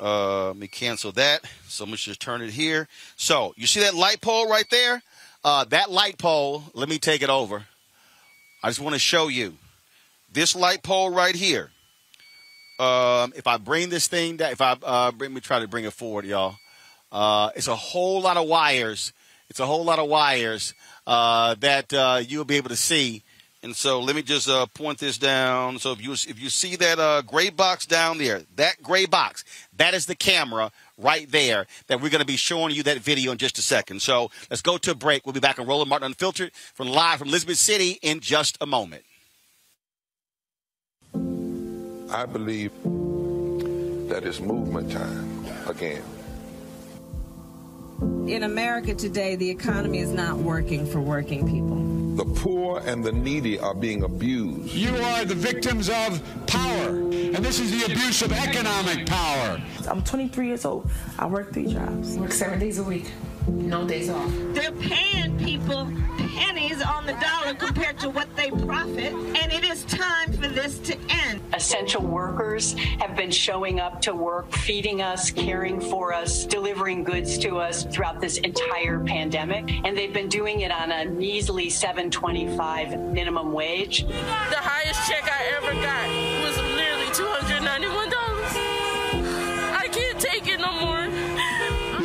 Uh, let me cancel that. So let me just turn it here. So you see that light pole right there? Uh, that light pole. Let me take it over. I just want to show you this light pole right here. Um, if I bring this thing down, if I uh, bring me try to bring it forward, y'all. Uh, it's a whole lot of wires. It's a whole lot of wires uh, that uh, you'll be able to see. And so let me just uh, point this down. So if you if you see that uh, gray box down there, that gray box, that is the camera right there that we're going to be showing you that video in just a second. So let's go to a break. We'll be back on Roland Martin Unfiltered from live from Elizabeth City in just a moment. I believe that it's movement time again. In America today, the economy is not working for working people. The poor and the needy are being abused. You are the victims of power, and this is the abuse of economic power. I'm 23 years old. I work three jobs. Work seven days a week. No days off. They're paying people pennies on the dollar compared to what they profit, and it is time for this to end. Essential workers have been showing up to work, feeding us, caring for us, delivering goods to us throughout this entire pandemic, and they've been doing it on a measly 7.25 minimum wage. The highest check I ever got was literally $291.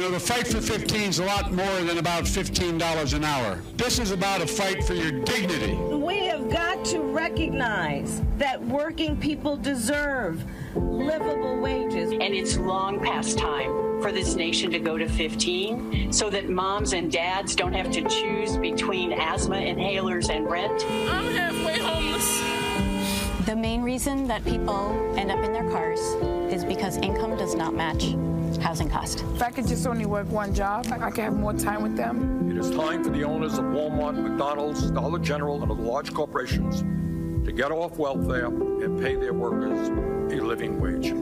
Know, the fight for 15 is a lot more than about $15 an hour. This is about a fight for your dignity. We have got to recognize that working people deserve livable wages. And it's long past time for this nation to go to 15 so that moms and dads don't have to choose between asthma inhalers and rent. I'm halfway homeless. The main reason that people end up in their cars is because income does not match housing cost. If I could just only work one job, I could have more time with them. It is time for the owners of Walmart, McDonald's, Dollar General, and other large corporations to get off welfare and pay their workers a living wage.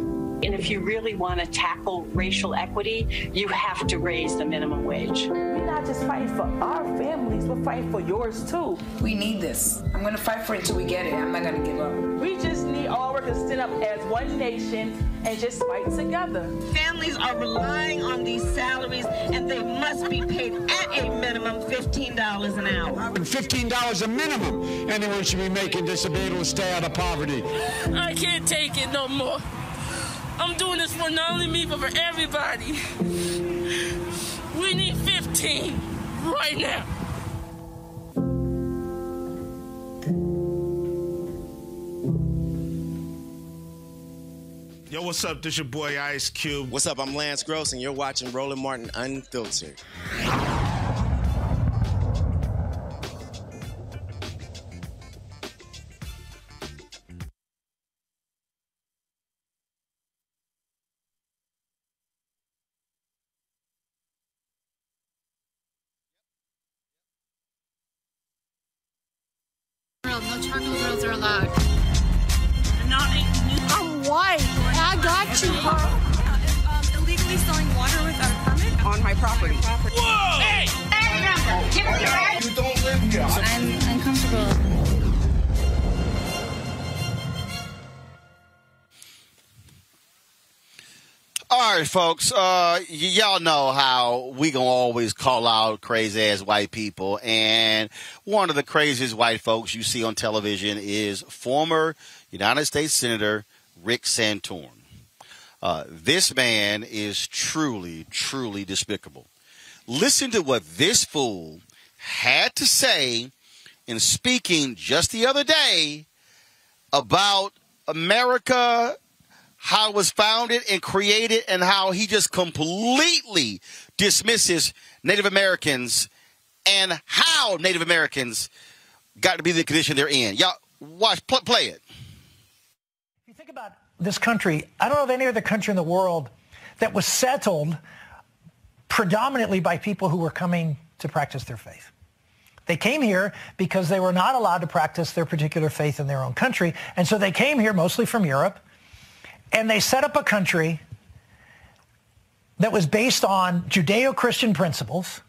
And if you really want to tackle racial equity, you have to raise the minimum wage. We're not just fighting for our families, we're fighting for yours too. We need this. I'm going to fight for it until we get it. I'm not going to give up. We just need all workers to stand up as one nation and just fight together. Families are relying on these salaries, and they must be paid at a minimum $15 an hour. $15 a minimum. Anyone should be making this to be able to stay out of poverty. I can't take it no more. I'm doing this for not only me, but for everybody. We need 15 right now. Yo, what's up? This your boy Ice Cube. What's up? I'm Lance Gross, and you're watching Roland Martin Unfiltered. Property. Whoa! Hey! You don't live here. I'm uncomfortable. All right, folks. Uh, y- y'all know how we gonna always call out crazy ass white people, and one of the craziest white folks you see on television is former United States Senator Rick Santorum. Uh, this man is truly, truly despicable. Listen to what this fool had to say in speaking just the other day about America, how it was founded and created, and how he just completely dismisses Native Americans and how Native Americans got to be the condition they're in. Y'all, watch, pl- play it. If you think about this country, I don't know of any other country in the world that was settled predominantly by people who were coming to practice their faith. They came here because they were not allowed to practice their particular faith in their own country. And so they came here mostly from Europe and they set up a country that was based on Judeo-Christian principles.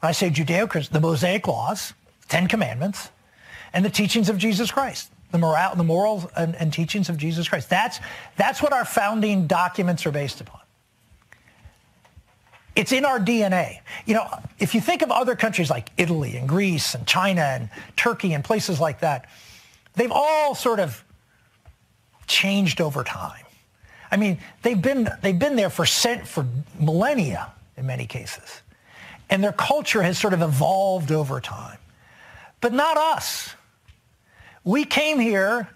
When I say Judeo-Christian, the Mosaic laws, Ten Commandments, and the teachings of Jesus Christ, the moral, the morals and, and teachings of Jesus Christ. That's, that's what our founding documents are based upon. It's in our DNA. You know, if you think of other countries like Italy and Greece and China and Turkey and places like that, they've all sort of changed over time. I mean, they've been they've been there for cent, for millennia in many cases, and their culture has sort of evolved over time. But not us. We came here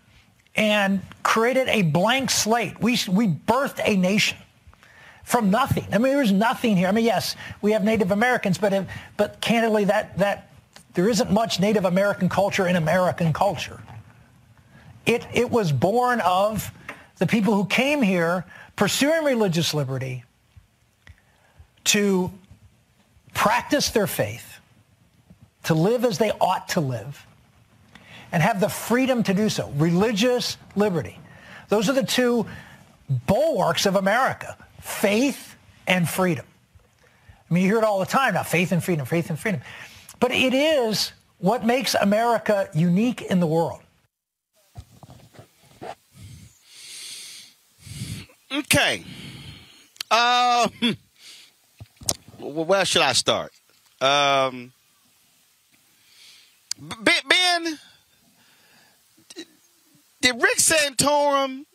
and created a blank slate. We we birthed a nation from nothing. I mean, there's nothing here. I mean, yes, we have Native Americans, but but candidly, that that there isn't much Native American culture in American culture. It it was born of the people who came here pursuing religious liberty to practice their faith, to live as they ought to live, and have the freedom to do so. Religious liberty. Those are the two bulwarks of America faith and freedom. I mean, you hear it all the time now, faith and freedom, faith and freedom. But it is what makes America unique in the world. Okay. Um, where should I start? Um, Ben, did Rick Santorum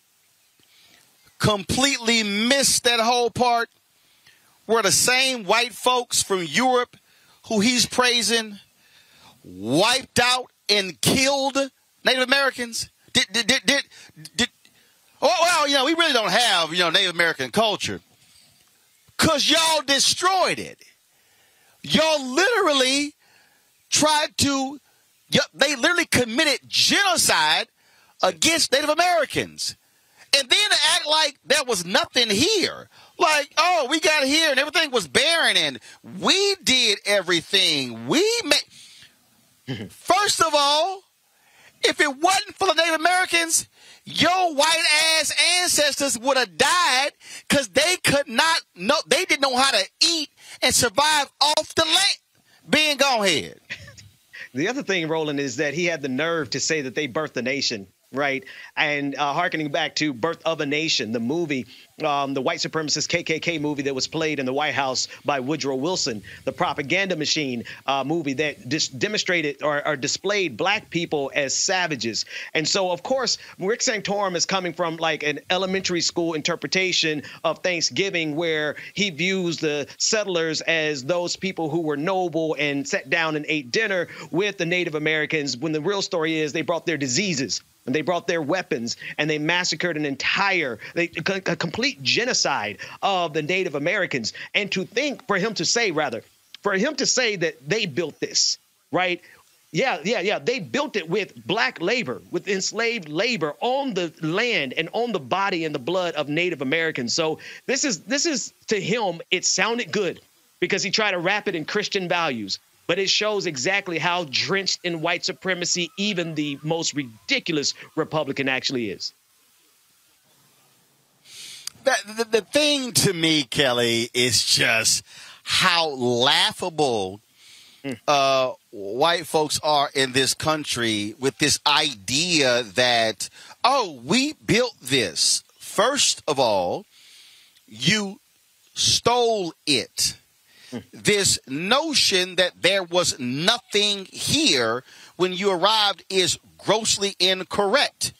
completely missed that whole part where the same white folks from Europe who he's praising wiped out and killed Native Americans? Did, did, did, did, did well, well, you know, we really don't have, you know, Native American culture because y'all destroyed it. Y'all literally tried to, they literally committed genocide against Native Americans and then to act like there was nothing here. Like, oh, we got here and everything was barren and we did everything. We made. First of all, if it wasn't for the Native Americans, your white ass ancestors would have died because they could not know, they didn't know how to eat and survive off the land. Being gone ahead. The other thing, Roland, is that he had the nerve to say that they birthed the nation right? And uh, harkening back to Birth of a Nation, the movie, um, the white supremacist KKK movie that was played in the White House by Woodrow Wilson, the propaganda machine uh, movie that dis- demonstrated or, or, displayed black people as savages. And so, of course, Rick Santorum is coming from like an elementary school interpretation of Thanksgiving where he views the settlers as those people who were noble and sat down and ate dinner with the Native Americans when the real story is they brought their diseases and they brought their weapons and they massacred an entire, a complete genocide of the Native Americans. And to think, for him to say, rather, for him to say that they built this, right? Yeah, yeah, yeah. They built it with black labor, with enslaved labor on the land and on the body and the blood of Native Americans. So this is this is to him, it sounded good because he tried to wrap it in Christian values but it shows exactly how drenched in white supremacy even the most ridiculous Republican actually is. The, the, the thing to me, Kelly, is just how laughable mm. uh, white folks are in this country with this idea that, oh, we built this. First of all, you stole it this notion that there was nothing here when you arrived is grossly incorrect.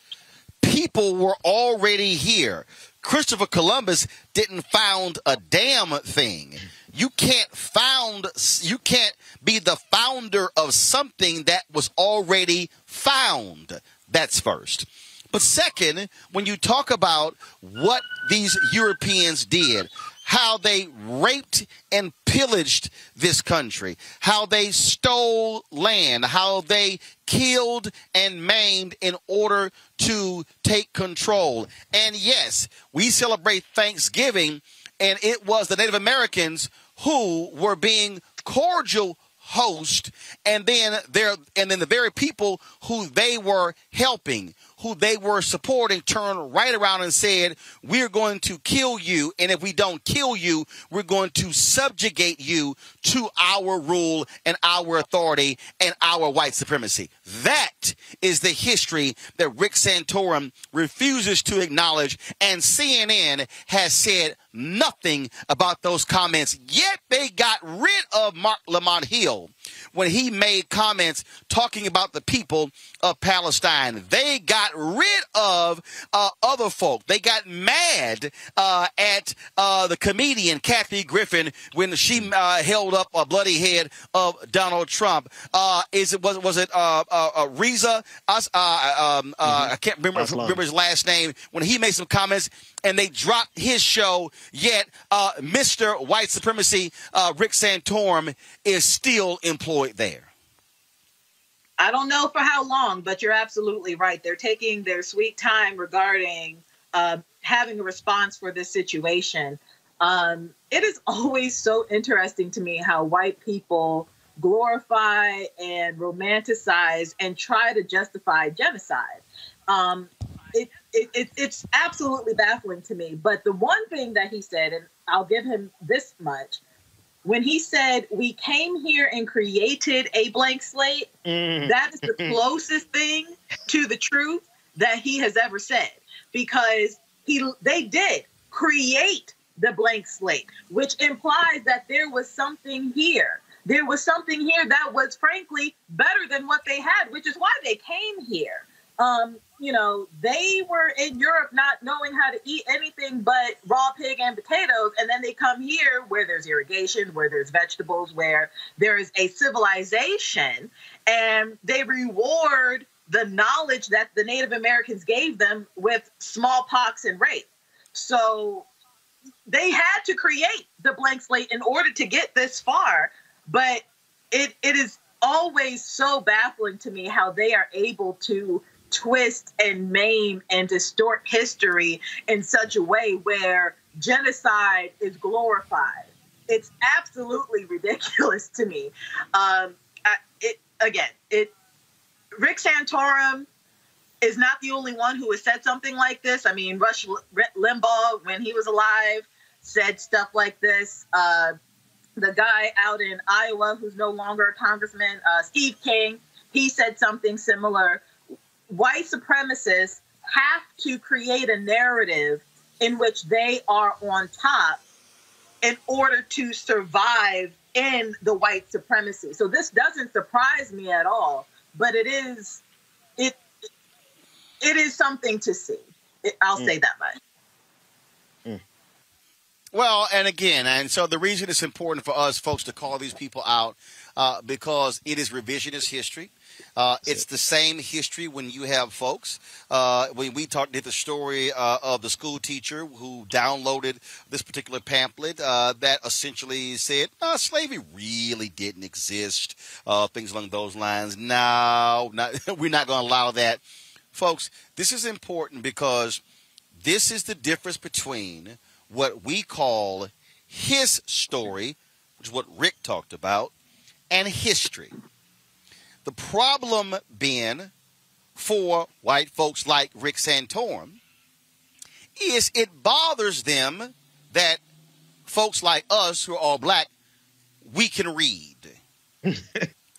People were already here. Christopher Columbus didn't found a damn thing. You can't found you can't be the founder of something that was already found. That's first. But second, when you talk about what these Europeans did, how they raped and pillaged this country, how they stole land, how they killed and maimed in order to take control. And yes, we celebrate Thanksgiving, and it was the Native Americans who were being cordial host and then there and then the very people who they were helping who they were supporting turned right around and said, We're going to kill you. And if we don't kill you, we're going to subjugate you to our rule and our authority and our white supremacy. That is the history that Rick Santorum refuses to acknowledge. And CNN has said nothing about those comments. Yet they got rid of Marc Lamont Hill when he made comments talking about the people of Palestine. They got rid of uh, other folk. They got mad uh, at uh, the comedian Kathy Griffin when she uh, held up a bloody head of Donald Trump. Uh, is it was was it uh, Reza? Us, um, mm-hmm. I can't remember, remember his last name when he made some comments and they dropped his show. Yet, uh, Mr. White Supremacy, uh, Rick Santorum, is still employed there. I don't know for how long, but you're absolutely right. They're taking their sweet time regarding uh, having a response for this situation. Um, it is always so interesting to me how white people glorify and romanticize and try to justify genocide. Um, it, it, it, it's absolutely baffling to me. But the one thing that he said, and I'll give him this much, when he said we came here and created a blank slate, mm. that is the closest thing to the truth that he has ever said because he they did create the blank slate, which implies that there was something here. There was something here that was frankly better than what they had, which is why they came here. Um, you know, they were in Europe not knowing how to eat anything but raw pig and potatoes. And then they come here where there's irrigation, where there's vegetables, where there is a civilization, and they reward the knowledge that the Native Americans gave them with smallpox and rape. So they had to create the blank slate in order to get this far. But it, it is always so baffling to me how they are able to twist and maim and distort history in such a way where genocide is glorified. It's absolutely ridiculous to me. Um, I, it again, it Rick Santorum is not the only one who has said something like this. I mean, Rush Limbaugh, when he was alive, said stuff like this. Uh, the guy out in Iowa, who's no longer a congressman, uh, Steve King, he said something similar white supremacists have to create a narrative in which they are on top in order to survive in the white supremacy. So this doesn't surprise me at all, but it is it it is something to see. I'll mm. say that much. Mm. Well, and again, and so the reason it's important for us folks to call these people out uh, because it is revisionist history. Uh, it's the same history when you have folks. Uh, when we talked, did the story uh, of the school teacher who downloaded this particular pamphlet uh, that essentially said slavery really didn't exist, uh, things along those lines. No, not, we're not going to allow that. Folks, this is important because this is the difference between what we call his story, which is what Rick talked about, and history. The problem being for white folks like Rick Santorum is it bothers them that folks like us who are all black, we can read.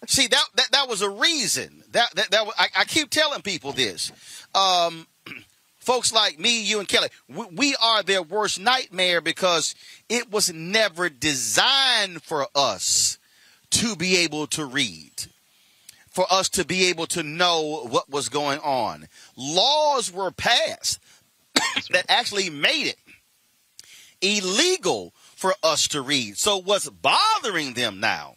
See that, that that was a reason that that, that I, I keep telling people this. Um, folks like me, you, and Kelly, we, we, are their worst nightmare because it was never designed for us to be able to read for us to be able to know what was going on. Laws were passed that actually made it illegal for us to read. So what's bothering them now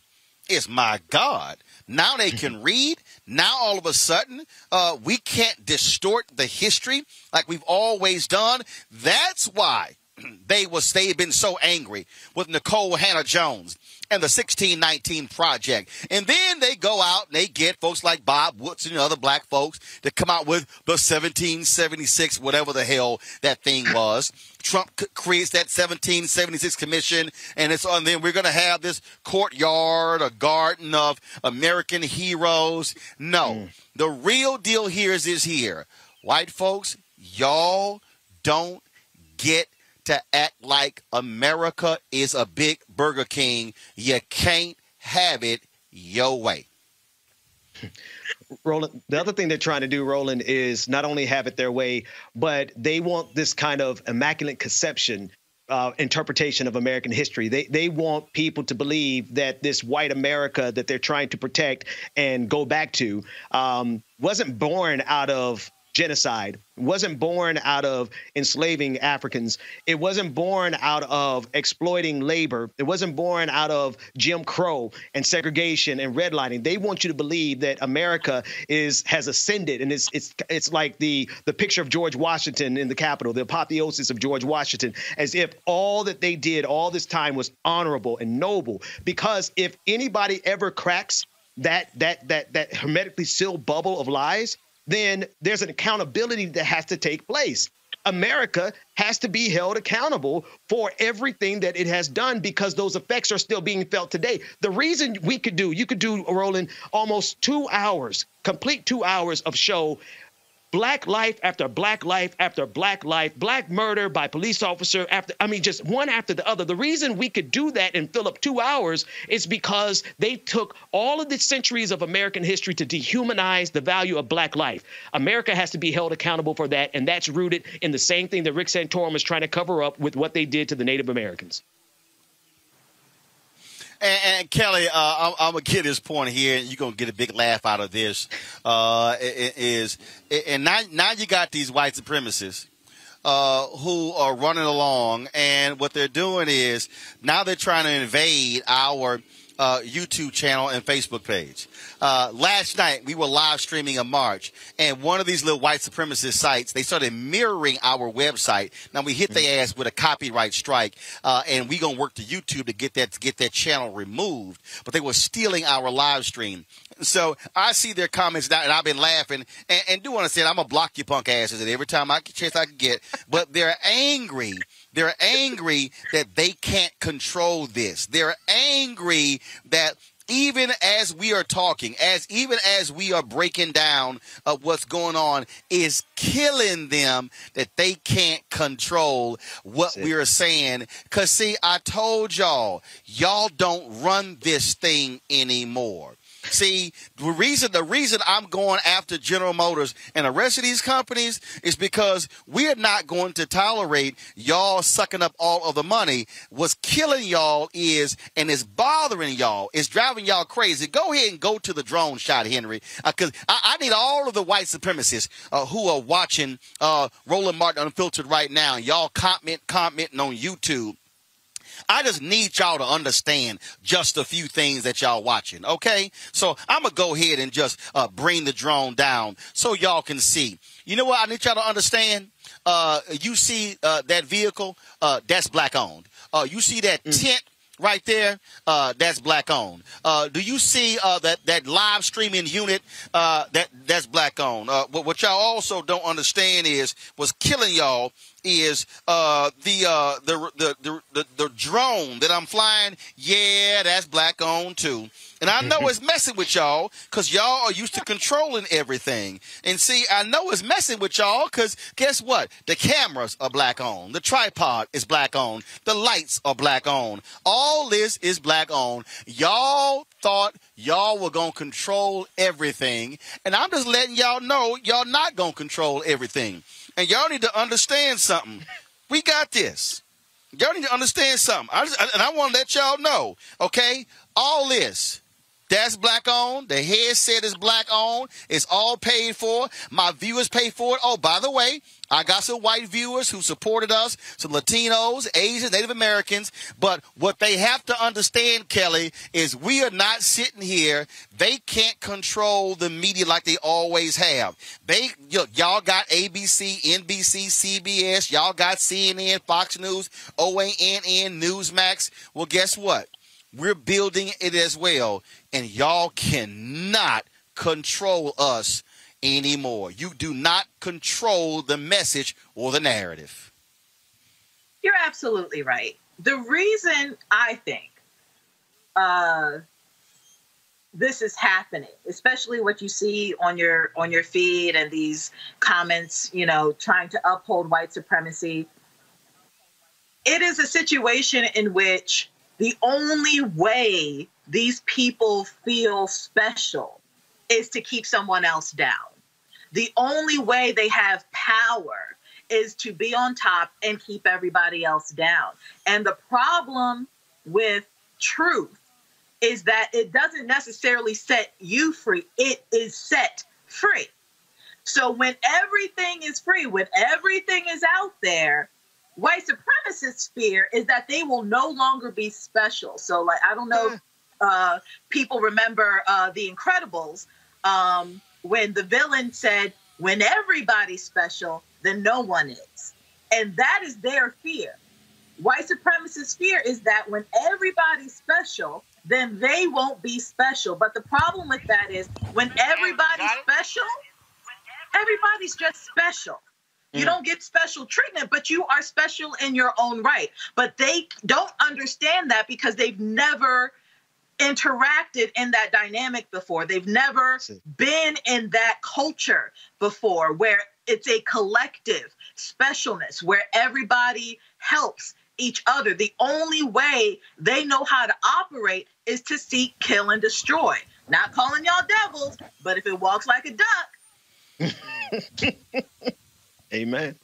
is my God. Now they can read. Now all of a sudden, uh, we can't distort the history like we've always done. That's why they was they've been so angry with Nicole Hannah-Jones and the 1619 Project. And then they go out and they get folks like Bob Woodson and other black folks to come out with the 1776, whatever the hell that thing was. Trump creates that 1776 commission, and it's on. Then we're going to have this courtyard, a garden of American heroes. No, mm. the real deal here is is here. White folks, y'all don't get to act like America is a big Burger King. You can't have it your way. Roland, the other thing they're trying to do, Roland, is not only have it their way, but they want this kind of immaculate conception uh, interpretation of American history. They they want people to believe that this white America that they're trying to protect and go back to um, wasn't born out of genocide. It wasn't born out of enslaving Africans. It wasn't born out of exploiting labor. It wasn't born out of Jim Crow and segregation and redlining. They want you to believe that America is has ascended and it's it's it's like the the picture of George Washington in the Capitol, the apotheosis of George Washington, as if all that they did all this time was honorable and noble. Because if anybody ever cracks that that that that hermetically sealed bubble of lies, then there's an accountability that has to take place. America has to be held accountable for everything that it has done because those effects are still being felt today. The reason we could do, you could do, Roland, almost two hours, complete two hours of show black life after black life after black life, black murder by police officer after, I mean, just one after the other. The reason we could do that and fill up two hours is because they took all of the centuries of American history to dehumanize the value of black life. America has to be held accountable for that, and that's rooted in the same thing that Rick Santorum is trying to cover up with what they did to the Native Americans. And, and Kelly, uh, I'm, I'm, gonna get this point here, and you're gonna get a big laugh out of this. Uh, is and now now you got these white supremacists. Uh, who are running along, and what they're doing is now they're trying to invade our uh, YouTube channel and Facebook page. Uh, last night we were live streaming a march, and one of these little white supremacist sites they started mirroring our website. Now we hit their ass with a copyright strike, uh, and we gonna work to YouTube to get that to get that channel removed. But they were stealing our live stream. So I see their comments now, and I've been laughing. And, and do want to say I'm gonna block you punk asses every time I get chance I can get. But they're angry they're angry that they can't control this. They're angry that even as we are talking, as even as we are breaking down of what's going on, is killing them that they can't control what we are saying. Cause see, I told y'all, y'all don't run this thing anymore. See, the reason the reason I'm going after General Motors and the rest of these companies is because we are not going to tolerate y'all sucking up all of the money. What's killing y'all is and it's bothering y'all, It's driving y'all crazy. Go ahead and go to the drone shot, Henry, because uh, I, I, need all of the white supremacists uh, who are watching uh, Roland Martin Unfiltered right now. Y'all comment commenting on YouTube I just need y'all to understand just a few things that y'all watching. Okay, so I'm gonna go ahead and just uh, bring the drone down so y'all can see. You know what? I need y'all to understand. Uh, you see uh, that vehicle? Uh, that's black owned. Uh, you see that mm. tent? right there, uh, that's black owned. Uh, do you see uh, that that live streaming unit uh, that that's black owned? Uh, what, what y'all also don't understand is what's killing y'all is uh, the, uh, the, the, the the the drone that I'm flying. Yeah, that's black owned too. And I know it's messing with y'all because y'all are used to controlling everything. And see, I know it's messing with y'all because guess what? The cameras are black on. The tripod is black on. The lights are black on. All this is black on. Y'all thought y'all were going to control everything. And I'm just letting y'all know y'all not going to control everything. And y'all need to understand something. We got this. Y'all need to understand something. I just, and I want to let y'all know, okay? All this that's black owned. The headset is black owned. It's all paid for. My viewers pay for it. Oh, by the way, I got some white viewers who supported us, some Latinos, Asians, Native Americans. But what they have to understand, Kelly, is we are not sitting here. They can't control the media like they always have. They, look, y'all got ABC, NBC, CBS. Y'all got CNN, Fox News, OANN, Newsmax. Well, guess what? We're building it as well, and y'all cannot control us anymore. You do not control the message or the narrative. You're absolutely right. The reason I think uh, this is happening, especially what you see on your on your feed and these comments, you know, trying to uphold white supremacy. It is a situation in which the only way these people feel special is to keep someone else down. The only way they have power is to be on top and keep everybody else down. And the problem with truth is that it doesn't necessarily set you free, it is set free. So when everything is free, when everything is out there, white supremacists fear is that they will no longer be special. So like I don't know if uh, people remember uh, the Incredibles um, when the villain said, "When everybody's special, then no one is," and that is their fear. White supremacist fear is that when everybody's special, then they won't be special. But the problem with that is when everybody's special, everybody's just special. You mm. don't get special treatment, but you are special in your own right. But they don't understand that because they've never interacted in that dynamic before. They've never been in that culture before where it's a collective specialness, where everybody helps each other. The only way they know how to operate is to seek, kill, and destroy. Not calling y'all devils, but if it walks like a duck, Amen.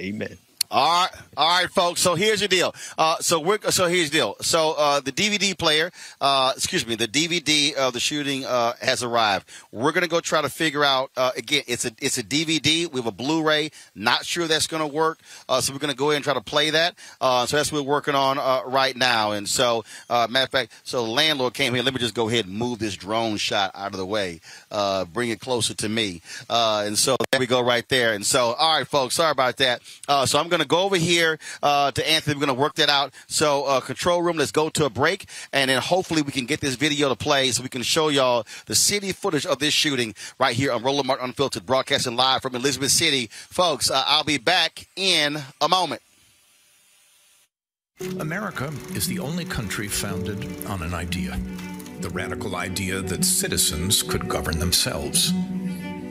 Amen. All right, all right, folks. So here's the deal. Uh, so we're so here's the deal. So uh, the DVD player, uh, excuse me, the DVD of the shooting uh, has arrived. We're gonna go try to figure out. Uh, again, it's a it's a DVD. We have a Blu-ray. Not sure that's gonna work. Uh, so we're gonna go ahead and try to play that. so that's what we're working on right now. And so, matter of fact, so the landlord came here. Let me just go ahead and move this drone shot out of the way. bring it closer to me. and so there we go, right there. And so, all right, folks. Sorry about that. so I'm gonna go over here uh, to Anthony. We're going to work that out. So, uh, control room, let's go to a break, and then hopefully we can get this video to play so we can show y'all the city footage of this shooting right here on Roland Martin Unfiltered, broadcasting live from Elizabeth City. Folks, uh, I'll be back in a moment. America is the only country founded on an idea the radical idea that citizens could govern themselves.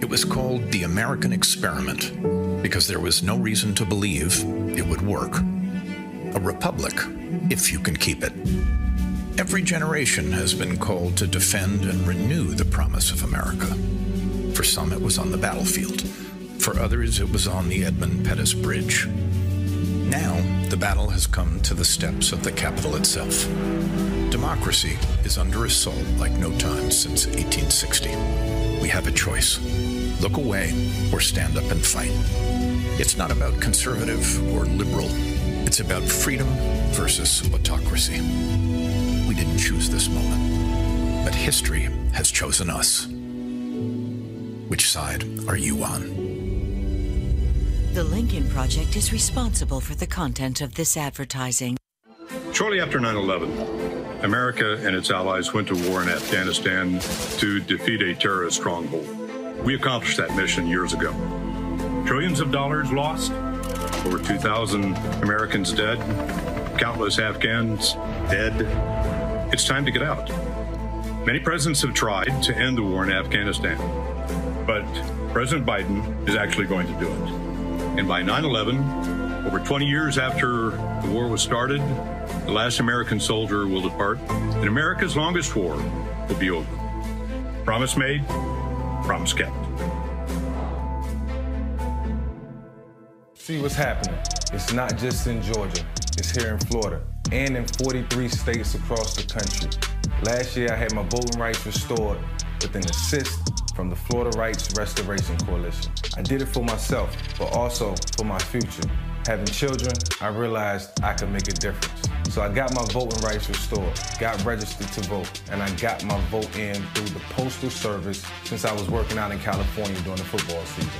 It was called the American Experiment because there was no reason to believe it would work. A republic, if you can keep it. Every generation has been called to defend and renew the promise of America. For some, it was on the battlefield. For others, it was on the Edmund Pettus Bridge. Now, the battle has come to the steps of the Capitol itself. Democracy is under assault like no time since 1860. We have a choice look away or stand up and fight. It's not about conservative or liberal, it's about freedom versus autocracy. We didn't choose this moment, but history has chosen us. Which side are you on? The Lincoln Project is responsible for the content of this advertising. Shortly after 9 11, America and its allies went to war in Afghanistan to defeat a terrorist stronghold. We accomplished that mission years ago. Trillions of dollars lost, over 2,000 Americans dead, countless Afghans dead. It's time to get out. Many presidents have tried to end the war in Afghanistan, but President Biden is actually going to do it. And by 9 11, over 20 years after the war was started, the last American soldier will depart, and America's longest war will be over. Promise made, See what's happening. It's not just in Georgia, it's here in Florida and in 43 states across the country. Last year, I had my voting rights restored with an assist from the Florida Rights Restoration Coalition. I did it for myself, but also for my future. Having children, I realized I could make a difference. So I got my voting rights restored, got registered to vote, and I got my vote in through the Postal Service since I was working out in California during the football season.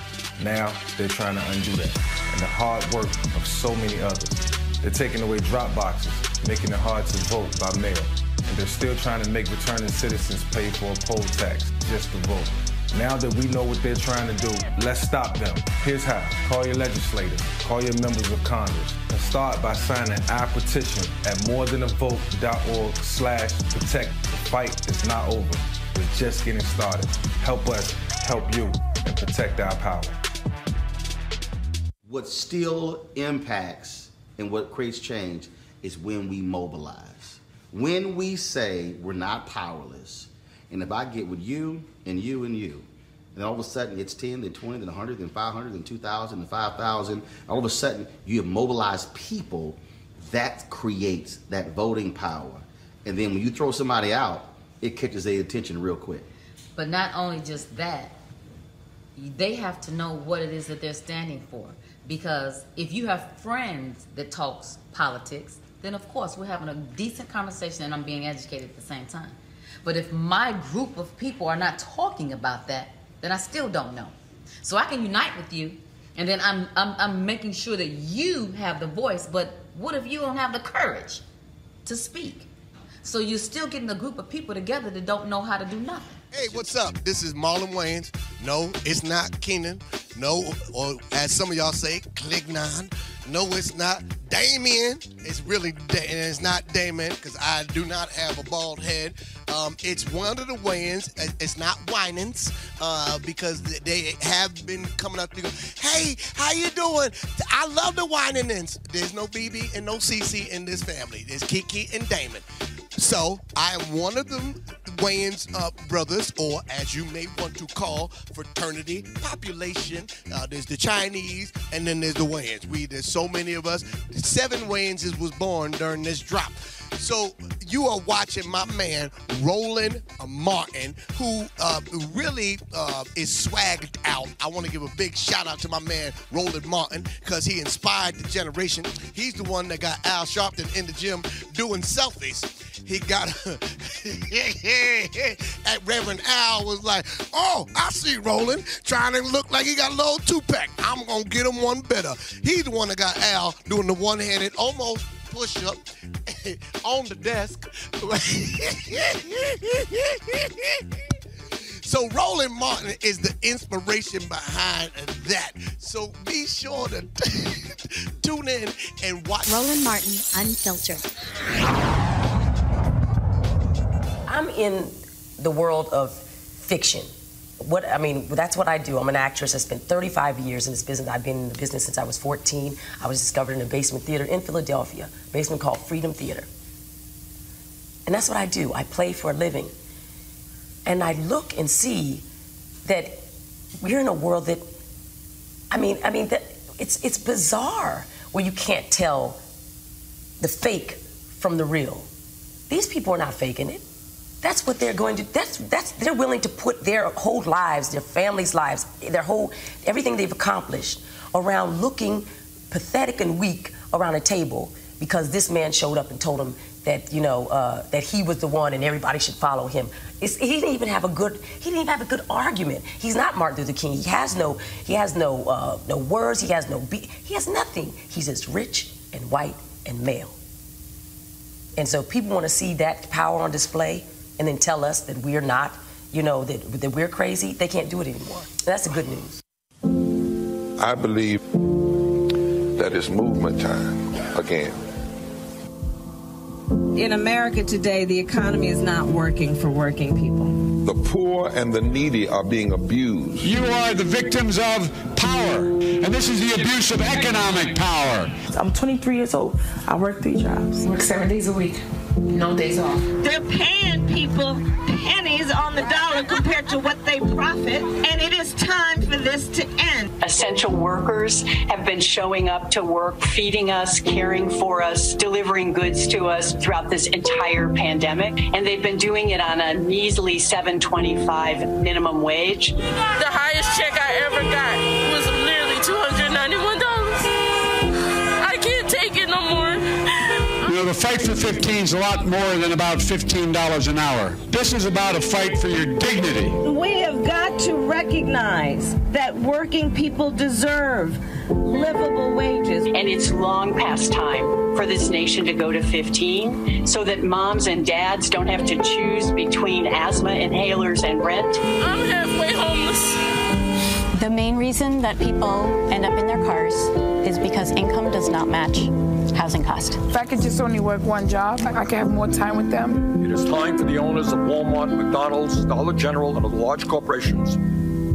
Now they're trying to undo that, and the hard work of so many others. They're taking away drop boxes, making it hard to vote by mail, and they're still trying to make returning citizens pay for a poll tax just to vote. Now that we know what they're trying to do, let's stop them. Here's how. Call your legislators, call your members of Congress, and start by signing our petition at morethanavote.org slash protect. The fight is not over. We're just getting started. Help us help you and protect our power. What still impacts and what creates change is when we mobilize. When we say we're not powerless, and if I get with you and you and you, and all of a sudden it's 10, then 20, then 100, then 500, then 2,000, then 5,000. All of a sudden you have mobilized people. That creates that voting power. And then when you throw somebody out, it catches their attention real quick. But not only just that, they have to know what it is that they're standing for. Because if you have friends that talks politics, then of course we're having a decent conversation and I'm being educated at the same time. But if my group of people are not talking about that, then I still don't know. So I can unite with you, and then I'm, I'm, I'm making sure that you have the voice, but what if you don't have the courage to speak? So you're still getting a group of people together that don't know how to do nothing. Hey, what's up? This is Marlon Wayans. No, it's not Keenen. No, or as some of y'all say, Clignon. No, it's not Damien. It's really da- and it's not Damon because I do not have a bald head. Um, it's one of the. Uh, It's not Winans uh, because they have been coming up to go. Hey, how you doing? I love the Winans. There's no BeBe and no CeCe in this family. There's Kiki and Damon. So I am one of them Wayans uh, brothers, or as you may want to call fraternity population. Uh, there's the Chinese, and then there's the Wayans. We there's so many of us. Seven Wayanses was born during this drop. So you are watching my man Roland Martin, who uh, really uh, is swagged out. I want to give a big shout out to my man Roland Martin because he inspired the generation. He's the one that got Al Sharpton in the gym doing selfies. He got at Reverend Al was like, "Oh, I see Roland trying to look like he got a little two pack. I'm gonna get him one better." He's the one that got Al doing the one handed almost push up on the desk. So Roland Martin is the inspiration behind that. So be sure to tune in and watch. Roland Martin, Unfiltered. I'm in the world of fiction. What I mean, that's what I do. I'm an actress. I spent 35 years in this business. I've been in the business since I was 14. I was discovered in a basement theater in Philadelphia, basement called Freedom Theater. And that's what I do. I play for a living. And I look and see that we're in a world that I mean, I mean that it's it's bizarre where you can't tell the fake from the real. These people are not faking it. That's what they're going to. That's that's they're willing to put their whole lives, their families' lives, their whole everything they've accomplished around looking pathetic and weak around a table because this man showed up and told them that you know uh, that he was the one and everybody should follow him. It's, he didn't even have a good. He didn't even have a good argument. He's not Martin Luther King. He has no. He has no uh, no words. He has no. Be- he has nothing. He's just rich and white and male. And so people want to see that power on display and then tell us that we're not, you know, that, that we're crazy. They can't do it anymore. That's the good news. I believe that it's movement time again. In America today, the economy is not working for working people. The poor and the needy are being abused. You are the victims of power, and this is the abuse of economic power. I'm 23 years old. I work three jobs. Work seven days a week. No days off. They're paying people pennies on the dollar compared to what they profit, and it is time for this to end. Essential workers have been showing up to work, feeding us, caring for us, delivering goods to us throughout this entire pandemic. And they've been doing it on a measly 725 minimum wage. The highest check I ever got was nearly $291. The fight for 15 is a lot more than about $15 an hour. This is about a fight for your dignity. We have got to recognize that working people deserve livable wages. And it's long past time for this nation to go to 15 so that moms and dads don't have to choose between asthma inhalers and rent. I'm halfway homeless. The main reason that people end up in their cars is because income does not match housing cost. If I could just only work one job, I could have more time with them. It is time for the owners of Walmart, McDonald's, Dollar General, and other large corporations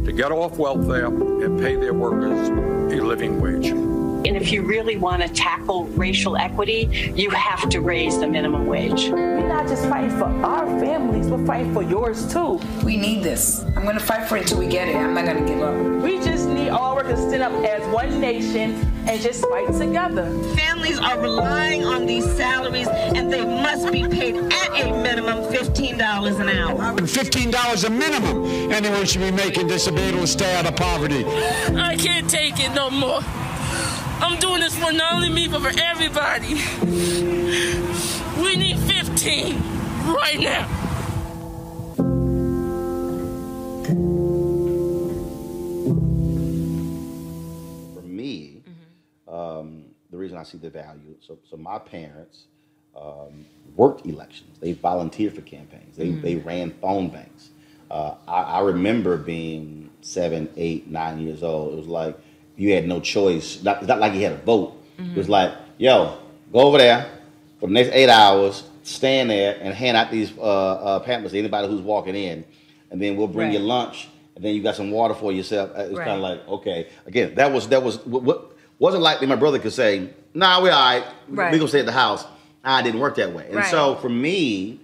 to get off welfare and pay their workers a living wage. And if you really want to tackle racial equity, you have to raise the minimum wage. We're not not just fighting for our families, we're fighting for yours too. We need this. I'm going to fight for it until we get it. I'm not going to give up. We just need all workers to stand up as one nation and just fight together. Families are relying on these salaries and they must be paid at a minimum $15 an hour. $15 a minimum anyone should be making to be able to stay out of poverty. I can't take it no more. I'm doing this for not only me, but for everybody. We need 15 right now. Reason I see the value, so, so my parents um, worked elections. They volunteered for campaigns. They, Mhm. they ran phone banks. Uh, I, I remember being seven, eight, nine years old. It was like you had no choice. Not, it's not like you had a vote. It was like, yo, go over there for the next eight hours, stand there and hand out these uh, uh, pamphlets to anybody who's walking in, and then we'll bring Right. you lunch, and then you got some water for yourself. Uh, It's Right. kind of like, okay, again, that was that was what, what wasn't likely. My brother could say, "Nah, we're all right. Right. We gonna stay at the house." I didn't work that way, and Right. so for me,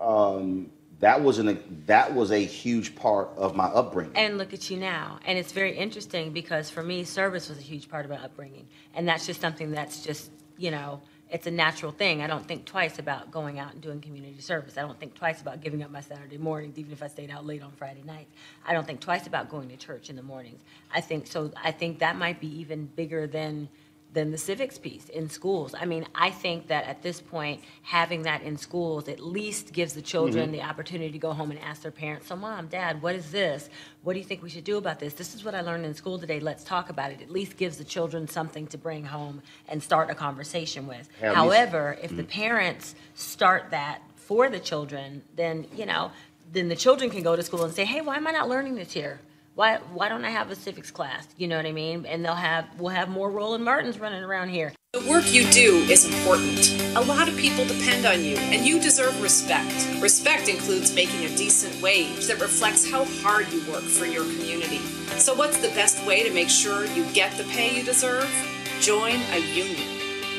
um, that was an that was a huge part of my upbringing. And look at you now. And it's very interesting because for me, service was a huge part of my upbringing. And that's just something that's just, you know, it's a natural thing. I don't think twice about going out and doing community service. I don't think twice about giving up my Saturday mornings, even if I stayed out late on Friday nights. I don't think twice about going to church in the mornings. I think so. I think that might be even bigger than than the civics piece in schools. I mean, I think that at this point, having that in schools at least gives the children Mhm. the opportunity to go home and ask their parents, so mom, dad, what is this? What do you think we should do about this? This is what I learned in school today. Let's talk about it. At least gives the children something to bring home and start a conversation with. However, if the Mhm. parents start that for the children, then, you know, then the children can go to school and say, hey, why am I not learning this here? Why, why don't I have a civics class? You know what I mean? And they'll have, we'll have more Roland Martins running around here. The work you do is important. A lot of people depend on you, and you deserve respect. Respect includes making a decent wage that reflects how hard you work for your community. So, what's the best way to make sure you get the pay you deserve? Join a union.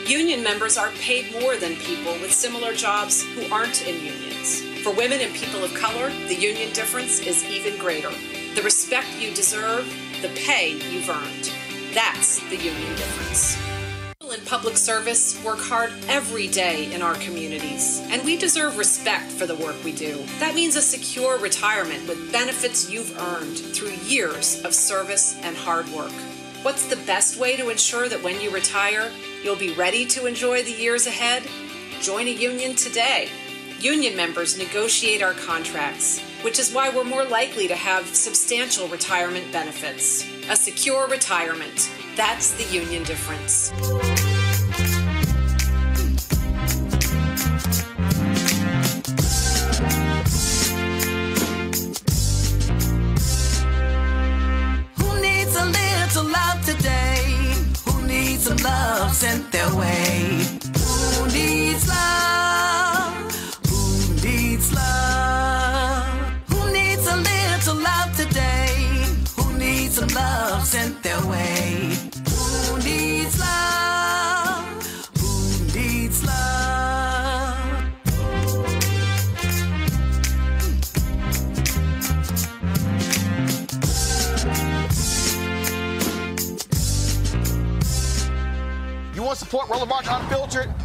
Union members are paid more than people with similar jobs who aren't in unions. For women and people of color, the union difference is even greater. The respect you deserve, the pay you've earned. That's the union difference. People in public service work hard every day in our communities, and we deserve respect for the work we do. That means a secure retirement with benefits you've earned through years of service and hard work. What's the best way to ensure that when you retire, you'll be ready to enjoy the years ahead? Join a union today. Union members negotiate our contracts, which is why we're more likely to have substantial retirement benefits. A secure retirement. That's the union difference. Who needs a little love today? Who needs some love sent their way? Who needs love? Needs love? Who needs a little love today? Who needs some love sent their way? Who needs love? Who needs love? You want support Roland Martin Unfiltered?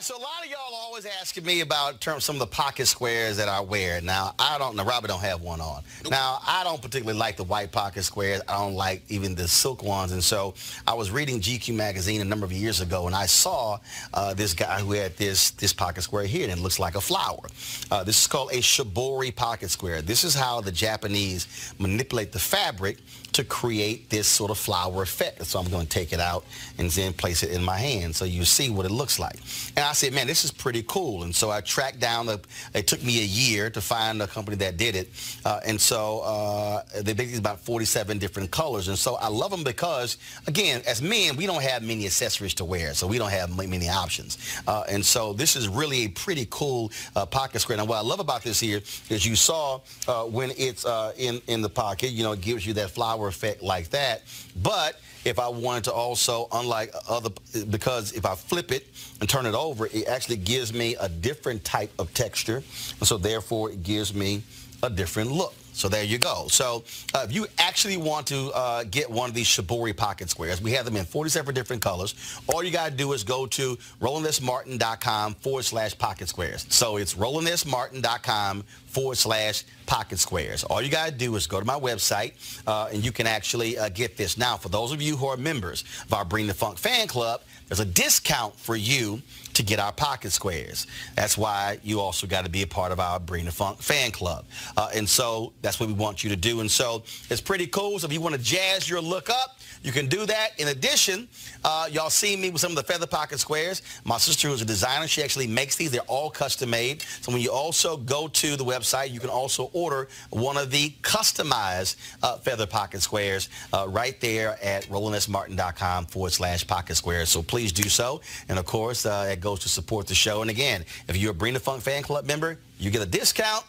So a lot of y'all are always asking me about term, some of the pocket squares that I wear. Now, I don't know. Robert don't have one on. Now, I don't particularly like the white pocket squares. I don't like even the silk ones. And so I was reading GQ magazine a number of years ago, and I saw uh, this guy who had this this pocket square here, and it looks like a flower. Uh, this is called a shibori pocket square. This is how the Japanese manipulate the fabric to create this sort of flower effect. So I'm going to take it out and then place it in my hand so you see what it looks like. And I said, man, this is pretty cool. And so I tracked down, the, it took me a year to find a company that did it. Uh, and so uh, they make about 47 different colors. And so I love them because, again, as men, we don't have many accessories to wear. So we don't have many options. Uh, and so this is really a pretty cool uh, pocket square. Now, what I love about this here is you saw uh, when it's uh, in, in the pocket, you know, it gives you that flower effect like that. But if I wanted to also, unlike other, because if I flip it and turn it over, it actually gives me a different type of texture. And so therefore it gives me a different look. So there you go. So uh, if you actually want to uh, get one of these Shibori pocket squares, we have them in 47 different colors. All you got to do is go to RolandSMartin.com forward slash pocket squares. So it's RolandSMartin.com forward slash pocket squares. All you got to do is go to my website uh, and you can actually uh, get this. Now, for those of you who are members of our Bring the Funk fan club, there's a discount for you to get our pocket squares. That's why you also got to be a part of our Bring the Funk fan club. Uh, and so that's what we want you to do. And so it's pretty cool. So if you want to jazz your look up, you can do that. In addition, uh, y'all see me with some of the feather pocket squares. My sister, who's a designer, she actually makes these. They're all custom made. So when you also go to the website, you can also order one of the customized uh, feather pocket squares uh, right there at RolandSMartin.com forward slash pocket squares. So please do so. And of course, uh, it goes to support the show. And again, if you're a Bring the Funk fan club member, you get a discount.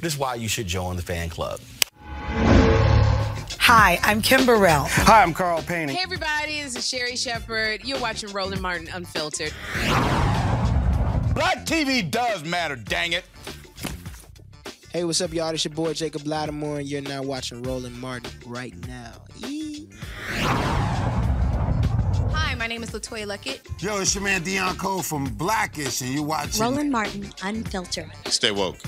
This is why you should join the fan club. Hi, I'm Kim Burrell. Hi, I'm Carl Payne. Hey, everybody, this is Sherri Shepherd. You're watching Roland Martin Unfiltered. Black TV does matter, dang it. Hey, what's up, y'all? It's your boy Jacob Latimore, and you're now watching Roland Martin right now. Eee. Hi, my name is LeToya Luckett. Yo, it's your man Deon Cole from Blackish, and you're watching Roland Martin Unfiltered. Stay woke.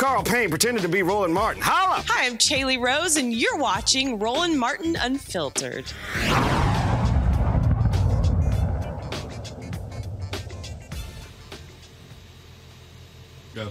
Carl Payne pretended to be Roland Martin. Holla! Hi, I'm Chaley Rose, and you're watching Roland Martin Unfiltered. Go.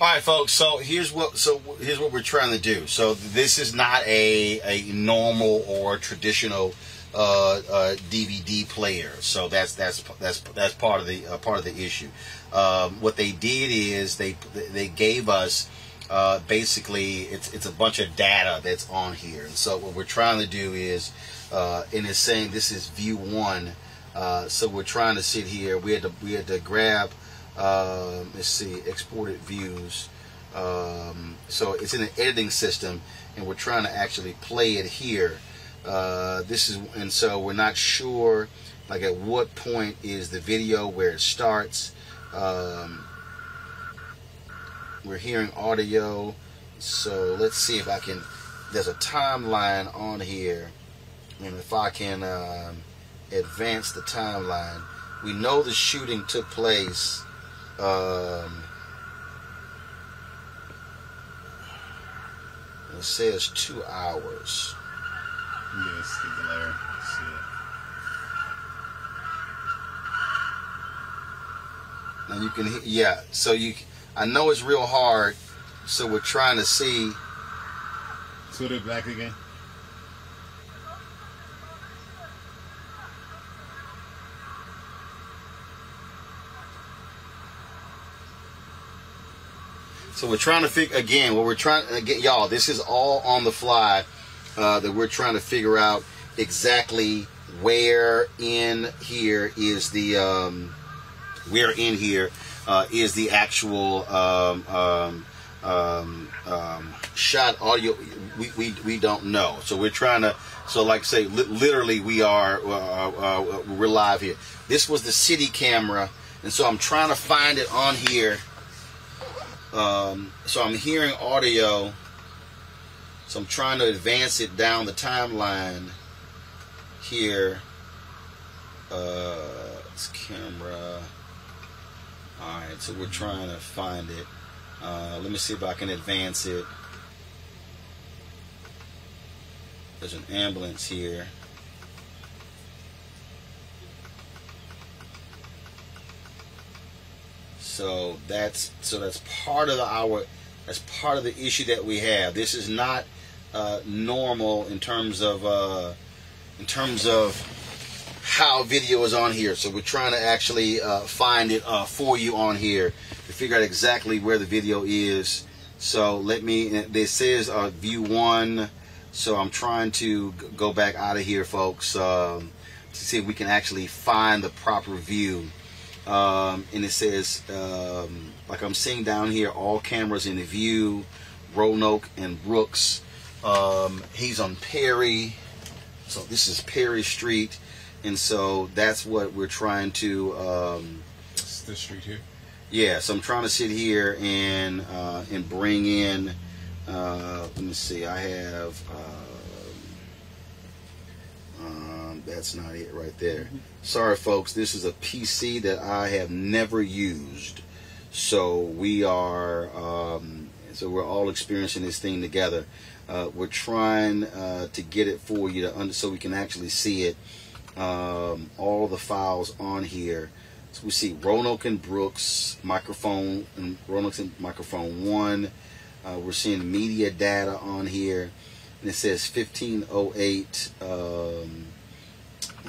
All right, folks. So here's what so here's what we're trying to do. So this is not a a normal or traditional uh, uh, DVD player. So that's that's that's that's part of the uh, part of the issue. Um, what they did is they they gave us uh, basically it's it's a bunch of data that's on here. And so what we're trying to do is, uh, and it's saying this is view one. Uh, so we're trying to sit here. We had to we had to grab. Um, let's see, exported views. Um, so it's in an editing system, and we're trying to actually play it here. Uh, this is, and so we're not sure, like at what point is the video where it starts. Um, we're hearing audio, so let's see if I can. There's a timeline on here, and if I can um, advance the timeline, we know the shooting took place. Um, it says two hours. It's the glare. Now you can, yeah. So you, I know it's real hard. So we're trying to see. Put it back again. So we're trying to figure again. What we're trying again, y'all. This is all on the fly. Uh, that we're trying to figure out exactly where in here is the um, where in here uh, is the actual um, um, um, um, shot audio. We, we we don't know. So we're trying to. So like say, li- literally, we are uh, uh, we're live here. This was the city camera, and so I'm trying to find it on here. Um, so I'm hearing audio. So I'm trying to advance it down the timeline here. Uh, it's camera. All right, so we're trying to find it. Uh, let me see if I can advance it. There's an ambulance here. So that's so that's part of the, our That's part of the issue that we have. This is not uh, normal in terms of uh, in terms of how video is on here. So we're trying to actually uh, find it uh, for you on here to figure out exactly where the video is. So let me. This says uh, view one. So I'm trying to go back out of here, folks, um, to see if we can actually find the proper view. Um, and it says, um, like I'm seeing down here, all cameras in the view, Roanoke and Brooks. Um, he's on Perry. So this is Perry Street. And so that's what we're trying to. Um, It's this street here. yeah, so I'm trying to sit here and uh, and bring in. Uh, let me see. I have. Um, um, that's not it right there. Sorry, folks. This is a PC that I have never used. So we are. Um, so we're all experiencing this thing together. Uh, we're trying uh, to get it for you to under, so we can actually see it. Um, all the files on here. So we see Roanoke and Brooks microphone and Roanoke and microphone one. Uh, we're seeing media data on here, and it says 1508. Um,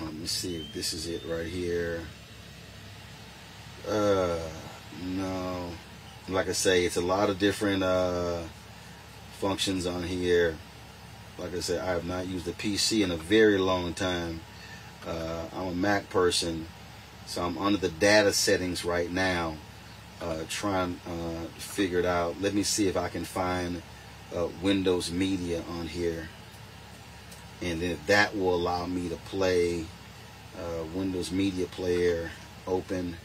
let me see if this is it right here. Uh, no, like I say, it's a lot of different uh, functions on here. Like I said, I have not used a PC in a very long time. Uh, I'm a Mac person, so I'm under the data settings right now, uh, trying uh, to figure it out. Let me see if I can find uh, Windows Media on here, and then that will allow me to play uh, Windows Media Player open.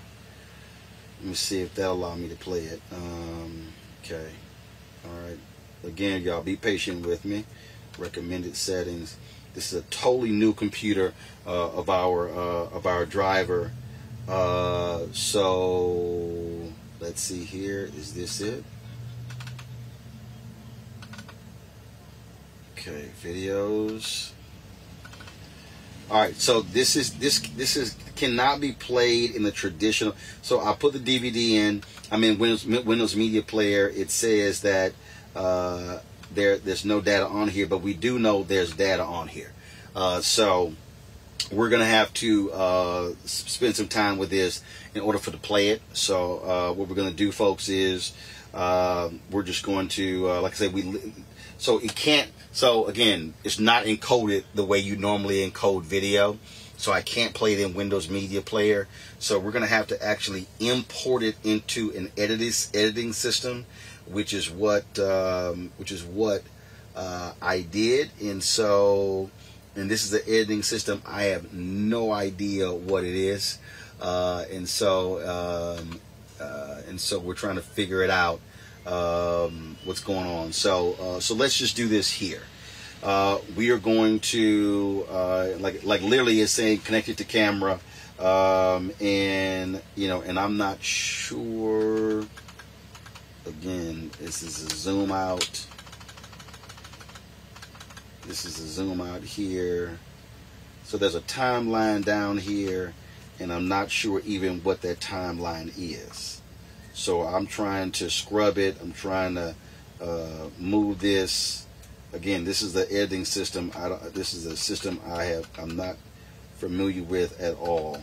Let me see if that'll allow me to play it. Um, okay, all right. Again, y'all be patient with me. Recommended settings. This is a totally new computer uh, of our uh, of our driver. Uh, so let's see here. Is this it? Okay, videos. All right, so this is this this is cannot be played in the traditional. So I put the DVD in. I'm in Windows Windows Media Player. It says that uh, there there's no data on here, but we do know there's data on here. Uh, so we're gonna have to uh, spend some time with this in order for to play it. So uh, what we're gonna do, folks, is uh, we're just going to, uh, like I said, we. So it can't. So again, it's not encoded the way you normally encode video. So I can't play it in Windows Media Player. So we're gonna have to actually import it into an editing editing system, which is what um, which is what uh, I did. And so, and this is the editing system. I have no idea what it is. Uh, and so, um, uh, and so we're trying to figure it out. Um, what's going on? So, uh, so let's just do this here. Uh, we are going to uh, like like literally is saying connected to camera, um, and you know, and I'm not sure. Again, this is a zoom out. This is a zoom out here. So there's a timeline down here, and I'm not sure even what that timeline is. So I'm trying to scrub it. I'm trying to uh, move this. Again, this is the editing system. I don't, this is a system I have. I'm not familiar with at all.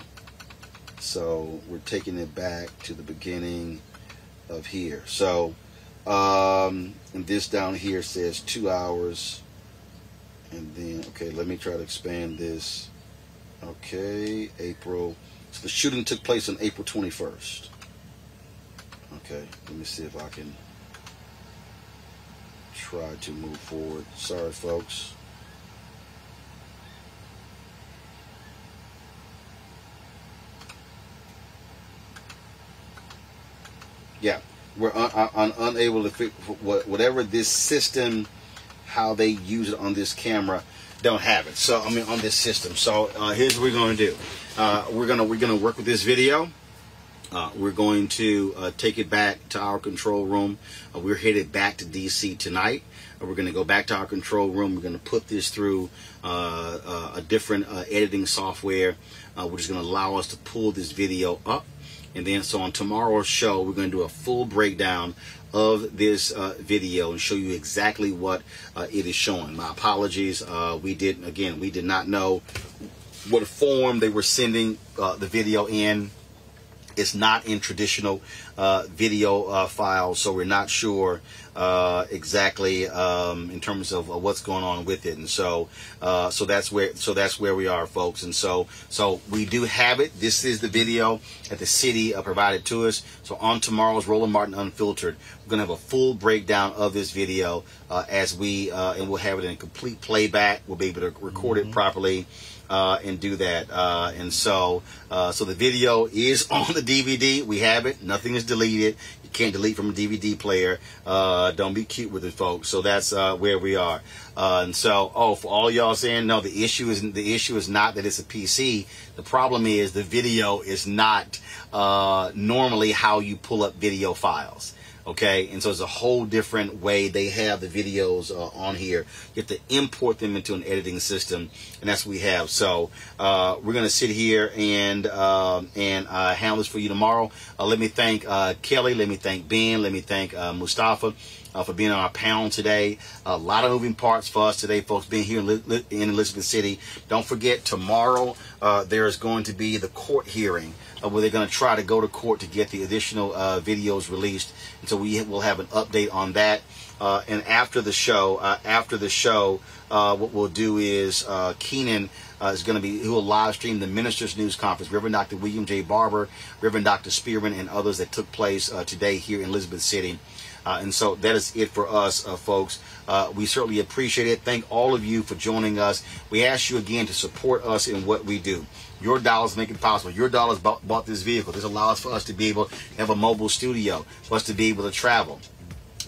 So we're taking it back to the beginning of here. So um, and this down here says two hours. And then, okay, let me try to expand this. Okay, April. So the shooting took place on April 21st. Okay, let me see if I can try to move forward. Sorry, folks. Yeah, we're un- un- un- unable to fix whatever this system, how they use it on this camera, don't have it. So I mean, on this system. So uh, here's what we're going to do. Uh, we're gonna we're gonna work with this video. Uh, we're going to uh, take it back to our control room. Uh, we're headed back to DC tonight. Uh, we're going to go back to our control room. We're going to put this through uh, uh, a different editing software, which is going to allow us to pull this video up. And then, so on tomorrow's show, we're going to do a full breakdown of this uh, video and show you exactly what uh, it is showing. My apologies. Uh, we did, again, we did not know what form they were sending uh, the video in. It's not in traditional uh, video uh, files, so we're not sure uh, exactly um, in terms of uh, what's going on with it. And so, uh, so that's where, so that's where we are, folks. And so, so we do have it. This is the video that the city uh, provided to us. So on tomorrow's Roland Martin Unfiltered, we're gonna have a full breakdown of this video as we, and we'll have it in complete playback. We'll be able to record it properly uh, and do that. Uh, and so, uh, so the video is on the DVD. We have it. Nothing is deleted. You can't delete from a DVD player. Uh, don't be cute with it, folks. So that's uh, where we are. Uh, and so, oh, for all y'all saying no, the issue is the issue is not that it's a PC. The problem is the video is not normally how you pull up video files okay? And so it's a whole different way they have the videos uh, on here. You have to import them into an editing system and that's what we have. So uh, we're going to sit here and uh, and uh, handle this for you tomorrow. Uh, let me thank uh, kelly let me thank ben let me thank mustafa for being on our panel today. A lot of moving parts for us today, folks, being here in, Elizabeth City. Don't forget, tomorrow there is going to be the court hearing where they're going to try to go to court to get the additional uh, videos released. And so we will have an update on that. Uh, and after the show, uh, after the show, what we'll do is Keenen uh, is going to be who will live stream the ministers news conference reverend dr william j barber reverend dr spearman and others that took place uh, today here in elizabeth city uh, and so that is it for us, uh, folks. Uh, we certainly appreciate it. Thank all of you for joining us. We ask you again to support us in what we do. Your dollars make it possible. Your dollars bought, bought this vehicle. This allows for us to be able to have a mobile studio, for us to be able to travel.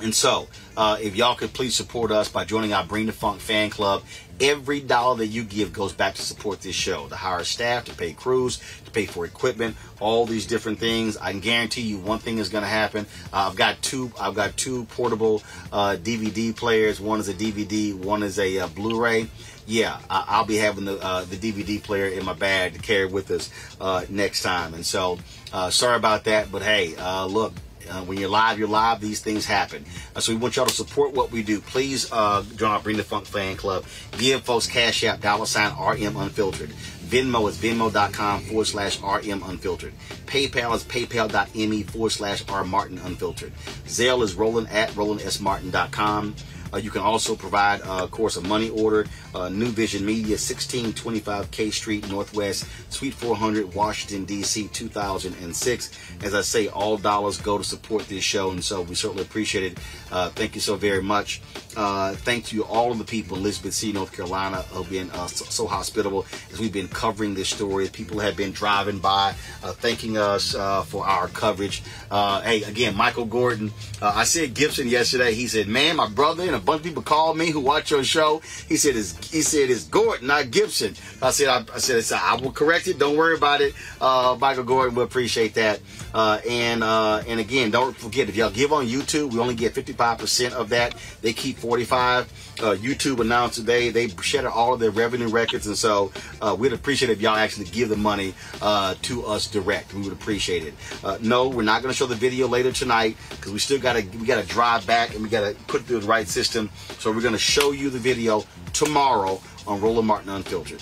And so, uh, if y'all could please support us by joining our Bring the Funk fan club, every dollar that you give goes back to support this show, to hire staff, to pay crews, to pay for equipment, all these different things. I can guarantee you one thing is going to happen. Uh, I've got two. I've got two portable uh, DVD players. One is a DVD. One is a uh, Blu-ray. Yeah, I- will be having the uh, the DVD player in my bag to carry with us uh, next time. And so, uh, sorry about that, but hey, look uh, when you're live, you're live. These things happen. Uh, so we want y'all to support what we do. Please uh, join our Bring the Funk fan club. Give folks Cash App, dollar sign RM Unfiltered. Venmo is venmo.com forward slash RM Unfiltered. PayPal is paypal.me forward slash R Martin Unfiltered. Zelle is Roland at RolandSMartin.com. Uh, you can also provide, uh, of course, a money order. Uh, New Vision Media, 1625 K Street Northwest, Suite 400, Washington, D.C., 2006. As I say, all dollars go to support this show, and so we certainly appreciate it. Uh, thank you so very much. Uh, thank you all of the people in Elizabeth City, North Carolina, have been uh, so, so, hospitable as we've been covering this story. People have been driving by, thanking us for our coverage. hey, again, Michael Gordon. I said Gibson yesterday. He said, "Man, my brother and a bunch of people called me who watch your show. He said it's he said it's Gordon, not Gibson. I said I, I said I will correct it. Don't worry about it. Uh, Michael Gordon we appreciate that. Uh, and uh, and again, don't forget if y'all give on YouTube, we only get 55% of that. They keep 45. Uh, YouTube announced today they shattered all of their revenue records, and so uh, we'd appreciate if y'all actually give the money uh, to us direct. We would appreciate it. Uh, no, we're not going to show the video later tonight because we still got to we got to drive back and we got to put through the right system. So we're going to show you the video tomorrow on Roland Martin Unfiltered.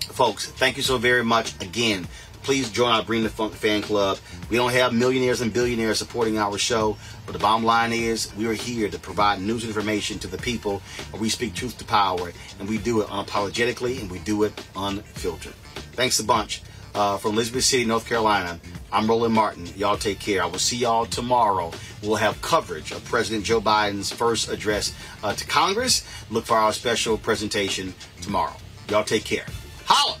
Folks, thank you so very much again please join our Bring the Funk fan club. We don't have millionaires and billionaires supporting our show, but the bottom line is we are here to provide news and information to the people, and we speak truth to power, and we do it unapologetically, and we do it unfiltered. Thanks a bunch. Uh, from Elizabeth City, North Carolina, I'm Roland Martin. Y'all take care. I will see y'all tomorrow. We'll have coverage of President Joe Biden's first address uh, to Congress. Look for our special presentation tomorrow. Y'all take care. Holla!